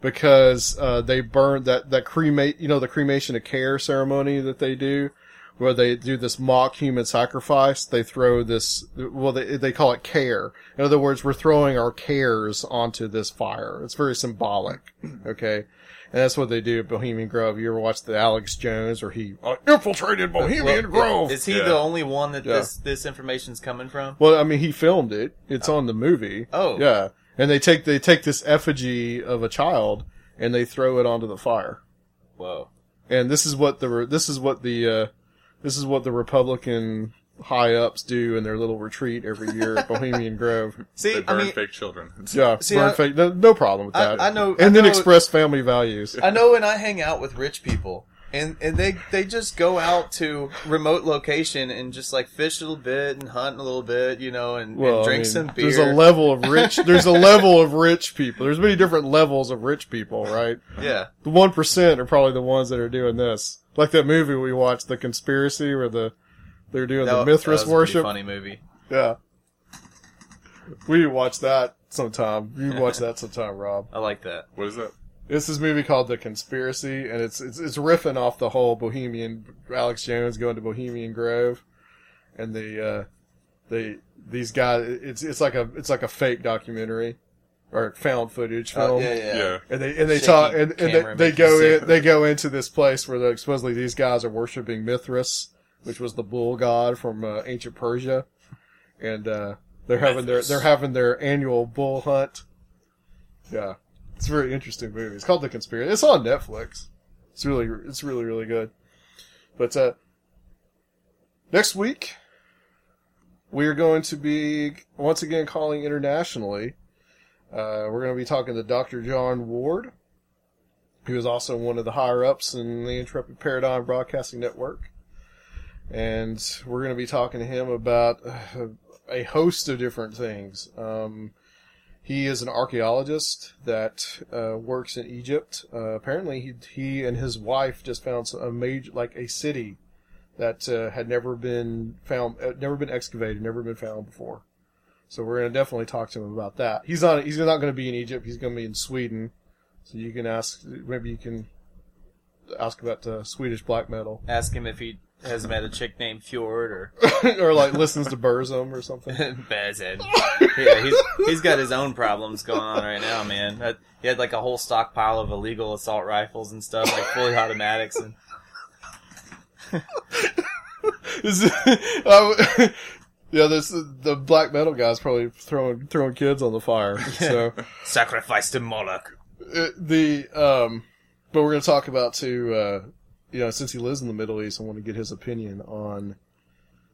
because uh, they burn that that cremate you know the cremation of care ceremony that they do where they do this mock human sacrifice they throw this well they they call it care in other words we're throwing our cares onto this fire it's very symbolic okay and that's what they do at Bohemian Grove. You ever watch the Alex Jones or he uh, infiltrated Bohemian Grove? Is he Yeah. the only one that Yeah. this this information's coming from? Well, I mean, he filmed it. It's on the movie. Oh. yeah. And they take they take this effigy of a child and they throw it onto the fire. Whoa. And this is what the this is what the uh, this is what the Republican high ups do in their little retreat every year at Bohemian Grove. See, They I burn mean, fake children. Yeah, See, burn I- fake- no, no problem with I- that. I know- and I then know- express family values. I know when I hang out with rich people, and and they they just go out to remote location and just like fish a little bit and hunt a little bit, you know, and, Well, and I drink mean, some beer. There's a level of rich. There's a level of rich people. There's many different levels of rich people, right? yeah, the one percent are probably the ones that are doing this. Like that movie we watched, The Conspiracy, where the they're doing That- the that Mithras was a worship. funny movie. Yeah, we watch that sometime. You watch that sometime, Rob. I like that. What is that? It's this movie called The Conspiracy, and it's it's it's riffing off the whole Bohemian Alex Jones going to Bohemian Grove, and the uh, they these guys. It's it's like a it's like a fake documentary or found footage Oh, film. yeah, yeah, Yeah. And they and they Shaky talk and, and they, they go in they go into this place where they supposedly these guys are worshiping Mithras, which was the bull god from uh, ancient Persia, and uh, they're having their they're having their annual bull hunt. Yeah, it's a very interesting movie. It's called The Conspiracy. It's on Netflix. It's really it's really really good. But uh, next week we are going to be once again calling internationally. Uh, we're going to be talking to Dr. John Ward, who is also one of the higher ups in the Intrepid Paradigm Broadcasting Network. And we're going to be talking to him about uh, a host of different things. Um, he is an archaeologist that uh, works in Egypt. Uh, apparently, he, he and his wife just found a major, like a city that uh, had never been found, uh, never been excavated, never been found before. So we're to definitely talk to him about that. He's not. He's not to be in Egypt. He's to be in Sweden. So you can ask. Maybe you can ask about uh, Swedish black metal, Ask him if he has met a chick named Fjord or or like listens to Burzum or something. Bazhead. yeah, he's he's got his own problems going on right now, man. That, he had like a whole stockpile of illegal assault rifles and stuff, like fully automatics, and Is I- yeah, this the black metal guy's probably throwing throwing kids on the fire. So sacrifice to Moloch. uh, the um, but we're going to talk about too. Uh, you know, since he lives in the Middle East, I want to get his opinion on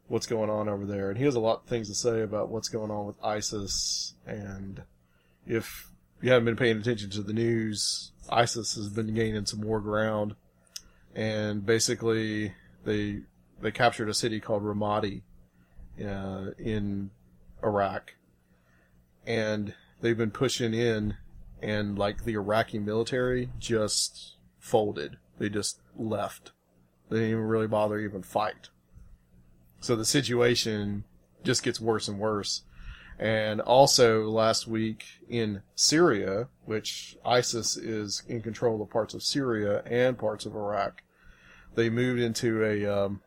what's going on over there, and he has a lot of things to say about what's going on with ISIS. And if you haven't been paying attention to the news, ISIS has been gaining some more ground, and basically they they captured a city called Ramadi uh, in Iraq, and they've been pushing in and like the Iraqi military just folded. They just left. They didn't even really bother even fight. So the situation just gets worse and worse. And also last week in Syria, which ISIS is in control of parts of Syria and parts of Iraq, they moved into a um,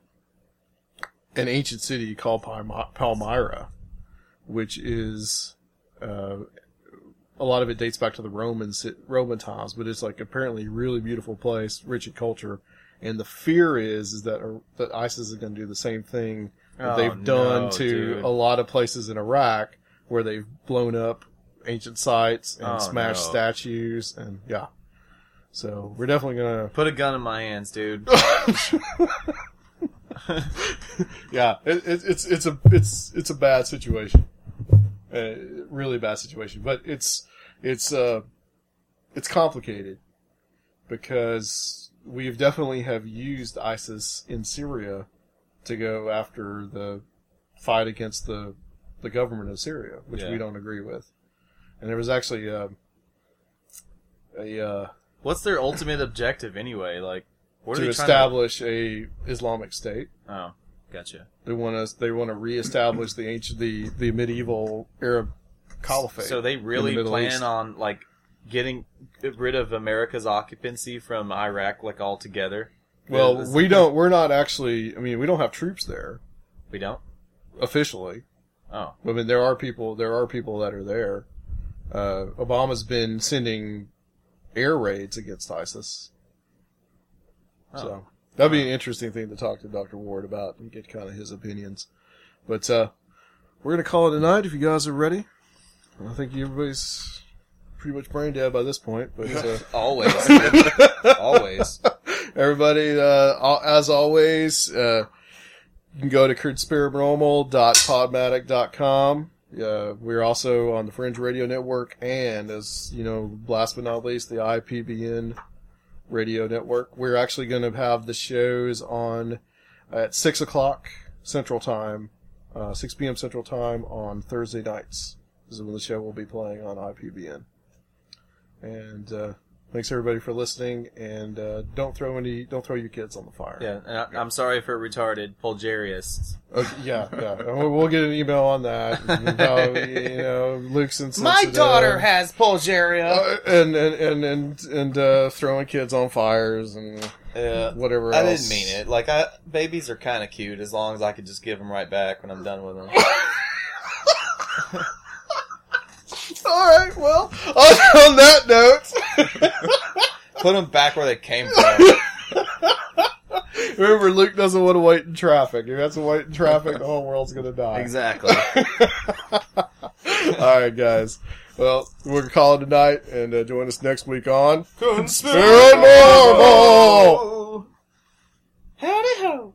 an ancient city called Palmyra, which is uh, a lot of it dates back to the Roman Roman times, but it's like apparently a really beautiful place, rich in culture. And the fear is is that uh, that ISIS is going to do the same thing that Oh, they've done no, to dude. a lot of places in Iraq, where they've blown up ancient sites and Oh, smashed no. statues, and yeah. So we're definitely gonna Put a gun in my hands, dude. yeah, it, it, it's it's a it's it's a bad situation, uh, really bad situation. But it's it's uh it's complicated because we've definitely have used ISIS in Syria to go after the fight against the the government of Syria, which Yeah. we don't agree with. And there was actually uh, a uh, What's their ultimate objective anyway? Like, what are to establish a Islamic state. Oh, gotcha. They want to they want to reestablish the ancient the the medieval Arab caliphate. So they in the really plan East. on like getting rid of America's occupancy from Iraq like altogether. Well, Is- we don't. We're not actually. I mean, we don't have troops there we don't. officially. Oh, I mean, there are people. There are people that are there. Uh, Obama's been sending air raids against ISIS. So that'd be an interesting thing to talk to Dr. Ward about and get kind of his opinions. But uh, we're gonna call it a night if you guys are ready. I think everybody's pretty much brain dead by this point. But uh, always, always. Everybody, uh, as always, uh, you can go to conspiranormal.podomatic.com. Uh, we're also on the Fringe Radio Network and, as you know, last but not least, the IPBN Radio Network. We're actually going to have the shows on at 6 o'clock Central Time, uh, 6 p.m. Central Time on Thursday nights. This is when the show will be playing on IPBN. And, uh, Thanks everybody for listening, and uh, don't throw any, don't throw your kids on the fire. Yeah, and I, I'm sorry for retarded Polgarius. Okay, yeah, yeah. And We'll, we'll get an email on that. And how, you know, Luke's insensitive. My daughter has Polgaria. Uh, and and and and, and uh, throwing kids on fires and Yeah. whatever. I else. didn't mean it. Like, I babies are kind of cute as long as I could just give them right back when I'm done with them. All right. Well, on, on that note, Put them back where they came from. remember Luke doesn't want to wait in traffic. If he has to wait in traffic, the whole world's gonna die. exactly. All right, guys. Well, we're gonna call it a night, and uh, join us next week on Paranormal. Howdy ho.